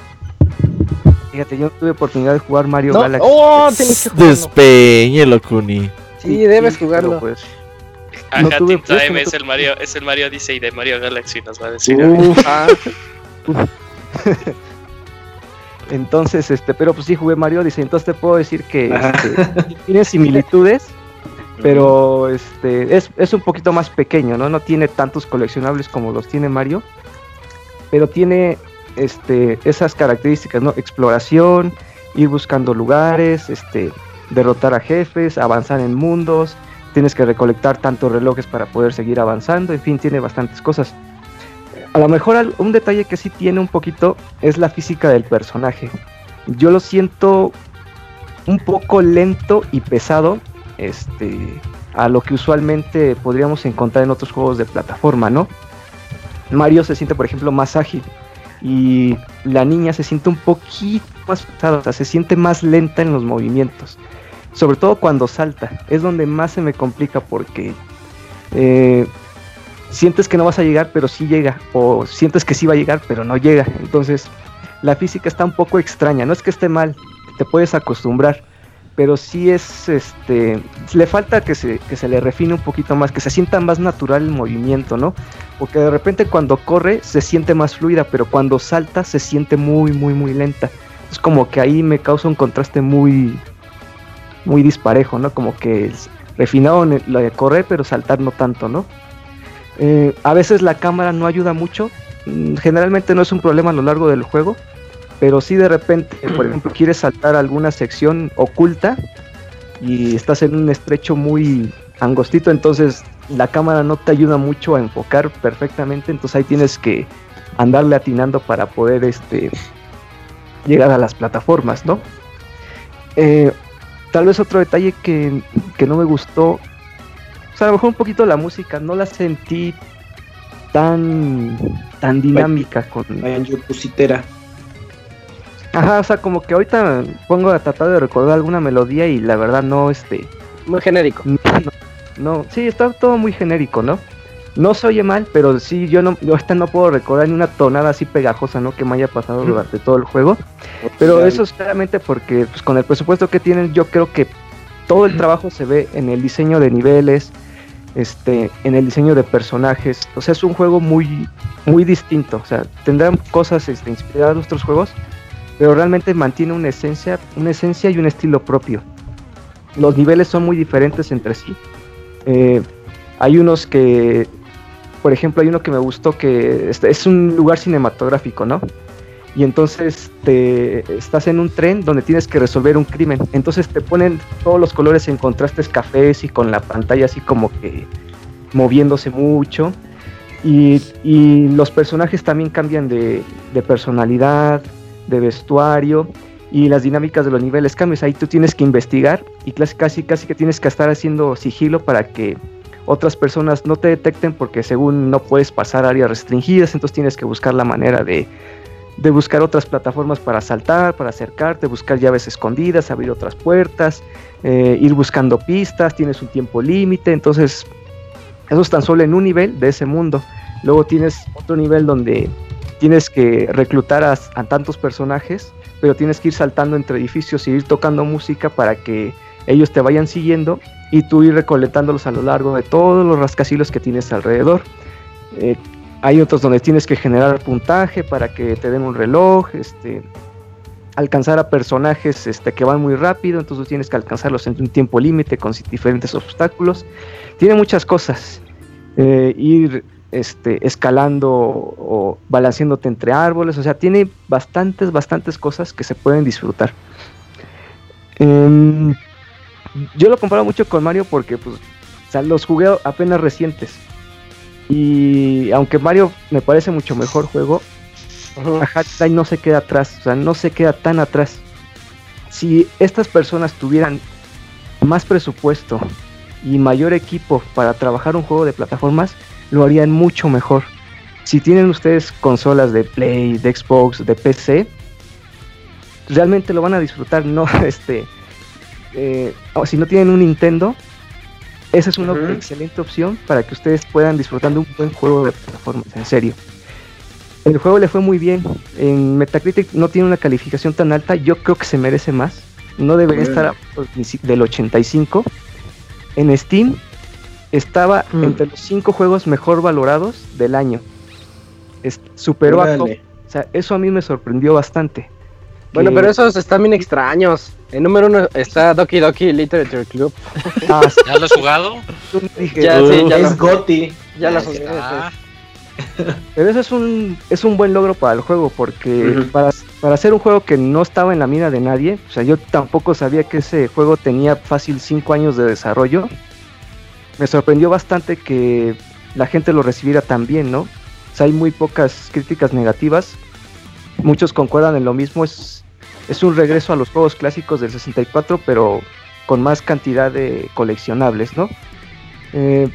Speaker 10: Fíjate, yo no tuve oportunidad de jugar Mario
Speaker 1: No,
Speaker 10: Galaxy.
Speaker 1: oh, tienes que jugarlo.
Speaker 6: Despeñelo, Kuni.
Speaker 1: Sí, debes
Speaker 10: pero
Speaker 1: jugarlo.
Speaker 10: pues,
Speaker 2: A
Speaker 10: No
Speaker 2: Hat
Speaker 10: tuve-
Speaker 2: in
Speaker 10: yo es que
Speaker 2: Time
Speaker 10: no
Speaker 2: es
Speaker 10: tuve-
Speaker 2: el Mario, es el Mario Odyssey de Mario Galaxy, nos va a decir. [laughs]
Speaker 10: entonces, este, pero pues sí jugué Mario Odyssey, entonces te puedo decir que este, tiene similitudes, [laughs] pero este es, es un poquito más pequeño, ¿no? No tiene tantos coleccionables como los tiene Mario, pero tiene este esas características, ¿no? Exploración, ir buscando lugares, este derrotar a jefes, avanzar en mundos, tienes que recolectar tantos relojes para poder seguir avanzando, en fin, tiene bastantes cosas. A lo mejor un detalle que sí tiene un poquito es la física del personaje. Yo lo siento un poco lento y pesado, este, a lo que usualmente podríamos encontrar en otros juegos de plataforma, ¿no? Mario se siente, por ejemplo, más ágil y la niña se siente un poquito más pesada, o sea, se siente más lenta en los movimientos. Sobre todo cuando salta, es donde más se me complica porque eh, sientes que no vas a llegar, pero sí llega, o sientes que sí va a llegar, pero no llega. Entonces, la física está un poco extraña, no es que esté mal, te puedes acostumbrar, pero sí es, este, le falta que se, que se le refine un poquito más, que se sienta más natural el movimiento, ¿no? Porque de repente cuando corre se siente más fluida, pero cuando salta se siente muy, muy, muy lenta. Es como que ahí me causa un contraste muy, muy disparejo, ¿no? Como que es refinado en el- lo de correr, pero saltar no tanto, ¿no? Eh, a veces la cámara no ayuda mucho. mm, Generalmente no es un problema a lo largo del juego. Pero si de repente, por ejemplo, [clears throat] quieres saltar alguna sección oculta y estás en un estrecho muy, angostito, entonces la cámara no te ayuda mucho a enfocar perfectamente, entonces ahí tienes que andarle atinando para poder este llegar a las plataformas, ¿no? Eh, tal vez otro detalle que, que no me gustó, o sea, a lo mejor un poquito la música, no la sentí tan tan dinámica con
Speaker 3: Banjo Pusitera.
Speaker 10: Ajá, o sea, como que ahorita pongo a tratar de recordar alguna melodía y la verdad no, este...
Speaker 1: Muy genérico. [laughs]
Speaker 10: No, no, sí, está todo muy genérico, ¿no? No se oye mal, pero sí, yo no, yo ahorita no puedo recordar ni una tonada así pegajosa, ¿no? Que me haya pasado durante todo el juego. Pero eso es claramente porque pues, con el presupuesto que tienen, yo creo que todo el trabajo se ve en el diseño de niveles, este, en el diseño de personajes. O sea, es un juego muy, muy distinto. O sea, tendrán cosas este, inspiradas de otros juegos, pero realmente mantiene una esencia, una esencia y un estilo propio. Los niveles son muy diferentes entre sí. Eh, hay unos que, por ejemplo, hay uno que me gustó que es, es un lugar cinematográfico, ¿no? Y entonces te estás en un tren donde tienes que resolver un crimen. Entonces te ponen todos los colores en contrastes cafés y con la pantalla así como que moviéndose mucho. Y, y los personajes también cambian de, de personalidad, de vestuario y las dinámicas de los niveles cambian. Ahí tú tienes que investigar y casi, casi, casi que tienes que estar haciendo sigilo para que otras personas no te detecten porque según no puedes pasar áreas restringidas, entonces tienes que buscar la manera de, de buscar otras plataformas para saltar, para acercarte, buscar llaves escondidas, abrir otras puertas, eh, ir buscando pistas, tienes un tiempo límite, entonces eso es tan solo en un nivel de ese mundo. Luego tienes otro nivel donde tienes que reclutar a, tantos personajes, pero tienes que ir saltando entre edificios y ir tocando música para que ellos te vayan siguiendo y tú ir recolectándolos a lo largo de todos los rascacielos que tienes alrededor. Eh, hay otros donde tienes que generar puntaje para que te den un reloj, este, alcanzar a personajes este, que van muy rápido, entonces tienes que alcanzarlos en un tiempo límite con diferentes obstáculos. Tiene muchas cosas. Eh, ir este, escalando o balanceándote entre árboles, o sea, tiene bastantes, bastantes cosas que se pueden disfrutar. Em, yo lo comparo mucho con Mario porque pues, los jugué apenas recientes. Y aunque Mario me parece mucho mejor juego, Hatline no se queda atrás, o sea, no se queda tan atrás. Si estas personas tuvieran más presupuesto y mayor equipo para trabajar un juego de plataformas, lo harían mucho mejor. Si tienen ustedes consolas de Play, de Xbox, de PC, realmente lo van a disfrutar, no [laughs] este eh, si no tienen un Nintendo, esa es una excelente opción para que ustedes puedan disfrutar de un buen juego de plataformas, en serio. El juego le fue muy bien. En Metacritic no tiene una calificación tan alta. Yo creo que se merece más. No debería estar si- del 85. En Steam estaba
Speaker 3: Mm.
Speaker 10: entre los 5 juegos mejor valorados del año. Es- superó a. Cop. O sea, eso a mí me sorprendió bastante.
Speaker 1: Bueno, pero esos están bien extraños. En número uno está Doki Doki Literature Club. [laughs]
Speaker 10: Ah, sí,
Speaker 5: ¿Ya lo has jugado?
Speaker 1: Ya, sí, ya
Speaker 3: es
Speaker 1: lo-
Speaker 3: Goti.
Speaker 1: Ya lo jugué.
Speaker 5: está.
Speaker 10: Pero eso es un, es un buen logro para el juego, porque para, para hacer un juego que no estaba en la mira de nadie, o sea, yo tampoco sabía que ese juego tenía fácil 5 años de desarrollo, me sorprendió bastante que la gente lo recibiera tan bien, ¿no? O sea, hay muy pocas críticas negativas, muchos concuerdan en lo mismo, es, es un regreso a los juegos clásicos del 64, pero con más cantidad de coleccionables, ¿no? Eh,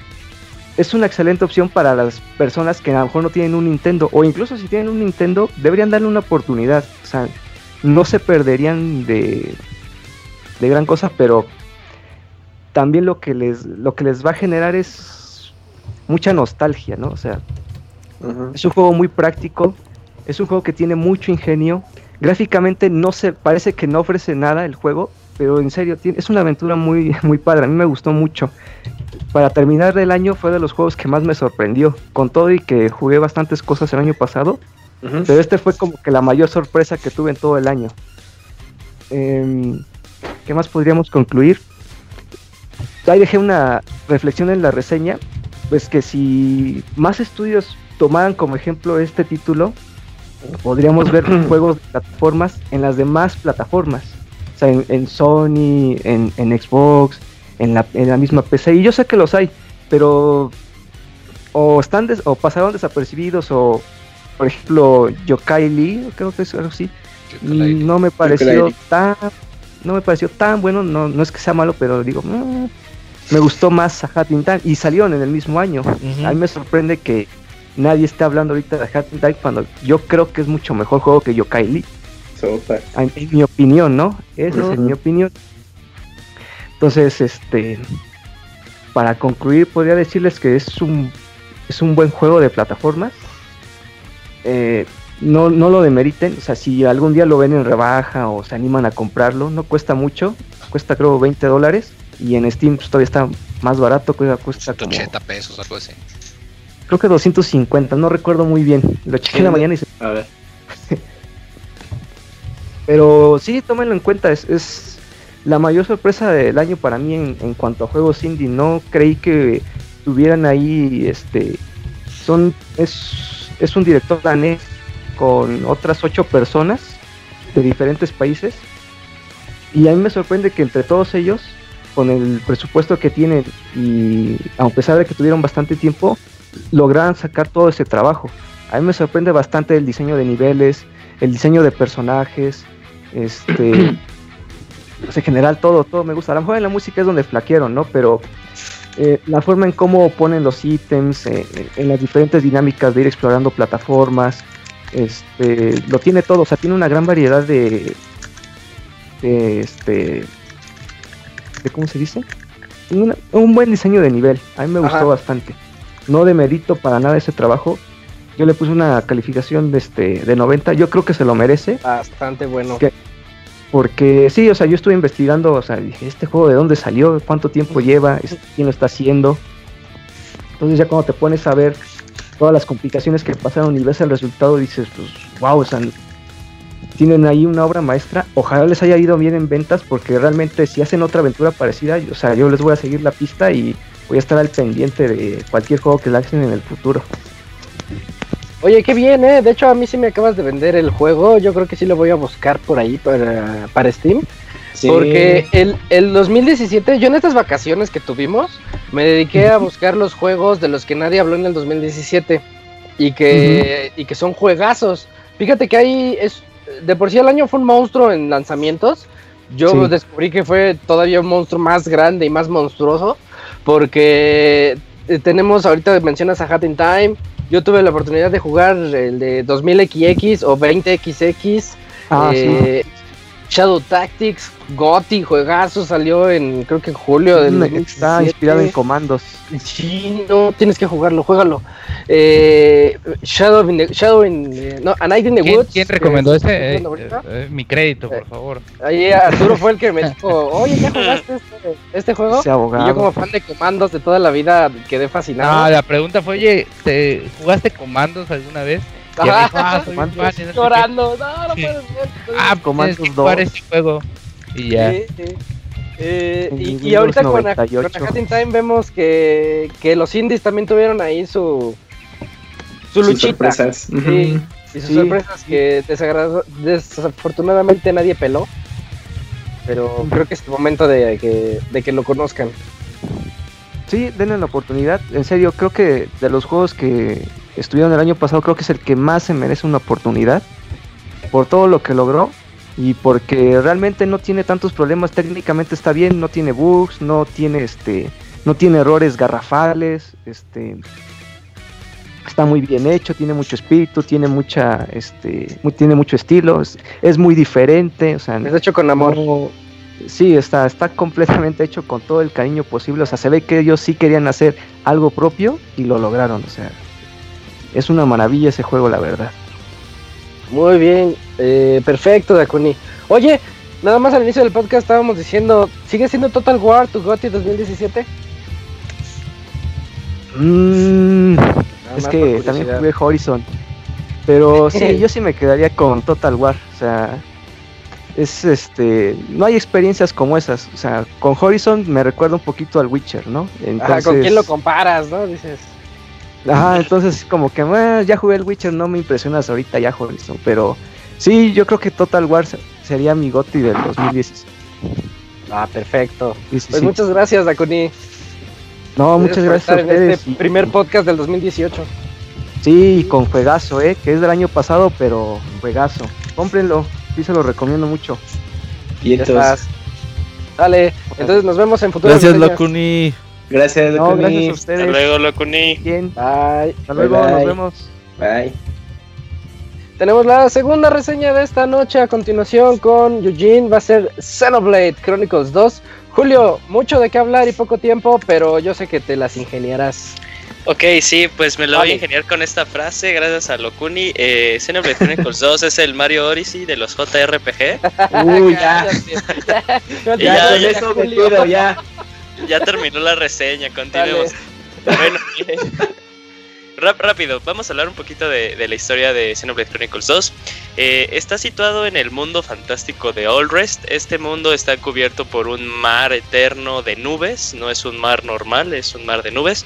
Speaker 10: es una excelente opción para las personas que a lo mejor no tienen un Nintendo o incluso si tienen un Nintendo deberían darle una oportunidad. O sea, no se perderían de, de gran cosa, pero también lo que les lo que les va a generar es mucha nostalgia, ¿no? O sea, es un juego muy práctico, es un juego que tiene mucho ingenio. Gráficamente no se parece que no ofrece nada el juego, pero en serio tiene, es una aventura muy [laughs] muy padre. A mí me gustó mucho. Para terminar el año fue de los juegos que más me sorprendió, con todo y que jugué bastantes cosas el año pasado, pero este fue como que la mayor sorpresa que tuve en todo el año. Em, ¿Qué más podríamos concluir? Ahí dejé una reflexión en la reseña, pues que si más estudios tomaran como ejemplo este título, podríamos ver [clears throat] juegos de plataformas en las demás plataformas. O sea, en, en Sony, en, en Xbox, en la, en la misma PC. Y yo sé que los hay, pero o están des- o pasaron desapercibidos o por ejemplo Yokai Lee, creo que es algo así. No me pareció tan no me pareció tan bueno, no, no es que sea malo, pero digo, mm, me gustó más a Hat in Time y salieron en el mismo año. A mí me sorprende que nadie esté hablando ahorita de Hat Time cuando yo creo que es mucho mejor juego que Yokai Lee.
Speaker 3: Sopa.
Speaker 10: En, en mi opinión, ¿no? Esa es en mi opinión. Entonces, este, para concluir, podría decirles que es un, es un buen juego de plataformas. Eh, no, no lo demeriten, o sea, si algún día lo ven en rebaja o se animan a comprarlo, no cuesta mucho, cuesta creo 20 dólares y en Steam pues, todavía está más barato, cuesta, cuesta como,
Speaker 5: 180 pesos, algo así.
Speaker 10: Creo que 250, no recuerdo muy bien, lo chequé en la mañana y se
Speaker 3: A ver. [laughs]
Speaker 10: Pero sí, tómenlo en cuenta, es, es la mayor sorpresa del año para mí en, en cuanto a juegos indie. No creí que tuvieran ahí, este, son, es, es un director danés con otras ocho personas de diferentes países. Y a mí me sorprende que entre todos ellos, con el presupuesto que tienen y a pesar de que tuvieron bastante tiempo, lograran sacar todo ese trabajo. A mí me sorprende bastante el diseño de niveles, el diseño de personajes, este, pues [clears throat] en general todo, todo me gusta. A lo mejor en la música es donde flaquearon, ¿no? Pero eh, la forma en cómo ponen los ítems, eh, en las diferentes dinámicas de ir explorando plataformas, este, lo tiene todo, o sea, tiene una gran variedad de, de este, de cómo se dice, Una- un buen diseño de nivel. A mí me gustó bastante. No demerito para nada ese trabajo. Yo le puse una calificación de este de 90. Yo creo que se lo merece.
Speaker 1: Bastante bueno.
Speaker 10: Que- Porque sí, o sea, yo estuve investigando, o sea, dije, ¿este juego de dónde salió? ¿Cuánto tiempo lleva? ¿Es- ¿Quién lo está haciendo? Entonces ya cuando te pones a ver todas las complicaciones que pasaron y ves el resultado, dices, pues, wow, o sea, tienen ahí una obra maestra. Ojalá les haya ido bien en ventas, porque realmente si hacen otra aventura parecida, o sea, yo les voy a seguir la pista y voy a estar al pendiente de cualquier juego que lancen en el futuro.
Speaker 1: Oye, qué bien, ¿eh? De hecho, a mí sí me acabas de vender el juego. Yo creo que sí lo voy a buscar por ahí para, para Steam.
Speaker 3: Sí.
Speaker 1: Porque el, el 2017, yo en estas vacaciones que tuvimos, me dediqué a buscar los juegos de los que nadie habló en el 2017 y que, y que son juegazos. Fíjate que ahí es, de por sí el año fue un monstruo en lanzamientos. Yo
Speaker 10: Sí.
Speaker 1: descubrí que fue todavía un monstruo más grande y más monstruoso porque eh, tenemos, ahorita mencionas a Hat in Time, yo tuve la oportunidad de jugar el de 2000XX o 20XX.
Speaker 10: Ah,
Speaker 1: eh, Shadow Tactics, Gotti, juegazo, salió en, creo que en julio del.
Speaker 10: Está
Speaker 1: 2017.
Speaker 10: inspirado en comandos.
Speaker 1: Sí, no, tienes que jugarlo, juégalo. Eh, Shadow in the, Shadow in, eh, no, A Night in the
Speaker 4: ¿Quién,
Speaker 1: Woods.
Speaker 4: quién recomendó
Speaker 1: estoy
Speaker 4: ese? Eh, eh, eh, mi crédito, por favor.
Speaker 1: Ahí Arturo fue el que me dijo, oye, ¿ya jugaste este, este juego?
Speaker 10: Ese abogado.
Speaker 1: Y yo como fan de comandos de toda la vida quedé fascinado.
Speaker 4: No, la pregunta fue, oye, ¿te jugaste comandos alguna vez?
Speaker 1: Ajá.
Speaker 4: ah. [laughs]
Speaker 1: Llorando, no, no
Speaker 4: Sí.
Speaker 1: puede ser.
Speaker 4: Ah,
Speaker 10: Comandos
Speaker 4: que jugar
Speaker 10: 2.
Speaker 4: este juego. Y ya.
Speaker 1: Sí, sí. Eh, y, y ahorita con, a-
Speaker 10: 98.
Speaker 1: con A Hat in Time vemos que, que los indies también tuvieron ahí su, su
Speaker 3: Sus
Speaker 1: luchita.
Speaker 3: sorpresas.
Speaker 1: Sí,
Speaker 3: Ujú.
Speaker 1: y sus
Speaker 10: Sí.
Speaker 1: sorpresas que desagrado- desafortunadamente nadie peló. Pero creo que es el momento de que, de que lo conozcan.
Speaker 10: Sí, denle la oportunidad. En serio, creo que de los juegos que estuvieron el año pasado, creo que es el que más se merece una oportunidad. Por todo lo que logró. Y porque realmente no tiene tantos problemas. Técnicamente está bien, no tiene bugs, no tiene este. No tiene errores garrafales. Este. Está muy bien hecho, tiene mucho espíritu, tiene mucha, este, muy- tiene mucho estilo, es, es muy diferente, o sea,
Speaker 1: Es hecho con amor.
Speaker 10: no- sí, está, está completamente hecho con todo el cariño posible. O sea, se ve que ellos sí querían hacer algo propio y lo lograron. O sea, es una maravilla ese juego, la verdad.
Speaker 1: Muy bien, eh, perfecto, Dakuni. Oye, nada más al inicio del podcast estábamos diciendo, ¿sigue siendo Total War tu GOTY 2017?
Speaker 10: Mm, es que también jugué Horizon. Pero [laughs] sí, yo sí me quedaría con Total War. O sea, es este. No hay experiencias como esas. O sea, con Horizon me recuerda un poquito al Witcher, ¿no?
Speaker 1: Ajá, ¿con quién lo comparas, no? Dices.
Speaker 10: Ajá, entonces como que "Ah, ya jugué el Witcher, no me impresionas ahorita ya Horizon, pero sí, yo creo que Total War se- sería mi GOTY del 2016.
Speaker 1: Ah, perfecto.
Speaker 10: Sí, sí,
Speaker 1: Pues
Speaker 10: sí.
Speaker 1: muchas gracias, Dakuni.
Speaker 10: No, muchas gracias a
Speaker 1: estar en
Speaker 10: ustedes.
Speaker 1: este primer podcast del 2018.
Speaker 10: Sí, con juegazo, ¿eh? Que es del año pasado, pero juegazo. Cómprenlo, sí se lo recomiendo mucho.
Speaker 3: Y
Speaker 1: Ya
Speaker 3: entonces.
Speaker 1: Dale, entonces nos vemos en futuras
Speaker 6: Gracias. Locuni.
Speaker 3: Gracias,
Speaker 10: No,
Speaker 3: Locuni.
Speaker 10: gracias a
Speaker 2: Hasta
Speaker 10: ustedes.
Speaker 2: luego, Locuni.
Speaker 10: Bien,
Speaker 1: Bye.
Speaker 10: hasta luego,
Speaker 3: Bye,
Speaker 10: nos vemos.
Speaker 3: Bye.
Speaker 1: Tenemos la segunda reseña de esta noche a continuación con Eugene. Va a ser Xenoblade Chronicles 2. Julio, mucho de qué hablar y poco tiempo, pero yo sé que te las ingeniarás.
Speaker 2: Ok, sí, pues me lo voy a ingeniar con esta frase, gracias a Locuni. Eh, Xenoblade Chronicles 2 es el Mario Odyssey de los JRPG.
Speaker 3: Uy, ya. [laughs]
Speaker 1: Ya, [laughs]
Speaker 2: Ya,
Speaker 3: Ya, con
Speaker 2: ya,
Speaker 3: eso me
Speaker 1: Julio.
Speaker 3: quedo, ya.
Speaker 2: Ya terminó la reseña, continuemos. Bueno, [laughs] eh, rap- rápido, vamos a hablar un poquito de, de la historia de Xenoblade Chronicles 2. Eh, está situado en el mundo fantástico de Allrest. Este mundo está cubierto por un mar eterno de nubes. No es un mar normal, es un mar de nubes.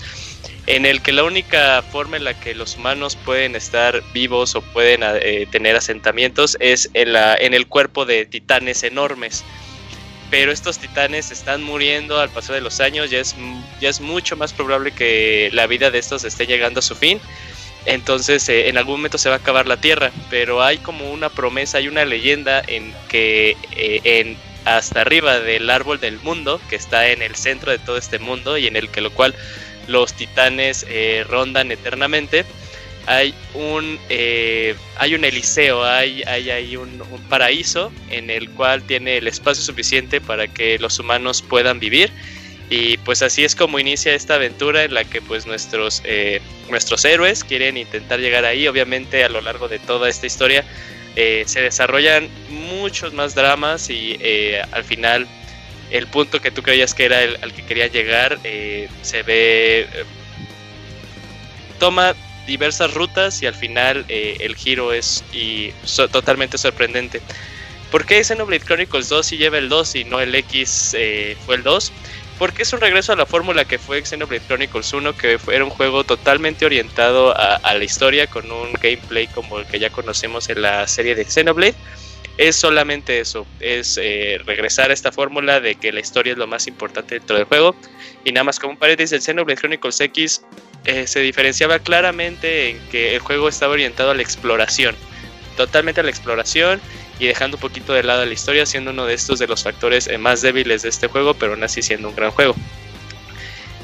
Speaker 2: En el que la única forma en la que los humanos pueden estar vivos o pueden eh, tener asentamientos es en, la, en el cuerpo de titanes enormes pero estos titanes están muriendo al paso de los años, ya es, ya es mucho más probable que la vida de estos esté llegando a su fin. Entonces eh, en algún momento se va a acabar la Tierra, pero hay como una promesa, hay una leyenda en que eh, en, hasta arriba del árbol del mundo, que está en el centro de todo este mundo y en el que lo cual los titanes eh, rondan eternamente, hay un eh, hay un eliseo, hay, hay, hay un, un, paraíso en el cual tiene el espacio suficiente para que los humanos puedan vivir. Y pues así es como inicia esta aventura en la que pues nuestros eh, nuestros héroes quieren intentar llegar ahí. Obviamente a lo largo de toda esta historia eh, se desarrollan muchos más dramas y eh, al final el punto que tú creías que era el al que quería llegar eh, se ve toma diversas rutas y al final eh, el giro es y so, totalmente sorprendente. ¿Por qué Xenoblade Chronicles 2 si lleva el 2 y no el X eh, fue el 2? Porque es un regreso a la fórmula que fue Xenoblade Chronicles 1, que fue, era un juego totalmente orientado a, a, la historia, con un gameplay como el que ya conocemos en la serie de Xenoblade. Es solamente eso, es eh, regresar a esta fórmula de que la historia es lo más importante dentro del juego. Y nada más como un paréntesis, el Xenoblade Chronicles X eh, se diferenciaba claramente en que el juego estaba orientado a la exploración, totalmente a la exploración y dejando un poquito de lado la historia, siendo uno de estos de los factores eh, más débiles de este juego, pero aún así siendo un gran juego.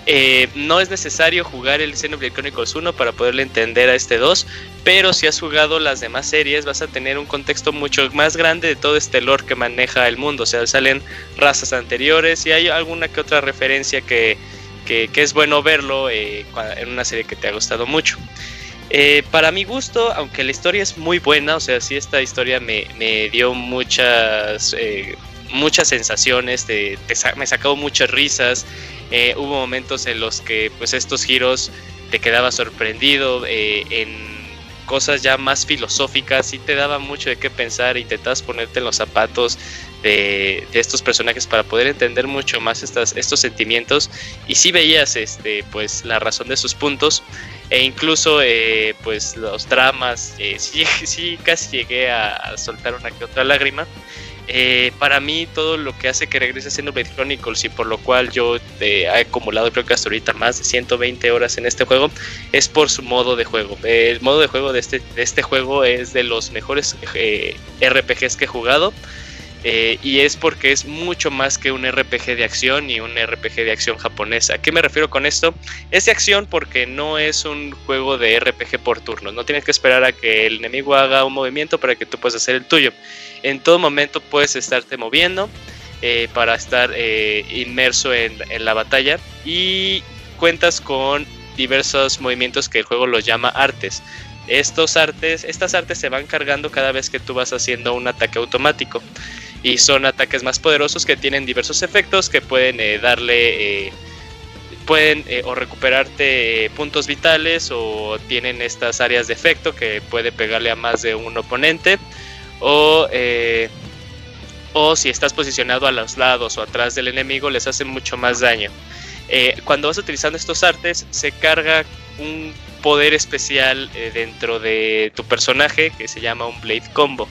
Speaker 2: Eh, no es necesario jugar el Xenoblade Chronicles 1 para poderle entender a este 2, pero si has jugado las demás series vas a tener un contexto mucho más grande de todo este lore que maneja el mundo, o sea, salen razas anteriores y hay alguna que otra referencia que, que, es bueno verlo eh, en una serie que te ha gustado mucho. Eh, para mi gusto, aunque la historia es muy buena, o sea, sí esta historia me, me dio muchas, eh, muchas sensaciones, me sacó muchas risas, hubo momentos en los que pues estos giros te quedaba sorprendido en cosas ya más filosóficas y te daba mucho de qué pensar, intentabas ponerte en los zapatos de, estos personajes para poder entender mucho más estas, estos sentimientos. Y si sí veías este pues la razón de sus puntos. E incluso eh, pues los dramas eh, [laughs] sí, sí casi llegué a, soltar una que otra lágrima. Eh, para mí todo lo que hace que regrese siendo Blade Chronicles y por lo cual yo he acumulado creo que hasta ahorita más de 120 horas en este juego es por su modo de juego. El modo de juego de este, de este juego es de los mejores eh, RPGs que he jugado eh, y es porque es mucho más que un RPG de acción y un RPG de acción japonesa. ¿A qué me refiero con esto? Es de acción porque no es un juego de RPG por turnos. No tienes que esperar a que el enemigo haga un movimiento para que tú puedas hacer el tuyo. En todo momento puedes estarte moviendo eh, para estar eh, inmerso en, en la batalla y cuentas con diversos movimientos que el juego los llama artes. Estos artes, estas artes se van cargando cada vez que tú vas haciendo un ataque automático y son ataques más poderosos que tienen diversos efectos que pueden eh, darle eh, pueden eh, o recuperarte puntos vitales o tienen estas áreas de efecto que puede pegarle a más de un oponente. O o si estás posicionado a los lados o atrás del enemigo les hacen mucho más daño. Cuando vas utilizando estos artes se carga un poder especial dentro de tu personaje que se llama un blade combo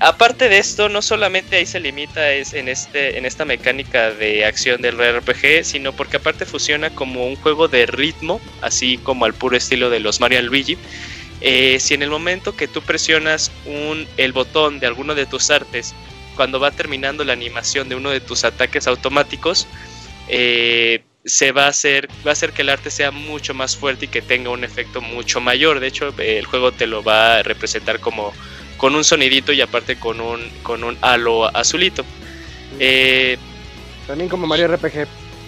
Speaker 2: aparte de esto, no solamente ahí se limita es en, este, en esta mecánica de acción del RPG, sino porque aparte funciona como un juego de ritmo, así como al puro estilo de los Mario Luigi. Eh, si en el momento que tú presionas un, el botón de alguno de tus artes, cuando va terminando la animación de uno de tus ataques automáticos, eh, se va a hacer va a hacer que el arte sea mucho más fuerte y que tenga un efecto mucho mayor. De hecho, el juego te lo va a representar como con un sonidito y aparte con un con un halo azulito. Eh,
Speaker 1: también como Mario RPG.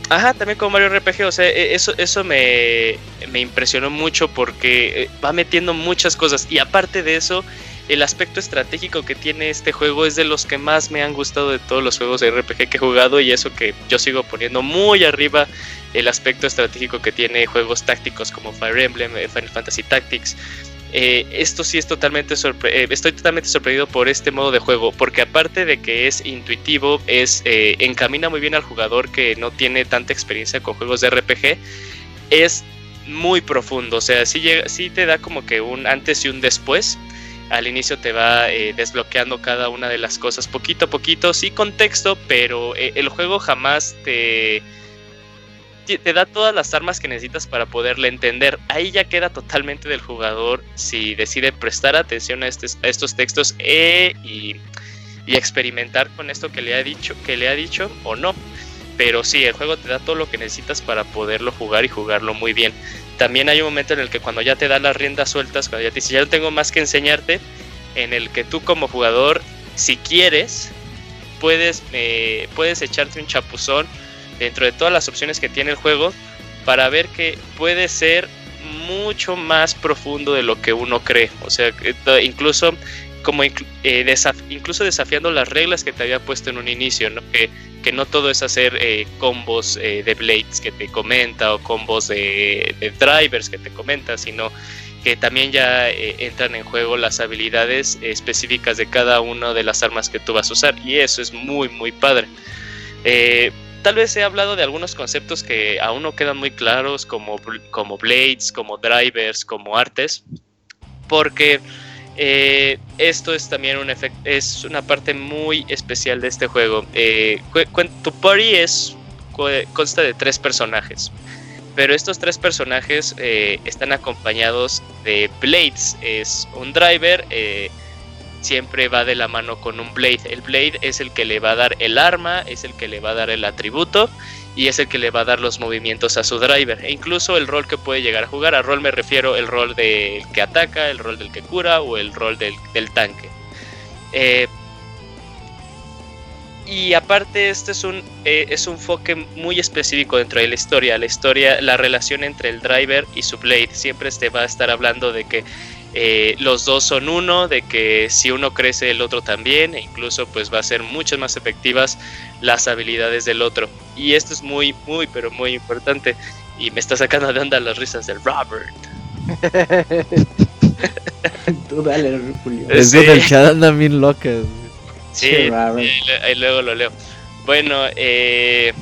Speaker 2: Ajá, también como Mario RPG, o sea, e, eso, eso me, me impresionó mucho porque eh, va metiendo muchas cosas y aparte de eso, el aspecto estratégico que tiene este juego es de los que más me han gustado de todos los juegos de RPG que he jugado y eso que yo sigo poniendo muy arriba el aspecto estratégico que tiene juegos tácticos como Fire Emblem, eh, Final Fantasy Tactics. Eh, esto sí es totalmente eh, estoy totalmente sorprendido por este modo de juego porque aparte de que es intuitivo es encamina muy bien al jugador que no tiene tanta experiencia con juegos de RPG es muy profundo o sea sí, llega, sí te da como que un antes y un después al inicio te va eh, desbloqueando cada una de las cosas poquito a poquito, sí contexto, pero eh, el juego jamás te, te da todas las armas que necesitas para poderle entender. Ahí ya queda totalmente del jugador si decide prestar atención a, estos textos y, y, experimentar con esto que le ha dicho, que le ha dicho o no. Pero sí, el juego te da todo lo que necesitas para poderlo jugar y jugarlo muy bien también hay un momento en el que cuando ya te da las riendas sueltas, cuando ya te dice, ya no tengo más que enseñarte, en el que tú como jugador, si quieres, puedes, eh, puedes echarte un chapuzón dentro de todas las opciones que tiene el juego para ver que puede ser mucho más profundo de lo que uno cree. O sea, incluso como eh, incluso desafiando las reglas que te había puesto en un inicio. Que que no todo es hacer eh, combos eh, de blades que te comenta o combos de, drivers que te comenta, sino que también ya entran en juego las habilidades específicas de cada una de las armas que tú vas a usar y eso es muy muy padre. Tal vez he hablado de algunos conceptos que aún no quedan muy claros como, como blades, como drivers, como artes, porque eh, esto es también un es una parte muy especial de este juego. Eh, tu party es consta de tres personajes, pero estos tres personajes eh, están acompañados de blades. Es un driver, siempre va de la mano con un blade. El blade es el que le va a dar el arma, es el que le va a dar el atributo y es el que le va a dar los movimientos a su driver. E incluso el rol que puede llegar a jugar. A rol me refiero el rol del que ataca, el rol del que cura o el rol del, tanque. Eh, y aparte este es un, eh, es un foque muy específico dentro de la historia. La historia, la relación entre el driver y su blade. Siempre te va a estar hablando de que eh, los dos son uno, de que si uno crece el otro también, e incluso pues va a ser mucho más efectivas las habilidades del otro. Y esto es muy, muy, pero muy importante. Y me está sacando de onda las risas del Robert. [laughs]
Speaker 3: Tú dale,
Speaker 6: Julio. Es sí. el chat anda bien locas.
Speaker 2: Sí, ahí, luego lo leo. Bueno, eh,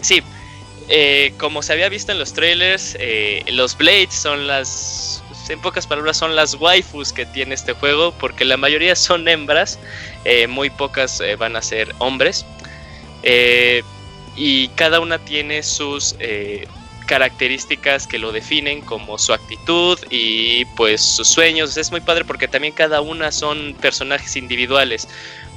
Speaker 2: sí, eh, como se había visto en los trailers, eh, los Blades son las en pocas palabras son las waifus que tiene este juego, porque la mayoría son hembras, eh, muy pocas eh, van a ser hombres. Eh, y cada una tiene sus características que lo definen como su actitud y pues sus sueños. Es muy padre porque también cada una son personajes individuales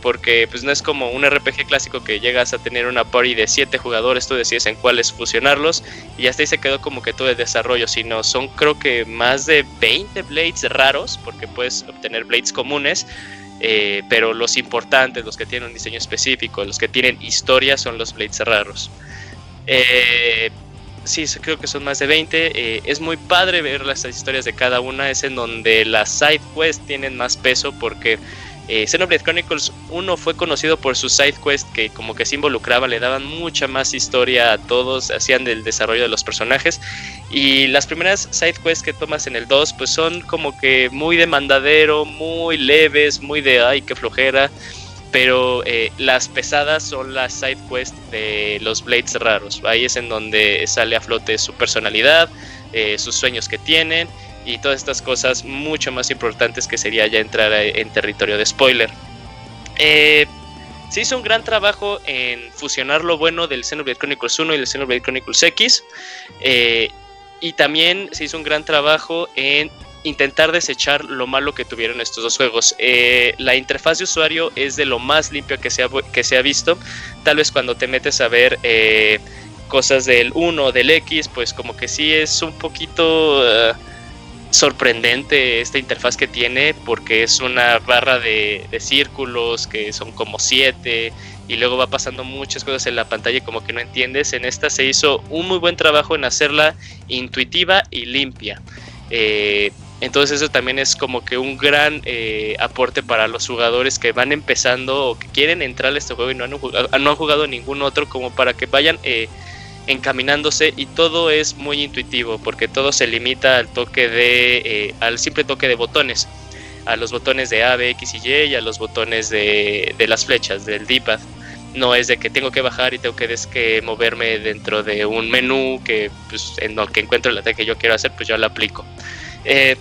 Speaker 2: porque pues no es como un RPG clásico que llegas a tener una party de 7 jugadores, tú decides en cuáles fusionarlos y hasta ahí se quedó como que todo el desarrollo, sino son creo que más de 20 blades raros, porque puedes obtener blades comunes, eh, pero los importantes, los que tienen un diseño específico, los que tienen historia son los blades raros. Eh, sí, creo que son más de 20. Eh, es muy padre ver las historias de cada una. Es en donde las side quests tienen más peso porque eh, Xenoblade Chronicles 1 fue conocido por sus side quest que como que se involucraban, le daban mucha más historia a todos, hacían del desarrollo de los personajes. Y las primeras side quests que tomas en el 2 pues son como que muy de mandadero, muy leves, muy de ay, qué flojera. Pero eh, las pesadas son las side quests de los Blades raros. Ahí es en donde sale a flote su personalidad, eh, sus sueños que tienen y todas estas cosas mucho más importantes que sería ya entrar en territorio de spoiler. Eh, se hizo un gran trabajo en fusionar lo bueno del Xenoblade Chronicles 1 y del Xenoblade Chronicles X. eh, y también se hizo un gran trabajo en intentar desechar lo malo que tuvieron estos dos juegos. Eh, la interfaz de usuario es de lo más limpio que se ha, que se ha visto. Tal vez cuando te metes a ver cosas del 1 o del X, pues como que sí es un poquito sorprendente esta interfaz que tiene porque es una barra de, círculos que son como 7 y luego va pasando muchas cosas en la pantalla como que no entiendes. En esta se hizo un muy buen trabajo en hacerla intuitiva y limpia. Eh, entonces eso también es como que un gran eh, aporte para los jugadores que van empezando o que quieren entrar a este juego y no han jugado, no han jugado ningún otro como para que vayan eh, encaminándose y todo es muy intuitivo porque todo se limita al toque de eh, al simple toque de botones a los botones de A, B, X y Y y a los botones de, de las flechas del D-pad. No es de que tengo que bajar y tengo que, que moverme dentro de un menú que pues, en lo que encuentro el ataque que yo quiero hacer pues yo lo aplico. Eh,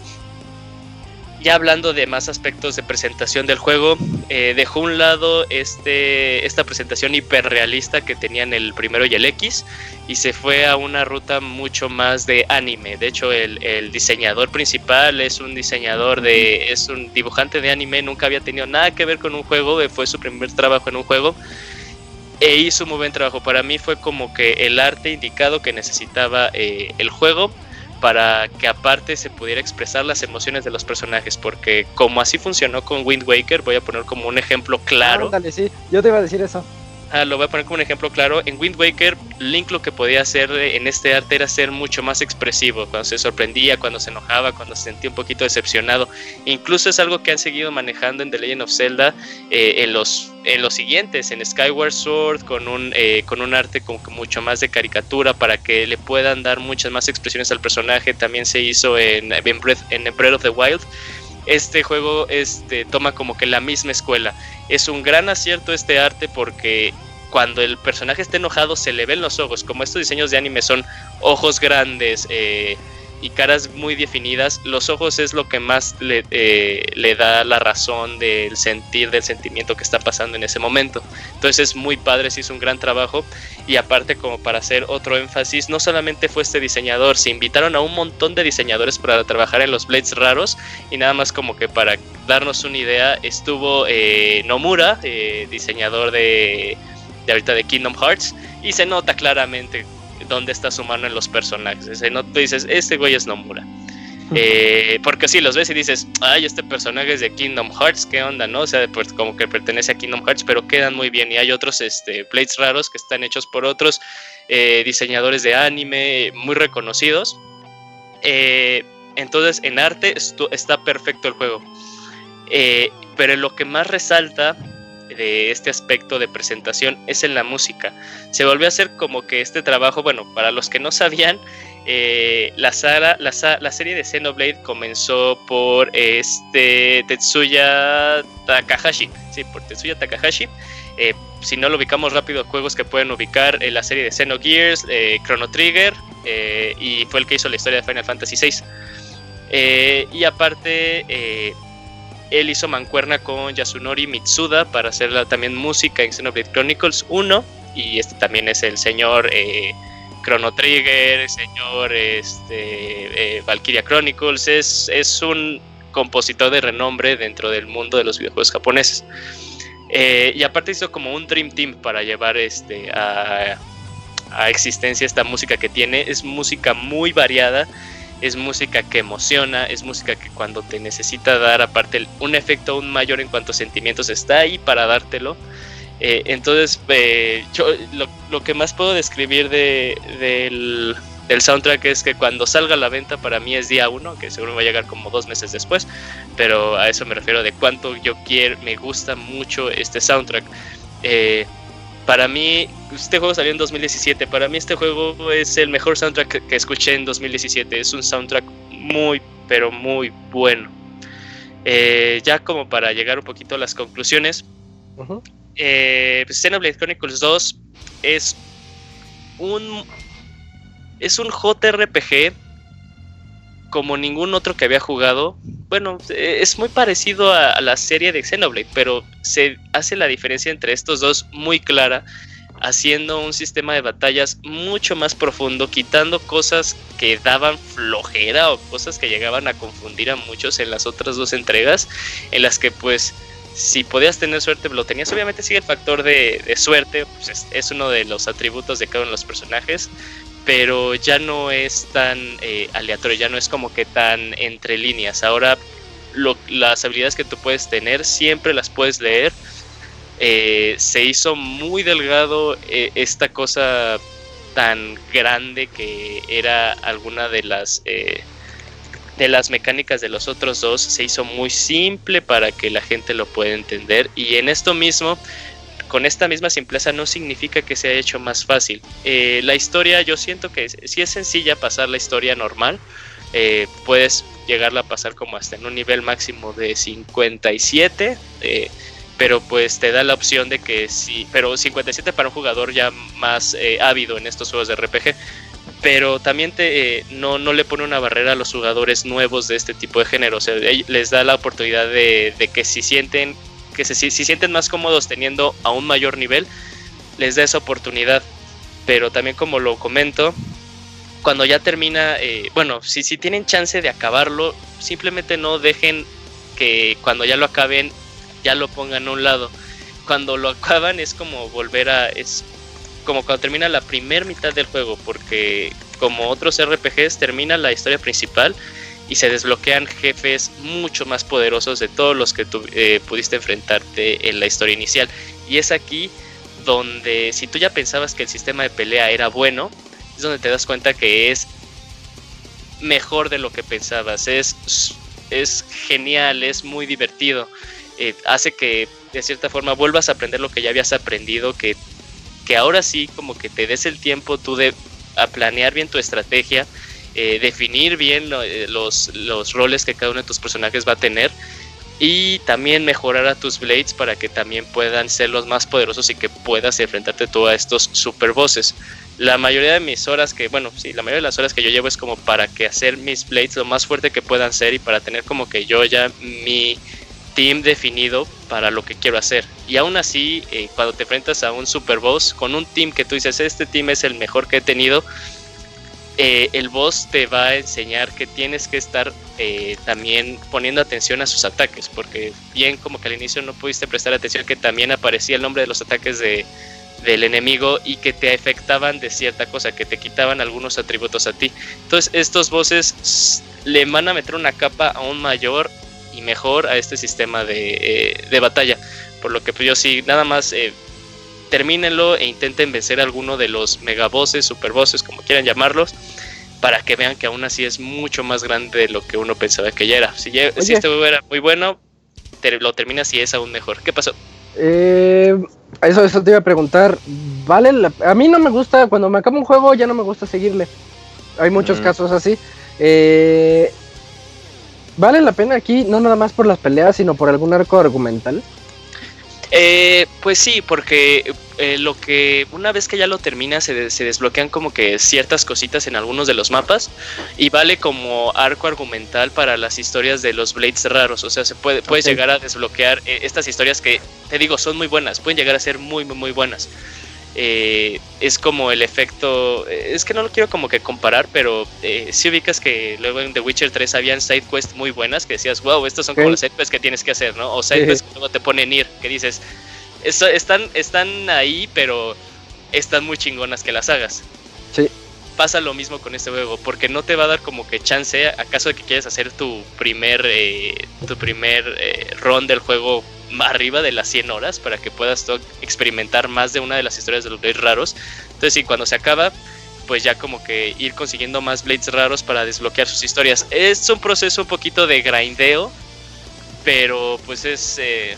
Speaker 2: ya hablando de más aspectos de presentación del juego, eh, dejó un lado este, esta presentación hiperrealista que tenían el primero y el X y se fue a una ruta mucho más de anime. De hecho, el, el diseñador principal es un diseñador de. es un dibujante de anime, nunca había tenido nada que ver con un juego, eh, fue su primer trabajo en un juego. E hizo un muy buen trabajo. Para mí fue como que el arte indicado que necesitaba eh, el juego para que aparte se pudiera expresar las emociones de los personajes, porque como así funcionó con Wind Waker, voy a poner como un ejemplo claro.
Speaker 1: Ándale, sí, yo te iba a decir eso.
Speaker 2: Lo voy a poner como un ejemplo claro. En Wind Waker, Link lo que podía hacer eh, en este arte era ser mucho más expresivo. Cuando se sorprendía, cuando se enojaba, cuando se sentía un poquito decepcionado. Incluso es algo que han seguido manejando en The Legend of Zelda eh, en, los, en los siguientes, en Skyward Sword, con un, eh, con un arte como mucho más de caricatura para que le puedan dar muchas más expresiones al personaje. También se hizo en, en, en of the Wild. Este juego este, toma como que la misma escuela. Es un gran acierto este arte porque cuando el personaje está enojado se le ven los ojos. Como estos diseños de anime son ojos grandes eh, y caras muy definidas, los ojos es lo que más le, eh, le, da la razón del sentir, del sentimiento que está pasando en ese momento. Entonces es muy padre, se hizo un gran trabajo. Y aparte como para hacer otro énfasis, no solamente fue este diseñador, se invitaron a un montón de diseñadores para trabajar en los Blades raros. Y nada más como que para darnos una idea, estuvo eh, Nomura, eh, diseñador de de ahorita de Kingdom Hearts y se nota claramente dónde está su mano en los personajes. Se nota, dices, este güey es Nomura. Eh, porque si los ves y dices, ay, este personaje es de Kingdom Hearts, ¿qué onda, no? O sea, pues como que pertenece a Kingdom Hearts, pero quedan muy bien. Y hay otros este, plates raros que están hechos por otros eh, diseñadores de anime muy reconocidos. Eh, entonces, en arte está perfecto el juego. Pero lo que más resalta de este aspecto de presentación es en la música. Se volvió a hacer como que este trabajo, bueno, para los que no sabían, [laughs] eh, la, saga, la, la, serie de Xenoblade comenzó por este Tetsuya Takahashi, sí, por Tetsuya Takahashi. Eh, si no lo ubicamos rápido, juegos que pueden ubicar en la serie de Xenogears, eh, Chrono Trigger, y fue el que hizo la historia de Final Fantasy VI. y aparte, él hizo mancuerna con Yasunori Mitsuda para hacer también música en Xenoblade Chronicles 1 y este también es el señor eh, Chrono Trigger, el señor este, eh, Valkyria Chronicles, es, es, un compositor de renombre dentro del mundo de los videojuegos japoneses. Eh, y aparte hizo como un Dream Team para llevar este, a, a existencia esta música que tiene, es música muy variada es música que emociona, es música que cuando te necesita dar aparte un efecto aún mayor en cuanto a sentimientos está ahí para dártelo. Eh, entonces, eh, yo lo, que más puedo describir de, del, del, soundtrack es que cuando salga a la venta para mí es día uno, que seguro va a llegar como dos meses después, pero a eso me refiero de cuánto yo quiero, me gusta mucho este soundtrack. Eh, para mí, este juego salió en 2017. Para mí, este juego es el mejor soundtrack que, escuché en 2017. Es un soundtrack muy, pero muy bueno. Eh, ya como para llegar un poquito a las conclusiones, uh -huh. eh, pues Xenoblade Chronicles 2 es un es un JRPG como ningún otro que había jugado. Bueno, eh, es muy parecido a, la serie de Xenoblade, pero se hace la diferencia entre estos dos muy clara haciendo un sistema de batallas mucho más profundo, quitando cosas que daban flojera o cosas que llegaban a confundir a muchos en las otras dos entregas, en las que pues si podías tener suerte lo tenías, obviamente sigue el factor de, de suerte, pues es, es, uno de los atributos de cada uno de los personajes, pero ya no es tan eh, aleatorio, ya no es como que tan entre líneas, ahora las habilidades que tú puedes tener siempre las puedes leer. Eh, se hizo muy delgado eh, esta cosa tan grande que era alguna de las de las mecánicas de los otros dos se hizo muy simple para que la gente lo pueda entender. Y en esto mismo con esta misma simpleza no significa que se haya hecho más fácil. Eh, la historia yo siento que si es sencilla pasar la historia normal eh, puedes llegarla a pasar como hasta en un nivel máximo de 57 eh, pero pues te da la opción de que sí, pero 57 para un jugador ya más eh, ávido en estos juegos de RPG, pero también te, no, no le pone una barrera a los jugadores nuevos de este tipo de género, o sea, les da la oportunidad de, de que si sienten que si, si sienten más cómodos teniendo a un mayor nivel, les da esa oportunidad, pero también como lo comento, cuando ya termina, eh, bueno, si, si tienen chance de acabarlo, simplemente no dejen que cuando ya lo acaben ya lo pongan a un lado. Cuando lo acaban es como volver a... es como cuando termina la primer mitad del juego, porque como otros RPGs termina la historia principal y se desbloquean jefes mucho más poderosos de todos los que tú eh, pudiste enfrentarte en la historia inicial. Y es aquí donde si tú ya pensabas que el sistema de pelea era bueno, es donde te das cuenta que es mejor de lo que pensabas. Es, es genial, es muy divertido eh, hace que de cierta forma vuelvas a aprender lo que ya habías aprendido, que, que ahora sí como que te des el tiempo tú de a planear bien tu estrategia, eh, definir bien eh, los, los roles que cada uno de tus personajes va a tener y también mejorar a tus blades para que también puedan ser los más poderosos y que puedas enfrentarte tú a estos super bosses. La mayoría de mis horas que, bueno, sí, la mayoría de las horas que yo llevo es como para que hacer mis blades lo más fuerte que puedan ser y para tener como que yo ya mi team definido para lo que quiero hacer. Y aún así, eh, cuando te enfrentas a un super boss con un team que tú dices, este team es el mejor que he tenido, eh, el boss te va a enseñar que tienes que estar eh, también poniendo atención a sus ataques, porque bien como que al inicio no pudiste prestar atención que también aparecía el nombre de los ataques de, del enemigo y que te afectaban de cierta cosa, que te quitaban algunos atributos a ti. Entonces estos bosses le van a meter una capa aún mayor y mejor a este sistema de, eh, de batalla. Por lo que pues yo sí, nada más termínenlo e intenten vencer a alguno de los megabosses, superbosses, como quieran llamarlos, para que vean que aún así es mucho más grande de lo que uno pensaba que ya era. Si, ya, si este juego era muy bueno, te, lo terminas y es aún mejor. ¿Qué pasó?
Speaker 1: Eh, eso, eso te iba a preguntar. Vale, la, a mí no me gusta, cuando me acaba un juego ya no me gusta seguirle. Hay muchos mm. casos así. Eh, ¿Vale la pena aquí, no nada más por las peleas, sino por algún arco argumental?
Speaker 2: Eh, pues sí, porque eh, lo que una vez que ya lo terminas se, de, se, desbloquean como que ciertas cositas en algunos de los mapas y vale como arco argumental para las historias de los Blades raros. O sea, se puede, puedes okay. llegar a desbloquear eh, estas historias que, te digo, son muy buenas, pueden llegar a ser muy, muy, muy buenas. Eh, es como el efecto. Es que no lo quiero como que comparar, pero eh, si ubicas que luego en The Witcher 3 habían side quests muy buenas que decías, wow, estos son como los side quests que tienes que hacer, ¿no? O side quests que luego te ponen ir, que dices, están, están ahí, pero están muy chingonas que las hagas.
Speaker 1: Sí.
Speaker 2: Pasa lo mismo con este juego, porque no te va a dar como que chance, acaso de que quieres hacer tu primer, eh, tu primer eh, run del juego arriba de las 100 horas para que puedas experimentar más de una de las historias de los Blades raros. Entonces, sí, cuando se acaba, pues ya como que ir consiguiendo más Blades raros para desbloquear sus historias. Es un proceso un poquito de grindeo, pero pues es, eh,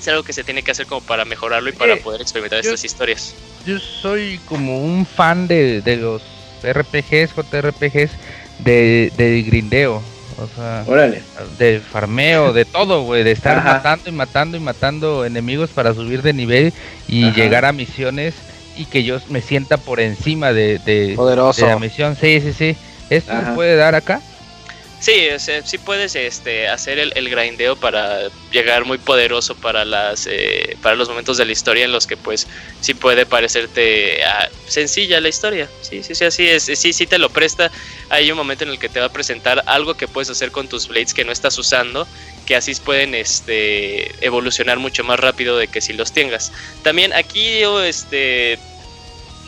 Speaker 2: es algo que se tiene que hacer como para mejorarlo y para poder experimentar estas historias.
Speaker 4: Yo soy como un fan de, de los RPGs, JRPGs, de, de grindeo. O sea,
Speaker 3: Órale.
Speaker 4: de farmeo, de todo, güey, de estar Ajá. matando y matando y matando enemigos para subir de nivel y Ajá. llegar a misiones y que yo me sienta por encima de, de,
Speaker 1: Poderoso.
Speaker 4: de la misión. Sí, sí, sí. ¿Esto se puede dar acá?
Speaker 2: Sí, o sí puedes este, hacer el, el grindeo para llegar muy poderoso para las eh, para los momentos de la historia en los que pues sí puede parecerte ah, sencilla la historia. Sí, sí, sí, así es. Sí, sí te lo presta. Hay un momento en el que te va a presentar algo que puedes hacer con tus blades que no estás usando, que así pueden este evolucionar mucho más rápido de que si los tengas. También aquí yo este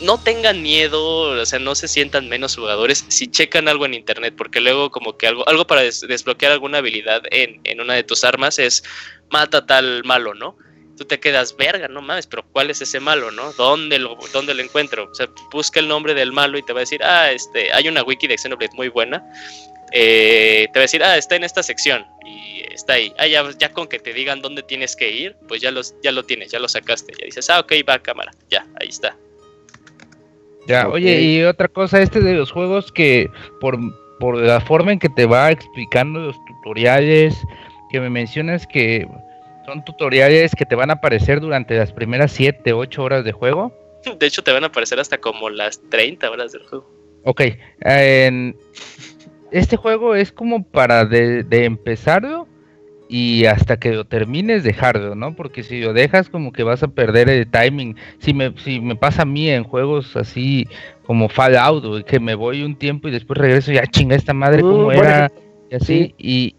Speaker 2: no tengan miedo, o sea, no se sientan menos jugadores si checan algo en internet, porque luego como que algo, algo para des- desbloquear alguna habilidad en, en una de tus armas es mata tal malo, ¿no? Tú te quedas, verga, no mames, pero ¿cuál es ese malo, no? ¿Dónde lo, dónde lo encuentro? O sea, busca el nombre del malo y te va a decir, ah, este, hay una wiki de Xenoblade muy buena. Eh, te va a decir, ah, está en esta sección y está ahí. Ah, ya, ya con que te digan dónde tienes que ir, pues ya, los, ya lo tienes, ya lo sacaste. Ya dices, ah, ok, va cámara, ya, ahí está.
Speaker 4: Ya, oye, y otra cosa, este de los juegos que por, por la forma en que te va explicando los tutoriales, que me mencionas que son tutoriales que te van a aparecer durante las primeras 7, 8 horas de juego. [laughs]
Speaker 2: De hecho, te van a aparecer hasta como las 30 horas del juego.
Speaker 4: Ok, este juego es como para de, de empezarlo y hasta que lo termines dejarlo, ¿no? Porque si lo dejas como que vas a perder el timing. Si me, si me pasa a mí en juegos así como Fallout, que me voy un tiempo y después regreso, ya chinga esta madre como
Speaker 1: bueno,
Speaker 4: era y así.
Speaker 1: sí.
Speaker 4: Y,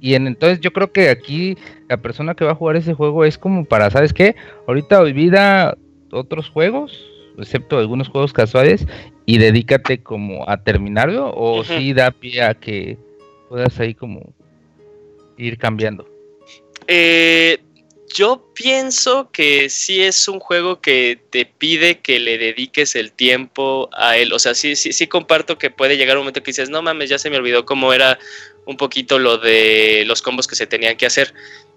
Speaker 4: y en, entonces yo creo que aquí la persona que va a jugar ese juego es como para, ¿sabes qué? Ahorita olvida otros juegos, excepto algunos juegos casuales, y dedícate como a terminarlo, o si da pie a que puedas ahí como ir cambiando.
Speaker 2: Eh, yo pienso que sí es un juego que te pide que le dediques el tiempo a él. O sea, sí, sí, sí comparto que puede llegar un momento que dices, no mames, ya se me olvidó cómo era un poquito lo de los combos que se tenían que hacer.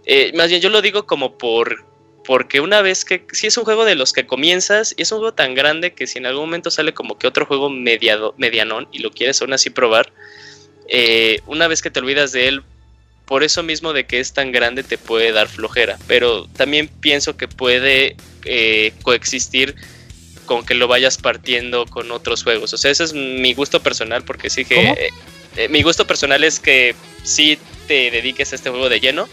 Speaker 2: Eh, más bien, yo lo digo como por. Porque una vez que. Sí, es un juego de los que comienzas y es un juego tan grande que si en algún momento sale como que otro juego mediado, medianón y lo quieres aún así probar, eh, una vez que te olvidas de él, por eso mismo de que es tan grande te puede dar flojera, pero también pienso que puede eh, coexistir con que lo vayas partiendo con otros juegos. O sea, ese es mi gusto personal porque sí que... Eh, eh, mi gusto personal es que sí te dediques a este juego de lleno,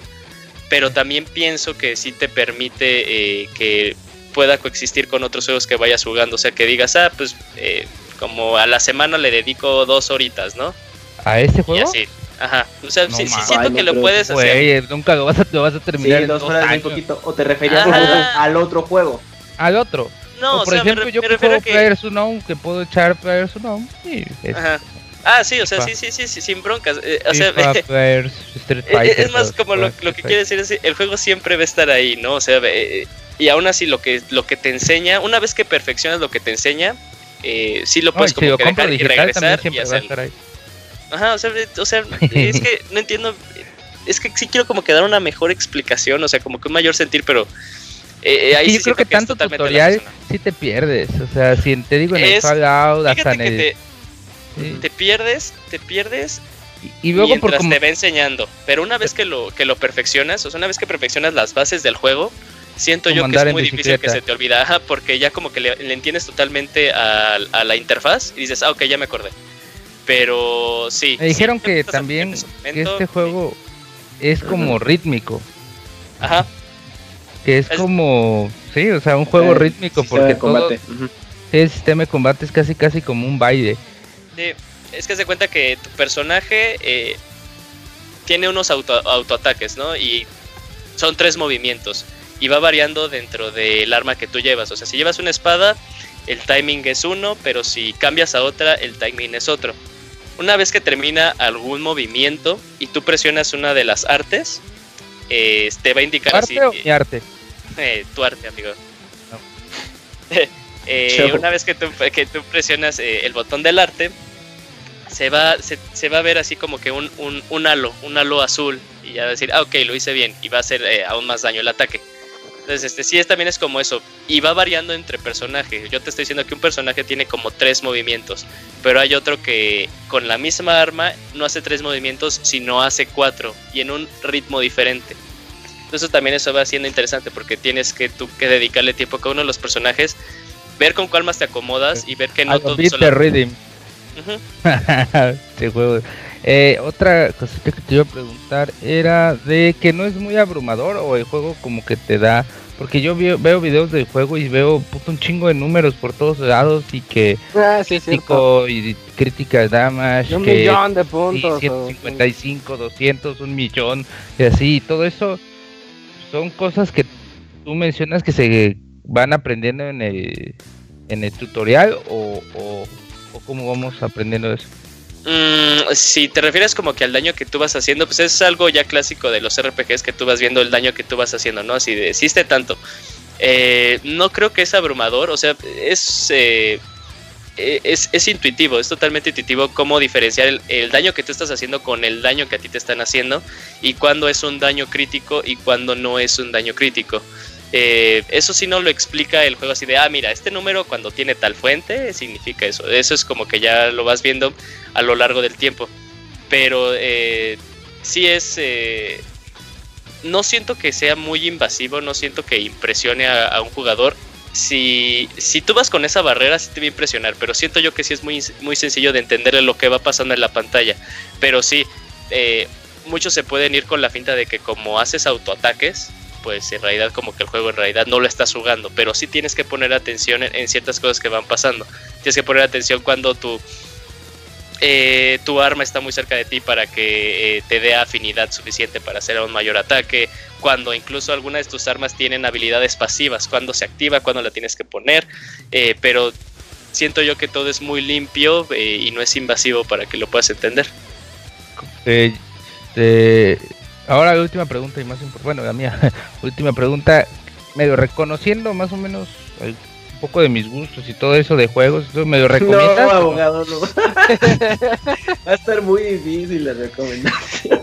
Speaker 2: pero también pienso que sí te permite que pueda coexistir con otros juegos que vayas jugando. O sea, que digas, ah, pues eh, como a la semana le dedico dos horitas, ¿no?
Speaker 4: ¿A este
Speaker 2: Y
Speaker 4: juego?
Speaker 2: así. Ajá. O sea,
Speaker 4: No
Speaker 2: sí, sí siento
Speaker 3: Ay,
Speaker 2: que
Speaker 3: no
Speaker 2: lo puedes hacer.
Speaker 4: Güey, nunca lo vas a, lo vas a
Speaker 3: Sí,
Speaker 4: terminar en
Speaker 3: dos
Speaker 4: dos
Speaker 3: horas
Speaker 4: años.
Speaker 3: poquito. O te referías
Speaker 2: Ajá.
Speaker 3: al- al otro juego.
Speaker 4: Al otro.
Speaker 2: No,
Speaker 4: o
Speaker 2: o
Speaker 4: por
Speaker 2: sea, me
Speaker 4: ejemplo,
Speaker 2: re-
Speaker 4: yo
Speaker 2: me refiero que...
Speaker 4: Players Unknown, que puedo echar Players Unknown. Sí, es
Speaker 2: Ajá. Ah, sí, o sea, sí, sí, sí, sí, sin broncas. eh, o sea,
Speaker 4: FIFA, Players, [laughs] Street
Speaker 2: Eh,
Speaker 4: Fighter.
Speaker 2: es más como lo, lo que quiere decir es el juego siempre va a estar ahí, ¿no? O sea, eh, y aún así lo que lo que te enseña, una vez que perfeccionas lo que te enseña, eh, sí lo
Speaker 4: No, y
Speaker 2: puedes
Speaker 4: si
Speaker 2: como
Speaker 4: lo
Speaker 2: que
Speaker 4: compro
Speaker 2: dejar y
Speaker 4: digital también
Speaker 2: regresar y
Speaker 4: siempre va a
Speaker 2: hacerlo.
Speaker 4: estar ahí.
Speaker 2: Ajá, o sea, o sea, [laughs] es que no entiendo, es que sí quiero como que dar una mejor explicación, o sea, como que un mayor sentir, pero eh, eh, ahí
Speaker 4: Sí, yo creo que
Speaker 2: es
Speaker 4: tanto tutorial sí te pierdes. O sea, si te digo en el
Speaker 2: Es-
Speaker 4: Fallout, hasta en
Speaker 2: que
Speaker 4: el.
Speaker 2: te,
Speaker 4: sí.
Speaker 2: te pierdes, te pierdes
Speaker 4: Y, y luego por
Speaker 2: mientras
Speaker 4: como.
Speaker 2: te va enseñando. Pero una vez que lo, que lo perfeccionas, o sea, una vez que perfeccionas las bases del juego, siento
Speaker 4: Como
Speaker 2: yo que es muy difícil que se te olvida, porque ya como que le, le entiendes totalmente a, a la interfaz y dices, ah, ok, ya me acordé. Pero sí.
Speaker 4: Me dijeron
Speaker 2: sí,
Speaker 4: que también que este juego es como rítmico.
Speaker 2: Ajá,
Speaker 4: Que es
Speaker 2: Es-
Speaker 4: como. Sí, o sea, un juego
Speaker 3: Eh,
Speaker 4: rítmico. Porque
Speaker 3: de
Speaker 4: todo,
Speaker 3: combate. Ujú.
Speaker 4: el sistema de combate es casi casi como un baile.
Speaker 2: sí. Es que se cuenta que tu personaje eh, tiene unos auto, autoataques, ¿no? Y son tres movimientos. Y va variando dentro del arma que tú llevas. O sea, si llevas una espada, el timing es uno, pero si cambias a otra, el timing es otro. Una vez que termina algún movimiento y tú presionas una de las artes, eh, te va a indicar así.
Speaker 4: ¿Arte o
Speaker 2: eh,
Speaker 4: mi arte?
Speaker 2: eh, tu arte, amigo.
Speaker 4: No. [laughs]
Speaker 2: Eh, una vez que tú, que tú presionas eh, el botón del arte, se va, se, se va a ver así como que un, un, un halo, un halo azul. Y ya va a decir, ah, ok, lo hice bien. Y va a hacer eh, aún más daño el ataque. Entonces, este sí es, también es como eso. Y va variando entre personajes. Yo te estoy diciendo que un personaje tiene como tres movimientos. Pero hay otro que con la misma arma no hace tres movimientos, sino hace cuatro. Y en un ritmo diferente. Entonces también eso va siendo interesante porque tienes que tú que dedicarle tiempo a cada uno de los personajes, ver con cuál más te acomodas y ver que no
Speaker 4: lo
Speaker 2: todos
Speaker 4: beat
Speaker 2: son
Speaker 4: the
Speaker 2: la-
Speaker 4: rhythm.
Speaker 2: Ujú. [laughs]
Speaker 4: este juego. Eh, otra cosita que te iba a preguntar era de que no es muy abrumador o el juego como que te da porque yo veo, veo videos del juego y veo puto un chingo de números por todos lados y que
Speaker 1: Ah, sí,
Speaker 4: crítico y crítica damage,
Speaker 1: Un
Speaker 4: que
Speaker 1: millón de
Speaker 4: sí,
Speaker 1: puntos. o-
Speaker 4: 155, 200, un millón y así, y todo eso son cosas que tú mencionas que se van aprendiendo en el, en el tutorial o, o, o cómo vamos aprendiendo eso.
Speaker 2: Mm, si te refieres como que al daño que tú vas haciendo, pues es algo ya clásico de los RPGs que tú vas viendo el daño que tú vas haciendo, ¿no? Así de, existe tanto. Eh, no creo que es abrumador, o sea, es, eh, es, es intuitivo, es totalmente intuitivo cómo diferenciar el, el daño que tú estás haciendo con el daño que a ti te están haciendo y cuándo es un daño crítico y cuándo no es un daño crítico. Eh, eso sí no lo explica el juego así de, ah, mira, este número cuando tiene tal fuente significa eso. Eso es como que ya lo vas viendo a lo largo del tiempo. Pero eh, sí es... eh, no siento que sea muy invasivo, no siento que impresione a, un jugador. Si, si tú vas con esa barrera, sí te va a impresionar, pero siento yo que sí es muy, muy sencillo de entender lo que va pasando en la pantalla. Pero sí, eh, muchos se pueden ir con la finta de que como haces autoataques, pues en realidad como que el juego en realidad no lo estás jugando, pero sí tienes que poner atención en, ciertas cosas que van pasando. Tienes que poner atención cuando tu, eh, tu arma está muy cerca de ti para que eh, te dé afinidad suficiente para hacer un mayor ataque, cuando incluso algunas de tus armas tienen habilidades pasivas, cuando se activa, cuando la tienes que poner, eh, pero siento yo que todo es muy limpio eh, y no es invasivo para que lo puedas entender.
Speaker 4: Ahora la última pregunta y más importante, bueno, la mía, [laughs] última pregunta, medio reconociendo más o menos el- un poco de mis gustos y todo eso de juegos, ¿tú medio
Speaker 3: No,
Speaker 4: recomiendas?
Speaker 3: abogado, no. [laughs] Va a estar muy difícil la recomendación.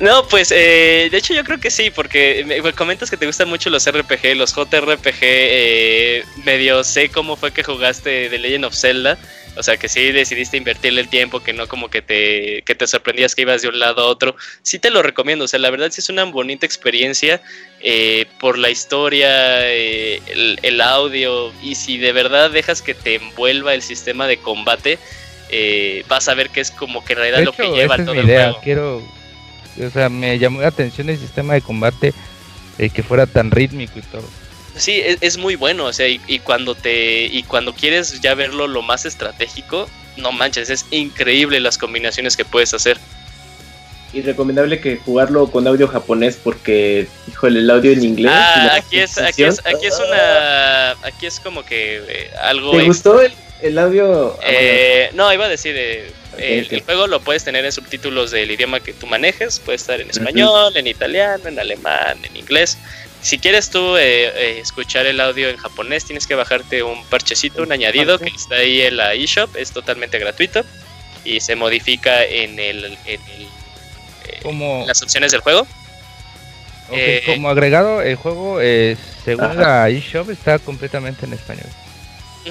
Speaker 2: No, pues eh, de hecho yo creo que sí, porque me, me comentas que te gustan mucho los RPG, los JRPG, eh, medio sé cómo fue que jugaste The Legend of Zelda, o sea que sí decidiste invertirle el tiempo, que no como que te, que te sorprendías que ibas de un lado a otro, sí te lo recomiendo, o sea la verdad sí es una bonita experiencia eh, por la historia, eh, el, el audio, y si de verdad dejas que te envuelva el sistema de combate, eh, vas a ver que es como que en realidad lo que lleva
Speaker 4: esa es
Speaker 2: todo el
Speaker 4: idea,
Speaker 2: juego.
Speaker 4: quiero, o sea, me llamó la atención el sistema de combate, eh, que fuera tan rítmico y todo.
Speaker 2: Sí, es, es muy bueno, o sea, y, y cuando te y cuando quieres ya verlo lo más estratégico, no manches, es increíble las combinaciones que puedes hacer.
Speaker 3: Y recomendable que jugarlo con audio japonés porque, híjole, el audio en inglés.
Speaker 2: Ah, aquí es aquí es aquí es una aquí es como que eh, algo
Speaker 3: ¿Te gustó el, el audio? Ah,
Speaker 2: Eh, no, iba a decir, eh, el juego lo puedes tener en subtítulos del idioma que tú manejes, puede estar en español, en italiano, en alemán, en inglés. Si quieres tú eh, eh, escuchar el audio en japonés, tienes que bajarte un parchecito, un añadido que está ahí en la eShop, es totalmente gratuito y se modifica en, el, en, el-
Speaker 4: Como,
Speaker 2: en las opciones del juego.
Speaker 4: ok,
Speaker 2: eh,
Speaker 4: como agregado, el juego, eh, según
Speaker 3: Ajá.
Speaker 4: la eShop, está completamente en español.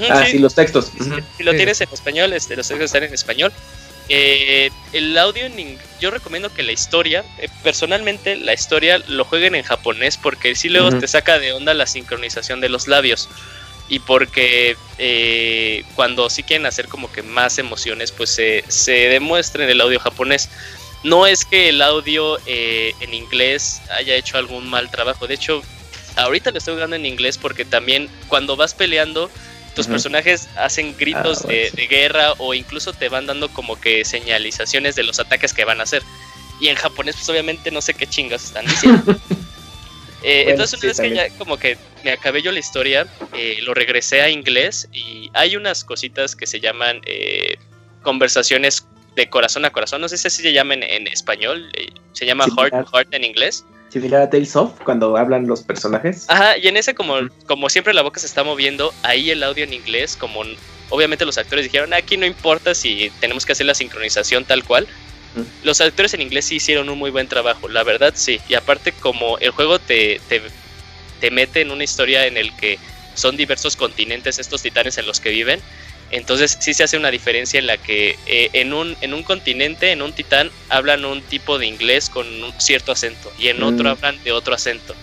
Speaker 3: Ah,
Speaker 2: sí.
Speaker 3: sí, los textos.
Speaker 2: Si- lo
Speaker 4: Sí.
Speaker 2: tienes en español, este, los textos están en español. Eh, el audio, en yo recomiendo que la historia, eh, personalmente la historia lo jueguen en japonés porque si luego te saca de onda la sincronización de los labios. Y porque eh, cuando sí quieren hacer como que más emociones, pues se, se demuestra en el audio japonés. No es que el audio eh, en inglés haya hecho algún mal trabajo. De hecho, ahorita lo estoy jugando en inglés porque también cuando vas peleando, tus personajes hacen gritos
Speaker 3: Ah,
Speaker 2: de,
Speaker 3: bueno, sí.
Speaker 2: de guerra o incluso te van dando como que señalizaciones de los ataques que van a hacer. Y en japonés, pues obviamente no sé qué chingas están diciendo. [laughs] Eh,
Speaker 3: Bueno,
Speaker 2: entonces, una
Speaker 3: sí,
Speaker 2: vez que ya como que me acabé yo la historia, eh, lo regresé a inglés y hay unas cositas que se llaman eh, conversaciones de corazón a corazón. No sé si se llaman en español. se llama
Speaker 3: Sí,
Speaker 2: heart to heart en inglés.
Speaker 3: Similar a Tales of cuando hablan los personajes.
Speaker 2: Ajá, y en ese como, como siempre la boca se está moviendo, ahí el audio en inglés, como obviamente los actores dijeron, aquí no importa si tenemos que hacer la sincronización tal cual. Los actores en inglés sí hicieron un muy buen trabajo, la verdad sí. Y aparte como el juego te, te, te mete en una historia en el que son diversos continentes estos titanes en los que viven, entonces sí se hace una diferencia en la que eh, en, un, en un continente, en un titán, hablan un tipo de inglés con un cierto acento y en otro
Speaker 3: Mm.
Speaker 2: hablan de otro acento.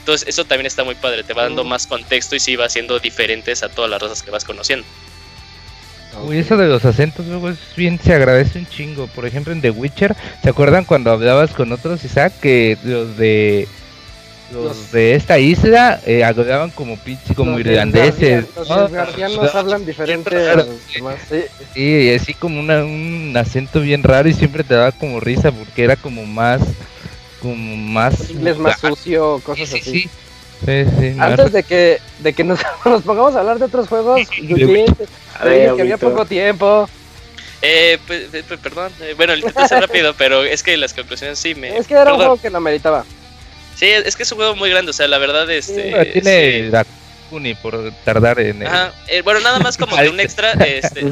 Speaker 2: Entonces eso también está muy padre, te va dando
Speaker 3: Mm.
Speaker 2: más contexto y sí va haciendo diferentes a todas las razas que vas conociendo.
Speaker 4: Uy, eso de los acentos luego es bien, se agradece un chingo. Por ejemplo, en The Witcher, ¿se acuerdan cuando hablabas con otros, Isaac, que los de los,
Speaker 1: Los-
Speaker 4: de esta isla eh, hablaban como pinche, como
Speaker 1: Los
Speaker 4: irlandeses?
Speaker 1: Los
Speaker 4: ¿no?
Speaker 1: guardianos hablan [laughs] diferente. Sí,
Speaker 4: Sí, y así como una, un acento bien raro y siempre te daba como risa porque era como más, como más...
Speaker 1: inglés más [laughs] sucio, cosas
Speaker 4: sí,
Speaker 1: así.
Speaker 4: sí. Sí,
Speaker 1: Antes de que, de que nos, [laughs] nos pongamos a hablar de otros juegos,
Speaker 3: A ver,
Speaker 1: dije que había poco tiempo.
Speaker 2: Eh, pues, eh, pues, perdón, eh, bueno, hacer rápido, pero es que las conclusiones sí me...
Speaker 1: Es que era un
Speaker 2: perdón.
Speaker 1: juego que lo meritaba.
Speaker 2: Sí, es que es un juego muy grande, o sea, la verdad, este...
Speaker 4: Tiene
Speaker 2: sí.
Speaker 4: la Kuni por tardar en... el-
Speaker 2: eh, bueno, nada más como que un extra, este,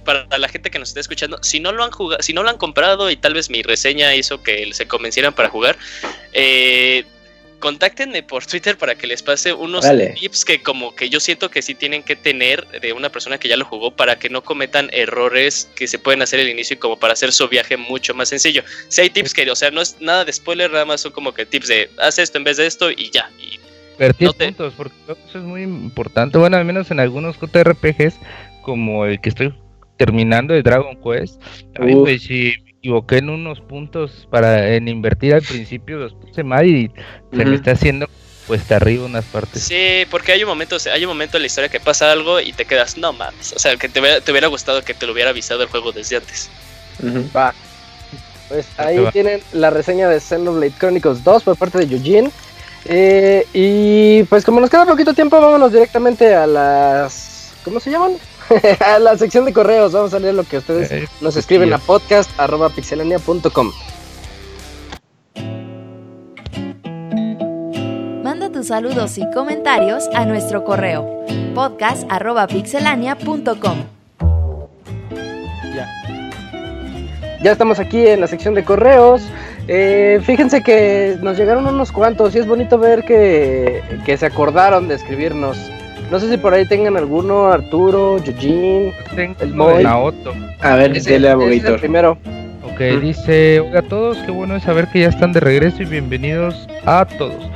Speaker 2: [laughs] para la gente que nos está escuchando, si no lo han jugado, si no lo han comprado y tal vez mi reseña hizo que se convencieran para jugar, eh, contáctenme por Twitter para que les pase unos
Speaker 3: Dale.
Speaker 2: tips que como que yo siento que sí tienen que tener de una persona que ya lo jugó para que no cometan errores que se pueden hacer al inicio y como para hacer su viaje mucho más sencillo. Si hay tips que, o sea, no es nada de spoiler, nada más son como que tips de haz esto en vez de esto y ya. Y
Speaker 4: Invertir
Speaker 2: no te-
Speaker 4: puntos, porque creo que eso es muy importante. Bueno, al menos en algunos JRPGs, como el que estoy terminando de Dragon Quest, a mí, pues, si me equivoqué en unos puntos para en invertir al principio, los puse mal y se me está haciendo cuesta arriba unas partes.
Speaker 2: Sí, porque hay un momento, o sea, hay un momento en la historia que pasa algo y te quedas, no mames. O sea, que te hubiera, te hubiera gustado que te lo hubiera avisado el juego desde antes.
Speaker 1: Va. Pues ahí
Speaker 4: va.
Speaker 1: tienen la reseña de Xenoblade Chronicles 2 por parte de Eugene. Eh, y pues como nos queda poquito tiempo, vámonos directamente a las... ¿Cómo se llaman? [laughs] a la sección de correos. Vamos a leer lo que ustedes
Speaker 4: Eh,
Speaker 1: nos escriben a podcast.pixelania.com.
Speaker 7: Manda tus saludos y comentarios a nuestro correo podcast.pixelania.com.
Speaker 1: Ya estamos aquí en la sección de correos. Eh, fíjense que nos llegaron unos cuantos y es bonito ver que, que se acordaron de escribirnos. No sé si por ahí tengan alguno, Arturo, Eugene.
Speaker 4: Tengo
Speaker 1: El
Speaker 4: de Naoto.
Speaker 3: A ver,
Speaker 1: Ese-
Speaker 3: dele a
Speaker 1: ese es el
Speaker 3: Bogator.
Speaker 1: primero.
Speaker 4: Ok, dice, hola a todos, qué bueno es saber que ya están de regreso y bienvenidos a todos.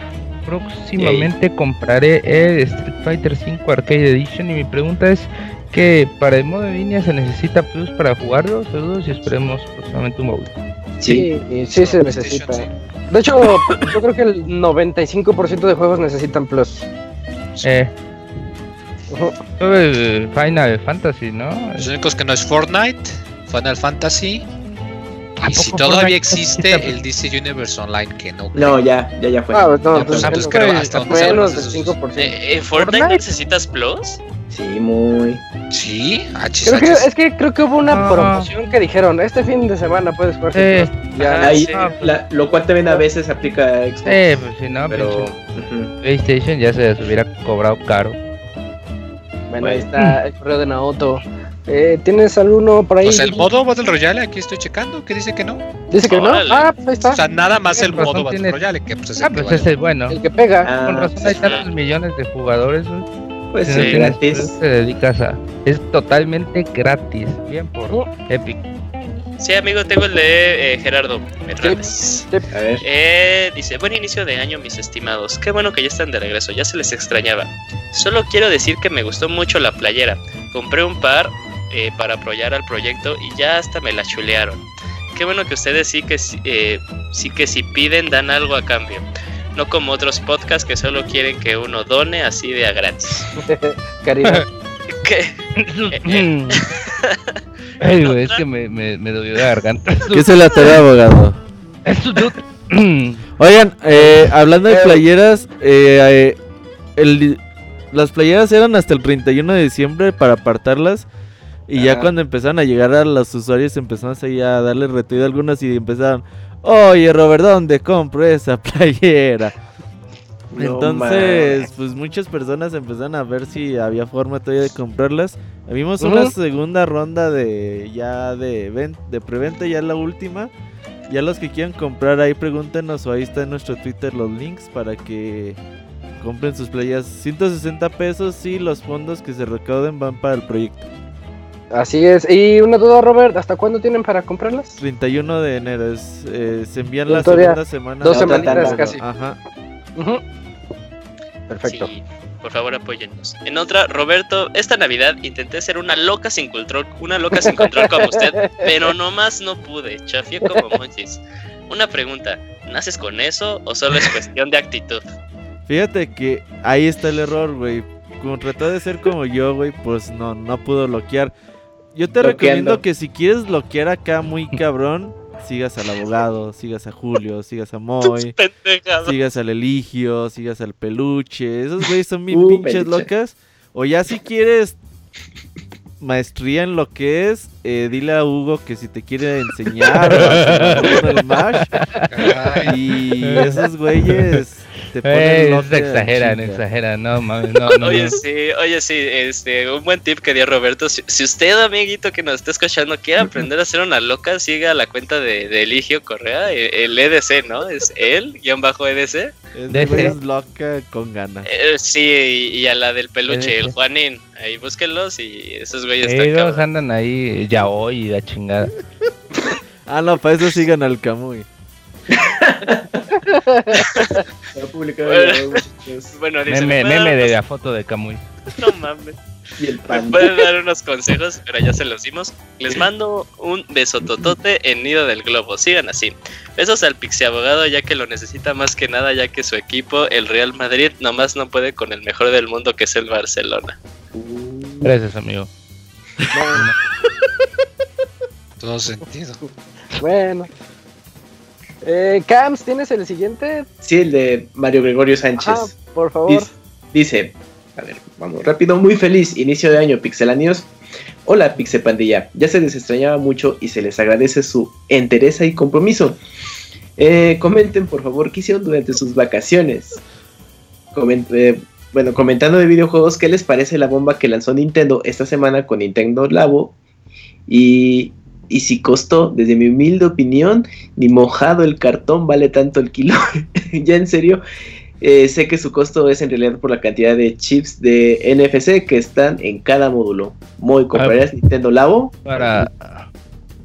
Speaker 4: Próximamente compraré el Street Fighter 5 Arcade Edition y mi pregunta es que para el modo en línea se necesita plus para jugarlo. Saludos y esperemos próximamente un móvil.
Speaker 3: Sí.
Speaker 1: Sí, sí se necesita. De hecho, yo creo que el 95% de juegos necesitan plus.
Speaker 4: Eh, [laughs] el Final Fantasy, ¿no?
Speaker 5: Los únicos que no es Fortnite, Final Fantasy.
Speaker 4: ¿A
Speaker 5: Y si todavía
Speaker 4: Fortnite
Speaker 5: existe el DC Universe Online, que no.
Speaker 3: No, ya, ya, ya fue.
Speaker 1: Ah, pues no,
Speaker 5: Ya,
Speaker 1: pues
Speaker 5: pues, pues, creo hasta donde
Speaker 1: menos
Speaker 5: sabemos
Speaker 1: del
Speaker 5: esos-
Speaker 1: 5%.
Speaker 2: Eh, ¿En Fortnite,
Speaker 4: Fortnite?
Speaker 2: necesitas plus?
Speaker 3: Sí, muy.
Speaker 5: Sí, achis,
Speaker 1: Creo que, es que creo que hubo una
Speaker 4: Ah.
Speaker 1: promoción que dijeron, este fin de semana puedes jugar. sin
Speaker 4: Eh,
Speaker 1: plus". Ya,
Speaker 2: Ajá,
Speaker 3: Ahí,
Speaker 2: sí.
Speaker 3: la- lo cual también a veces aplica a Xbox.
Speaker 4: Eh, pues si no,
Speaker 3: pero.
Speaker 4: PlayStation ya se les hubiera cobrado caro.
Speaker 1: Bueno, ahí está el correo de Naoto. Eh, ¿Tienes alguno por ahí?
Speaker 5: Pues el modo Battle Royale, aquí estoy checando, que dice que no.
Speaker 1: Dice que no. Ah, pues ahí está.
Speaker 5: O sea, nada más el modo Battle
Speaker 4: tienes-
Speaker 5: Royale, que pues es el
Speaker 4: Ah,
Speaker 5: que
Speaker 4: pues
Speaker 5: vale.
Speaker 4: ese es bueno.
Speaker 1: el que pega.
Speaker 3: Ah,
Speaker 4: Con razón hay tantos millones de jugadores. güey.
Speaker 3: Pues
Speaker 4: Si no
Speaker 3: sí,
Speaker 4: tienes
Speaker 3: gratis.
Speaker 4: plus, te dedicas a. Es totalmente gratis. Bien por. Epic.
Speaker 2: Sí, amigo, tengo el de eh, Gerardo.
Speaker 3: A ver.
Speaker 2: Eh, dice, buen inicio de año, mis estimados. Qué bueno que ya están de regreso, ya se les extrañaba. Solo quiero decir que me gustó mucho la playera. Compré un par eh, para apoyar al proyecto y ya hasta me la chulearon. Qué bueno que ustedes sí que, sí, eh, sí que si piden dan algo a cambio. No como otros podcasts que solo quieren que uno done así de a gratis. [laughs]
Speaker 1: Caridad.
Speaker 2: ¿Qué? [laughs]
Speaker 4: Ay, güey, es que me, me, me dolió la garganta. [laughs]
Speaker 6: ¿Qué se la da, abogado? [clears throat] Oigan, eh, hablando de
Speaker 1: Eh.
Speaker 6: playeras, eh, eh, el- las playeras eran hasta el 31 de diciembre para apartarlas. Y ya cuando empezaron a llegar a los usuarios, empezaron así a darle retweet a algunas y empezaron, oye Robert, ¿dónde compro esa [laughs] playera?
Speaker 3: No
Speaker 6: Entonces, pues muchas personas empezaron a ver si había forma todavía de comprarlas. Vimos una segunda ronda de ya de, de preventa, ya la última. Ya los que quieran comprar ahí, pregúntenos o ahí está en nuestro Twitter los links para que compren sus playas. 160 pesos y los fondos que se recauden van para el proyecto.
Speaker 1: Así es. Y una duda, Robert, ¿hasta cuándo tienen para comprarlas?
Speaker 6: 31 de enero, es, eh, se envían la segunda semana.
Speaker 1: dos semanitas
Speaker 6: tanda.
Speaker 1: casi.
Speaker 6: Ajá.
Speaker 1: Perfecto.
Speaker 2: Sí. Por favor, apóyennos. En otra, Roberto, esta Navidad intenté ser una loca sin control, una loca sin control como usted, [laughs] pero nomás no pude. Chafié como monchis. Una pregunta, ¿naces con eso o solo es cuestión de actitud?
Speaker 6: Fíjate que ahí está el error, güey. Como trató de ser como yo, güey, pues no, no pudo bloquear. Yo te
Speaker 3: Bloqueando.
Speaker 6: recomiendo que si quieres bloquear acá muy cabrón, sigas al abogado, sigas a Julio, sigas a [laughs] Moy, sigas al Eligio, sigas al Peluche. Esos güeyes son bien
Speaker 3: Uh,
Speaker 6: pinches
Speaker 3: Peluche.
Speaker 6: locas. O ya si quieres maestría en lo que es, eh, dile a Hugo que si te quiere enseñar o hacer el Smash. Y esos güeyes te ponen
Speaker 4: Ey,
Speaker 6: loca
Speaker 4: se exageran, exageran, no [laughs] mames, no, no.
Speaker 2: Oye,
Speaker 4: no.
Speaker 2: sí, oye, sí, este, un buen tip que dio Roberto. Si, si usted, amiguito que nos está escuchando, quiere aprender a ser una loca, siga la cuenta de, de Eligio Correa, eh, el EDC, ¿no? Es él, guion bajo EDC.
Speaker 6: Es, es loca con ganas.
Speaker 2: Eh, sí, y, y a la del peluche, el
Speaker 4: EDC.
Speaker 2: Juanín. Ahí búsquenlos y esos güeyes están cabrón.
Speaker 4: andan ahí ya hoy la chingada. [laughs]
Speaker 6: Ah, no, para eso sigan al Camuy.
Speaker 3: Se va a publicar en los-
Speaker 2: Bueno, dice,
Speaker 4: Meme,
Speaker 2: ¿me
Speaker 4: meme de
Speaker 2: unos-
Speaker 4: la foto de Camuy.
Speaker 2: No mames.
Speaker 3: y el
Speaker 2: Me pueden dar unos consejos, pero ya se los dimos. Les mando un besototote en Nido del Globo. Sigan así. Besos al Pixie Abogado, ya que lo necesita más que nada, ya que su equipo, el Real Madrid, nomás no puede con el mejor del mundo, que es el Barcelona.
Speaker 4: Gracias, amigo.
Speaker 5: Todo sentido.
Speaker 1: Bueno. Eh, Cams, ¿tienes el siguiente?
Speaker 3: Sí, el de Mario Gregorio Sánchez.
Speaker 1: Por favor.
Speaker 3: Dice, dice, a ver, vamos rápido, muy feliz, inicio de año, pixelanios. Hola, Pixel Pandilla, ya se les extrañaba mucho y se les agradece su entereza y compromiso. Eh, comenten, por favor, qué hicieron durante sus vacaciones. Coment- eh, bueno, comentando de videojuegos, ¿qué les parece la bomba que lanzó Nintendo esta semana con Nintendo Labo? Y, y si costó, desde mi humilde opinión, ni mojado el cartón vale tanto el kilo. [laughs] ya en serio, eh, sé que su costo es en realidad por la cantidad de chips de NFC que están en cada módulo. Muy, ¿comprarías Nintendo Labo?
Speaker 4: Para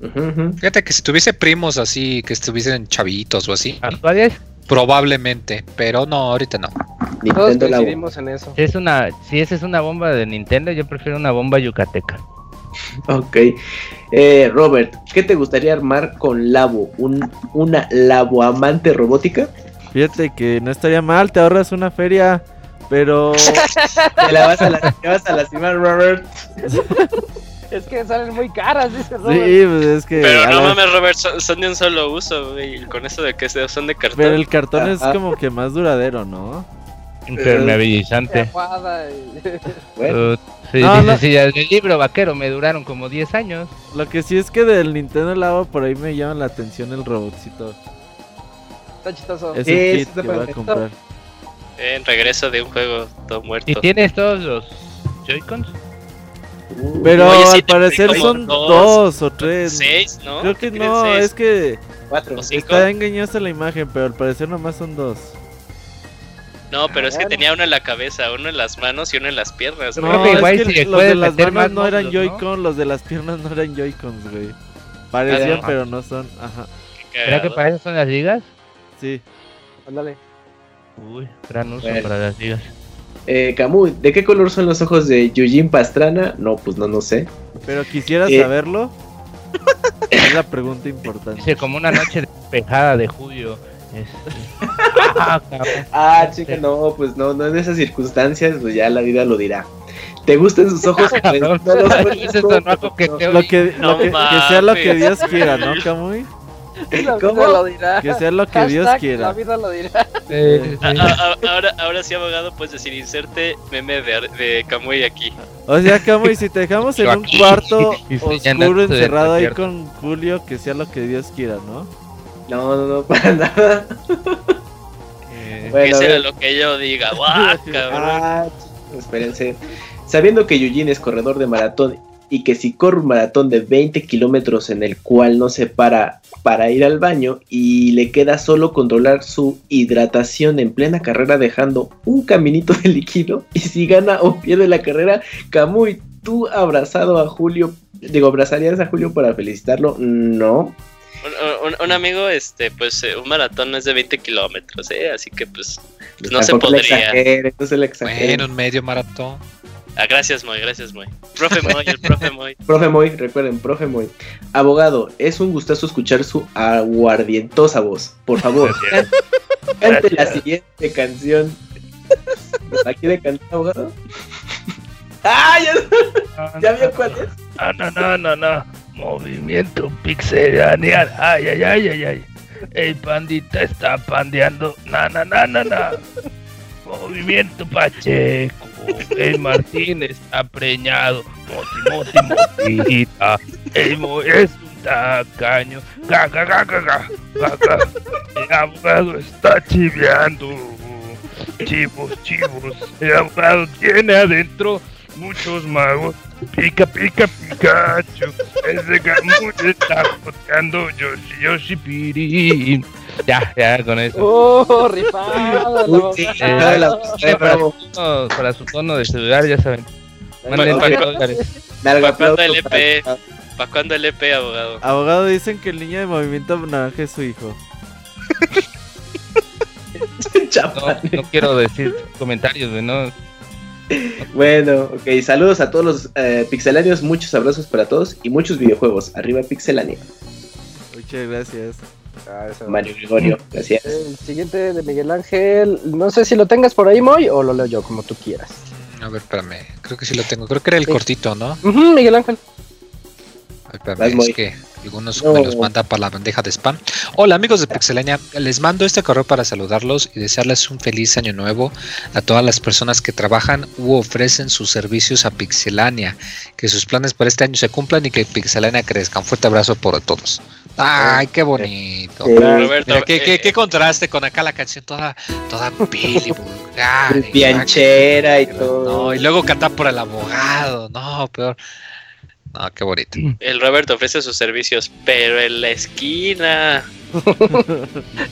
Speaker 3: ujú.
Speaker 5: Fíjate que si tuviese primos así, que estuviesen chavitos o así,
Speaker 4: actuales,
Speaker 5: probablemente, pero no, ahorita no.
Speaker 1: Todos
Speaker 3: Nintendo Labo.
Speaker 1: coincidimos en eso.
Speaker 4: si es una, si esa es una bomba de Nintendo, yo prefiero una bomba yucateca.
Speaker 3: Ok. Eh, Robert, ¿qué te gustaría armar con Labo? ¿Un, ¿Una Labo amante robótica?
Speaker 6: Fíjate que no estaría mal, te ahorras una feria, pero [laughs]
Speaker 3: Te la vas a, la- te vas a lastimar, Robert. [laughs]
Speaker 1: Es que salen muy caras, dice
Speaker 6: sí,
Speaker 1: Robert.
Speaker 6: pues es que
Speaker 2: Pero no mames, Robert, son, son de un solo uso, güey. Con eso de que son de cartón.
Speaker 6: pero el cartón es como que más duradero, ¿no?
Speaker 4: Impermeabilizante. [laughs]
Speaker 3: Bueno,
Speaker 4: Uh, sí,
Speaker 6: No,
Speaker 4: dice,
Speaker 6: no.
Speaker 4: sí, el libro vaquero me duraron como 10 años.
Speaker 6: Lo que sí es que del Nintendo Labo por ahí me llama la atención el robotcito.
Speaker 1: Está chistoso.
Speaker 6: Es
Speaker 3: Sí, sí
Speaker 6: kit
Speaker 3: está
Speaker 6: que voy a comprar.
Speaker 2: En regreso de un juego todo muerto.
Speaker 4: ¿Y tienes todos los Joy-Cons?
Speaker 6: Pero
Speaker 2: Oye, sí,
Speaker 6: al parecer son
Speaker 2: dos,
Speaker 6: dos o tres.
Speaker 2: Seis, ¿no?
Speaker 6: Creo que no,
Speaker 2: seis
Speaker 6: es que
Speaker 3: cuatro.
Speaker 6: está engañosa la imagen, pero al parecer nomás son dos.
Speaker 2: No, pero es que tenía uno en la cabeza, uno en las manos y uno en las piernas.
Speaker 4: No,
Speaker 2: güey.
Speaker 6: Es que
Speaker 4: si
Speaker 6: los de las manos
Speaker 4: más
Speaker 6: no eran. Joy-Con, los de las piernas no eran Joy-Cons, güey. Parecían, pero no son. Ajá,
Speaker 4: ¿Será que para eso son las ligas?
Speaker 6: sí.
Speaker 1: Ándale.
Speaker 4: Uy, gran uso
Speaker 3: Bueno.
Speaker 4: para las ligas.
Speaker 3: Eh, Camuy, ¿de qué color son los ojos de Yujin Pastrana? No, pues no, no sé.
Speaker 6: Pero quisiera
Speaker 3: Eh.
Speaker 6: saberlo. [laughs] Es la pregunta importante.
Speaker 4: Dice como una noche despejada de julio. Este. [laughs] Ah.
Speaker 3: Ah, chica, no, pues no, no en esas circunstancias, pues ya la vida lo dirá. ¿Te gustan sus ojos? [laughs] Pues, no los
Speaker 4: coqueteo.
Speaker 6: Lo que,
Speaker 2: No
Speaker 6: lo que, que sea lo que. Dios quiera, ¿no, [laughs] Camuy?
Speaker 3: ¿Cómo?
Speaker 1: lo dirá.
Speaker 6: Que sea lo que Dios quiera.
Speaker 1: La vida lo dirá.
Speaker 4: Sí, sí, sí.
Speaker 2: Ah, ah, ah, ahora, ahora sí, abogado, puedes decir inserte meme de, ar- de Kamui aquí.
Speaker 6: O sea, Camuy, si te dejamos en un cuarto oscuro encerrado ahí con Julio, que sea lo que Dios quiera, ¿no?
Speaker 3: No, no, no, [laughs] para nada.
Speaker 4: Eh,
Speaker 2: que
Speaker 3: Bueno, a
Speaker 2: sea lo que yo diga. [laughs] ¡Guau, cabrón!
Speaker 3: Ah, espérense. Sabiendo que Yujin es corredor de maratón y que si corre un maratón de 20 kilómetros en el cual no se para para ir al baño y le queda solo controlar su hidratación en plena carrera dejando un caminito [laughs] de líquido y si gana o pierde la carrera, Camuy, tú abrazado a Julio, digo, abrazarías a Julio para felicitarlo, no.
Speaker 2: Un, un- un amigo, este, pues eh, un maratón es de 20 kilómetros, ¿eh? Así que pues, pues no se
Speaker 3: le
Speaker 2: podría.
Speaker 3: exagere, no se le exagere.
Speaker 5: Bueno, un medio maratón.
Speaker 2: Ah, gracias, Moy, gracias, Moy. Profe Moy, el profe Moy. [laughs]
Speaker 3: Profe Moy, recuerden, profe Moy. Abogado, es un gustazo escuchar su aguardientosa voz. Por favor, can- [laughs] cante la siguiente canción. ¿La quiere cantar, abogado? [laughs] ¡Ah! Ya, ya vio cuál es.
Speaker 4: No, no, no, no, no. Movimiento pixelanial. Ay, ay, ay, ay, ay. El pandita está pandeando. Na, na, na, na, na. Movimiento Pacheco. El Martín está preñado. Moti, moti, motita. El mo es un tacaño. Ga, ga, ga, ga. El abogado está chiveando. Chivos, chivos. El abogado tiene adentro muchos magos. Pica, pica, Pikachu. Ese Gamuch está joteando Yoshi, Yoshi Pirín. Ya, ya, con eso.
Speaker 1: ¡Oh, rifado!
Speaker 3: Uy, sí,
Speaker 1: abogado.
Speaker 3: la-
Speaker 4: Eh, para, su tono, para su tono de celular, ya saben. Manden
Speaker 2: Pa- pa-
Speaker 4: 10 dólares. [laughs]
Speaker 3: Largo
Speaker 2: ¿Para cuándo
Speaker 3: aplauso
Speaker 2: el EP? ¿Para cuándo el EP, abogado?
Speaker 6: Abogado, dicen que el niño de movimiento naranja es su hijo. [laughs]
Speaker 4: No, no quiero decir comentarios, no.
Speaker 3: Bueno, ok, saludos a todos los eh, pixelanios, muchos abrazos para todos y muchos videojuegos. Arriba Pixelania.
Speaker 6: Muchas gracias.
Speaker 1: Ah.
Speaker 3: Mario Gregorio, gracias.
Speaker 1: El siguiente de Miguel Ángel, no sé si lo tengas por ahí, Moy, o lo leo yo, como tú quieras.
Speaker 5: A ver, espérame. Creo que sí lo tengo. Creo que era el
Speaker 1: Sí.
Speaker 5: cortito, ¿no?
Speaker 1: Ujú, Miguel Ángel.
Speaker 5: Ay, espérame,
Speaker 3: Vas,
Speaker 5: es
Speaker 3: Moy.
Speaker 5: que algunos
Speaker 3: No.
Speaker 5: me los mandan para la bandeja de spam. Hola amigos de Pixelania, les mando este correo para saludarlos y desearles un feliz año nuevo a todas las personas que trabajan u ofrecen sus servicios a Pixelania. Que sus planes para este año se cumplan y que Pixelania crezca. Un fuerte abrazo por todos. Ay, qué bonito.
Speaker 3: Sí.
Speaker 2: Roberto,
Speaker 5: Mira, qué, qué-
Speaker 2: eh,
Speaker 5: qué contraste con acá la canción toda, toda pili, [laughs] vulgar, y-
Speaker 3: Pianchera y todo.
Speaker 5: No, y luego cantar por el abogado. No, peor. No, qué bonito.
Speaker 2: el Roberto ofrece sus servicios, pero en la esquina. [laughs]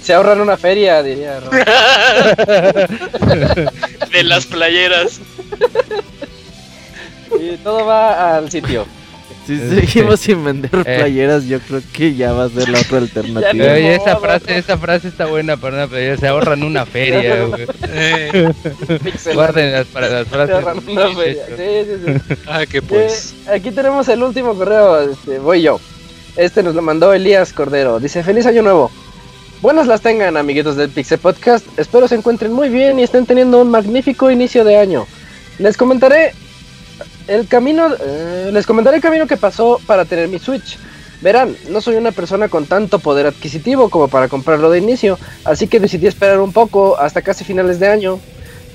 Speaker 1: Se ahorran una feria, diría Robert. [laughs]
Speaker 2: de las playeras. [laughs]
Speaker 1: Y todo va al sitio.
Speaker 6: Si seguimos sin vender
Speaker 4: Eh.
Speaker 6: playeras, yo creo que ya va a ser la otra [laughs] alternativa.
Speaker 4: Oye, esa frase, esa frase está buena para una pelea. Se ahorran una feria, [laughs] güey. Para las
Speaker 1: Se
Speaker 4: frases.
Speaker 1: ahorran una feria. Sí, sí, sí.
Speaker 5: Ah, que pues.
Speaker 1: Eh, aquí tenemos el último correo, este, voy yo. Este nos lo mandó Elías Cordero. Dice, feliz año nuevo. Buenas las tengan, amiguitos del Pixel Podcast. Espero se encuentren muy bien y estén teniendo un magnífico inicio de año. Les comentaré el camino, eh, les comentaré el camino que pasó para tener mi Switch. Verán, no soy una persona con tanto poder adquisitivo como para comprarlo de inicio, así que decidí esperar un poco hasta casi finales de año.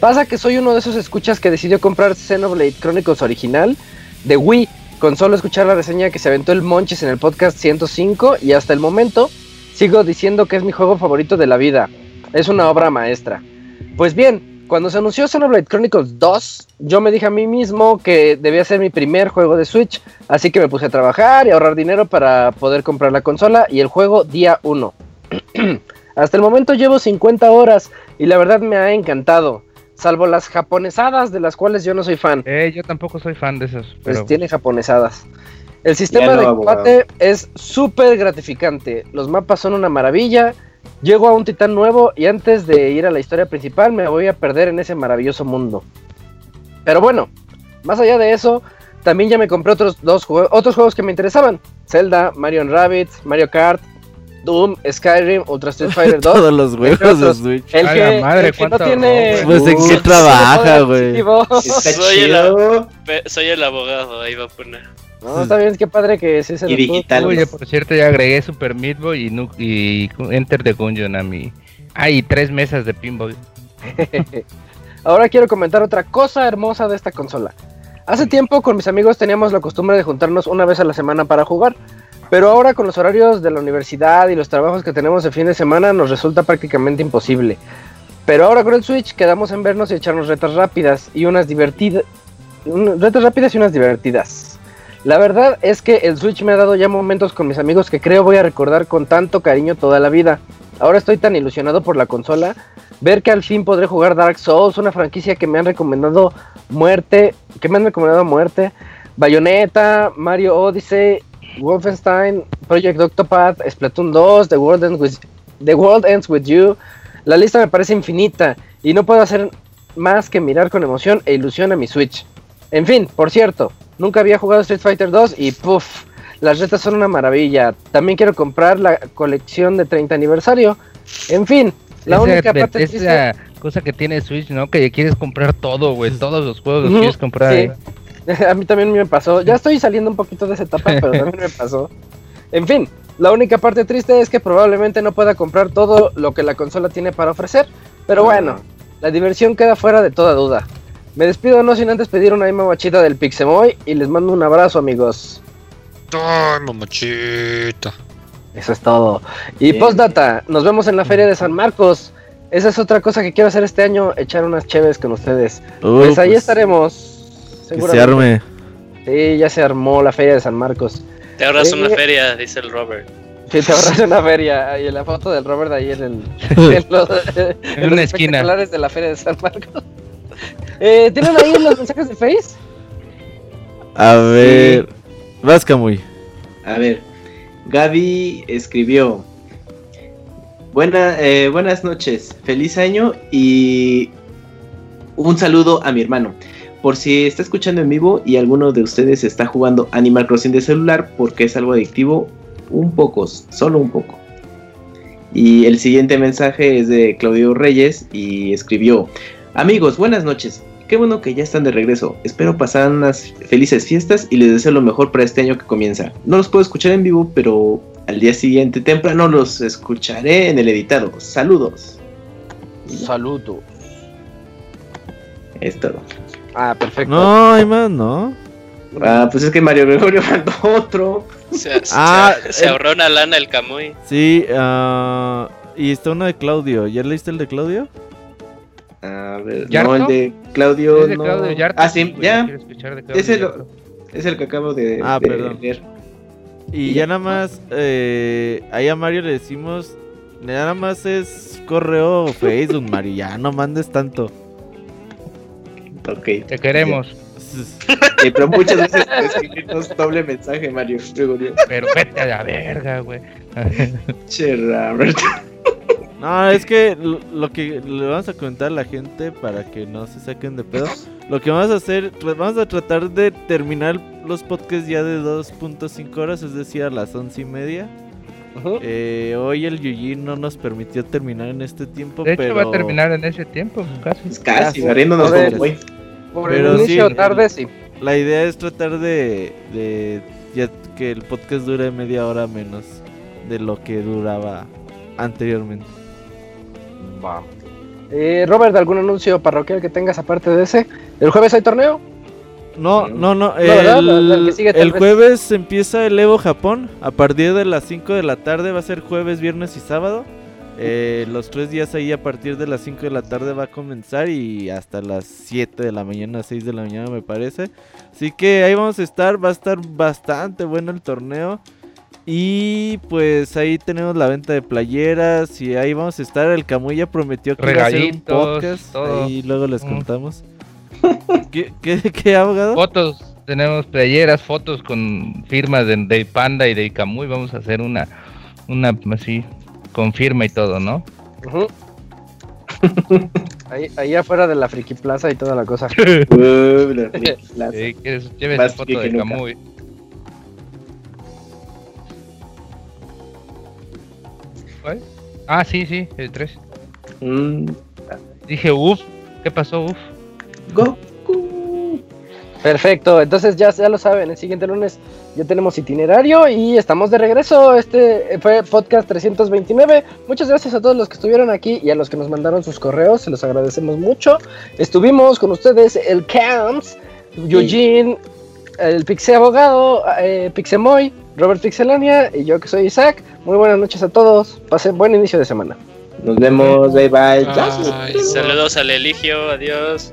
Speaker 1: Pasa que soy uno de esos escuchas que decidió comprar Xenoblade Chronicles original de Wii, con solo escuchar la reseña que se aventó el Monchis en el podcast 105 y hasta el momento sigo diciendo que es mi juego favorito de la vida. Es una obra maestra. Pues bien, cuando se anunció Xenoblade Chronicles 2, yo me dije a mí mismo que debía ser mi primer juego de Switch, así que me puse a trabajar y a ahorrar dinero para poder comprar la consola y el juego día 1. [clears throat] Hasta el momento llevo 50 horas y la verdad me ha encantado, salvo las japonesadas de las cuales yo no soy fan.
Speaker 4: Eh, yo tampoco soy fan de esos.
Speaker 1: Pues tiene japonesadas. El sistema
Speaker 3: no,
Speaker 1: de
Speaker 3: abogado.
Speaker 1: combate es súper gratificante. Los mapas son una maravilla. Llego a un titán nuevo y antes de ir a la historia principal me voy a perder en ese maravilloso mundo. Pero bueno, más allá de eso, también ya me compré otros dos jue- otros juegos que me interesaban. Zelda, Mario Rabbit, Mario Kart, Doom, Skyrim, Ultra Street [laughs] Fighter 2.
Speaker 6: Todos los juegos de. Switch.
Speaker 1: El que,
Speaker 4: la madre,
Speaker 1: el que no
Speaker 4: cuánto
Speaker 1: tiene...
Speaker 4: robo,
Speaker 6: Pues en qué trabaja, güey.
Speaker 2: Soy Soy el abogado, ahí va a poner.
Speaker 1: No, está bien, qué padre que sí se
Speaker 3: Y digital.
Speaker 4: Oye, por cierto, ya agregué Super Meat Boy y, Nu- y Enter the Gungeon a mi. Ah, y tres mesas de pinball. [laughs]
Speaker 1: Ahora quiero comentar otra cosa hermosa de esta consola. Hace tiempo con mis amigos teníamos la costumbre de juntarnos una vez a la semana para jugar, pero ahora con los horarios de la universidad y los trabajos que tenemos de fin de semana nos resulta prácticamente imposible. Pero ahora con el Switch quedamos en vernos y echarnos retas rápidas y unas divertidas. Retas rápidas y unas divertidas. La verdad es que el Switch me ha dado ya momentos con mis amigos que creo voy a recordar con tanto cariño toda la vida. Ahora estoy tan ilusionado por la consola ver que al fin podré jugar Dark Souls, una franquicia que me han recomendado muerte, que me han recomendado muerte, Bayonetta, Mario Odyssey Wolfenstein, Project Octopath, Splatoon 2, The World Ends with, The World Ends with You. La lista me parece infinita y no puedo hacer más que mirar con emoción e ilusión a mi Switch. En fin, por cierto, nunca había jugado Street Fighter 2 y puff, las retas son una maravilla. También quiero comprar la colección de 30 aniversario. En fin, la
Speaker 4: Esa-
Speaker 1: única parte
Speaker 4: esa
Speaker 1: triste-
Speaker 4: cosa que tiene Switch, ¿no? Que quieres comprar todo, güey. Todos los juegos los quieres comprar.
Speaker 1: sí.
Speaker 4: ¿eh? [laughs]
Speaker 1: A mí también me pasó. Ya estoy saliendo un poquito de esa etapa, pero también me pasó. En fin, la única parte triste es que probablemente no pueda comprar todo lo que la consola tiene para ofrecer. Pero bueno, la diversión queda fuera de toda duda. Me despido no sin antes pedir una misma machita del Pixemoy y les mando un abrazo, amigos.
Speaker 5: Ay, mamachita.
Speaker 1: Eso es todo. Y
Speaker 3: Bien.
Speaker 1: postdata, nos vemos en la feria de San Marcos. Esa es otra cosa que quiero hacer este año, echar unas cheves con ustedes.
Speaker 6: Uh,
Speaker 1: pues ahí
Speaker 6: pues,
Speaker 1: estaremos.
Speaker 6: Que se arme.
Speaker 1: Sí, ya se armó la feria de San Marcos.
Speaker 2: Te ahorras una
Speaker 1: Eh.
Speaker 2: feria, dice el Robert.
Speaker 1: Sí, te ahorras una feria. Y la foto del Robert ahí en el. [laughs] en los, en los
Speaker 4: una esquina.
Speaker 1: de la feria de San Marcos. Eh, ¿Tienen ahí los mensajes de Face?
Speaker 6: A ver. Vas, Camuy.
Speaker 3: A ver, Gaby escribió. Buena, eh, buenas noches, feliz año y un saludo a mi hermano. Por si está escuchando en vivo y alguno de ustedes está jugando Animal Crossing de celular porque es algo adictivo, un poco, solo un poco. Y el siguiente mensaje es de Claudio Reyes y escribió, amigos, buenas noches. Qué bueno que ya están de regreso. Espero pasar unas felices fiestas y les deseo lo mejor para este año que comienza. No los puedo escuchar en vivo, pero al día siguiente temprano los escucharé en el editado. Saludos.
Speaker 1: Saludo.
Speaker 3: Es todo.
Speaker 1: Ah, perfecto.
Speaker 6: No, hay más, ¿no?
Speaker 3: Ah, pues es que Mario Gregorio [laughs] mandó otro.
Speaker 2: Se, [laughs] se-
Speaker 6: Ah,
Speaker 2: se
Speaker 6: el-
Speaker 2: ahorró una lana el Camuy.
Speaker 6: Sí, ah, y está uno de Claudio. ¿Ya leíste el de Claudio?
Speaker 3: A ver,
Speaker 4: ¿Yarto?
Speaker 3: no, el de Claudio.
Speaker 4: Es de
Speaker 3: no.
Speaker 4: Claudio Yarto,
Speaker 3: ah, sí,
Speaker 4: güey,
Speaker 3: ya.
Speaker 4: de
Speaker 3: es el que acabo de,
Speaker 6: Ah,
Speaker 3: de
Speaker 6: perdón.
Speaker 3: leer.
Speaker 6: Y
Speaker 3: Y
Speaker 6: ya
Speaker 3: ya.
Speaker 6: nada más, eh, ahí a Mario le decimos, nada más es correo o Facebook, Mario, ya no mandes tanto.
Speaker 3: Ok.
Speaker 4: Te queremos.
Speaker 3: Eh, pero muchas veces escribimos doble mensaje, Mario.
Speaker 4: Pero vete a la verga, güey.
Speaker 3: Che, Robert.
Speaker 6: No, es que lo, que le vamos a comentar a la gente para que no se saquen de pedo. Lo que vamos a hacer, tra- vamos a tratar de terminar los podcasts ya de 2.5 horas, es decir, a las once y media. Eh, hoy el Yuji no nos permitió terminar en este tiempo,
Speaker 4: De hecho,
Speaker 6: pero...
Speaker 4: va a terminar en ese tiempo, casi.
Speaker 3: Pues casi, barriéndonos como hoy.
Speaker 1: Por
Speaker 6: Pero
Speaker 1: el
Speaker 6: sí,
Speaker 1: inicio
Speaker 6: el-
Speaker 1: tarde, sí.
Speaker 6: La idea es tratar de, de ya que el podcast dure media hora menos de lo que duraba anteriormente.
Speaker 1: Va. Eh, Robert, ¿algún anuncio parroquial que tengas aparte de ese? ¿El jueves hay torneo?
Speaker 6: No, no, no.
Speaker 1: ¿verdad?
Speaker 6: El,
Speaker 1: El sigue
Speaker 6: jueves empieza el Evo Japón. A partir de las 5 de la tarde va a ser jueves, viernes y sábado. Eh, los tres días ahí a partir de las 5 de la tarde va a comenzar y hasta las 7 de la mañana, 6 de la mañana me parece. Así que ahí vamos a estar, va a estar bastante bueno el torneo. Y pues ahí tenemos la venta de playeras y ahí vamos a estar. El Camuy ya prometió que iba a hacer un podcast.
Speaker 4: todo.
Speaker 6: Ahí luego les
Speaker 4: Mm.
Speaker 6: contamos. ¿Qué, qué, qué abogado?
Speaker 4: Fotos, tenemos playeras, fotos con firmas de, de Panda y de Camuy. Vamos a hacer una, una así, con firma y todo, ¿no?
Speaker 1: Ujú. ahí, ahí afuera de la Friki Plaza y toda la cosa.
Speaker 3: Uh, la- la-
Speaker 4: Sí, que es- lleves
Speaker 3: Más
Speaker 4: foto
Speaker 3: que
Speaker 4: de. Camuy. ¿Cuál? Ah, sí, sí, el 3.
Speaker 3: Mm,
Speaker 4: Dije, uff, ¿qué pasó, uff?
Speaker 3: Goku.
Speaker 1: Perfecto, entonces ya, ya lo saben, el siguiente lunes ya tenemos itinerario y estamos de regreso. Este fue podcast 329. Muchas gracias a todos los que estuvieron aquí y a los que nos mandaron sus correos, se los agradecemos mucho. Estuvimos con ustedes el Camps, Eugene, el Pixe Abogado, eh, Pixemoy, Robert Pixelania y yo que soy Isaac. Muy buenas noches a todos, pasen buen inicio de semana.
Speaker 3: Nos vemos, bye bye.
Speaker 2: Ay, saludos al Eligio, adiós.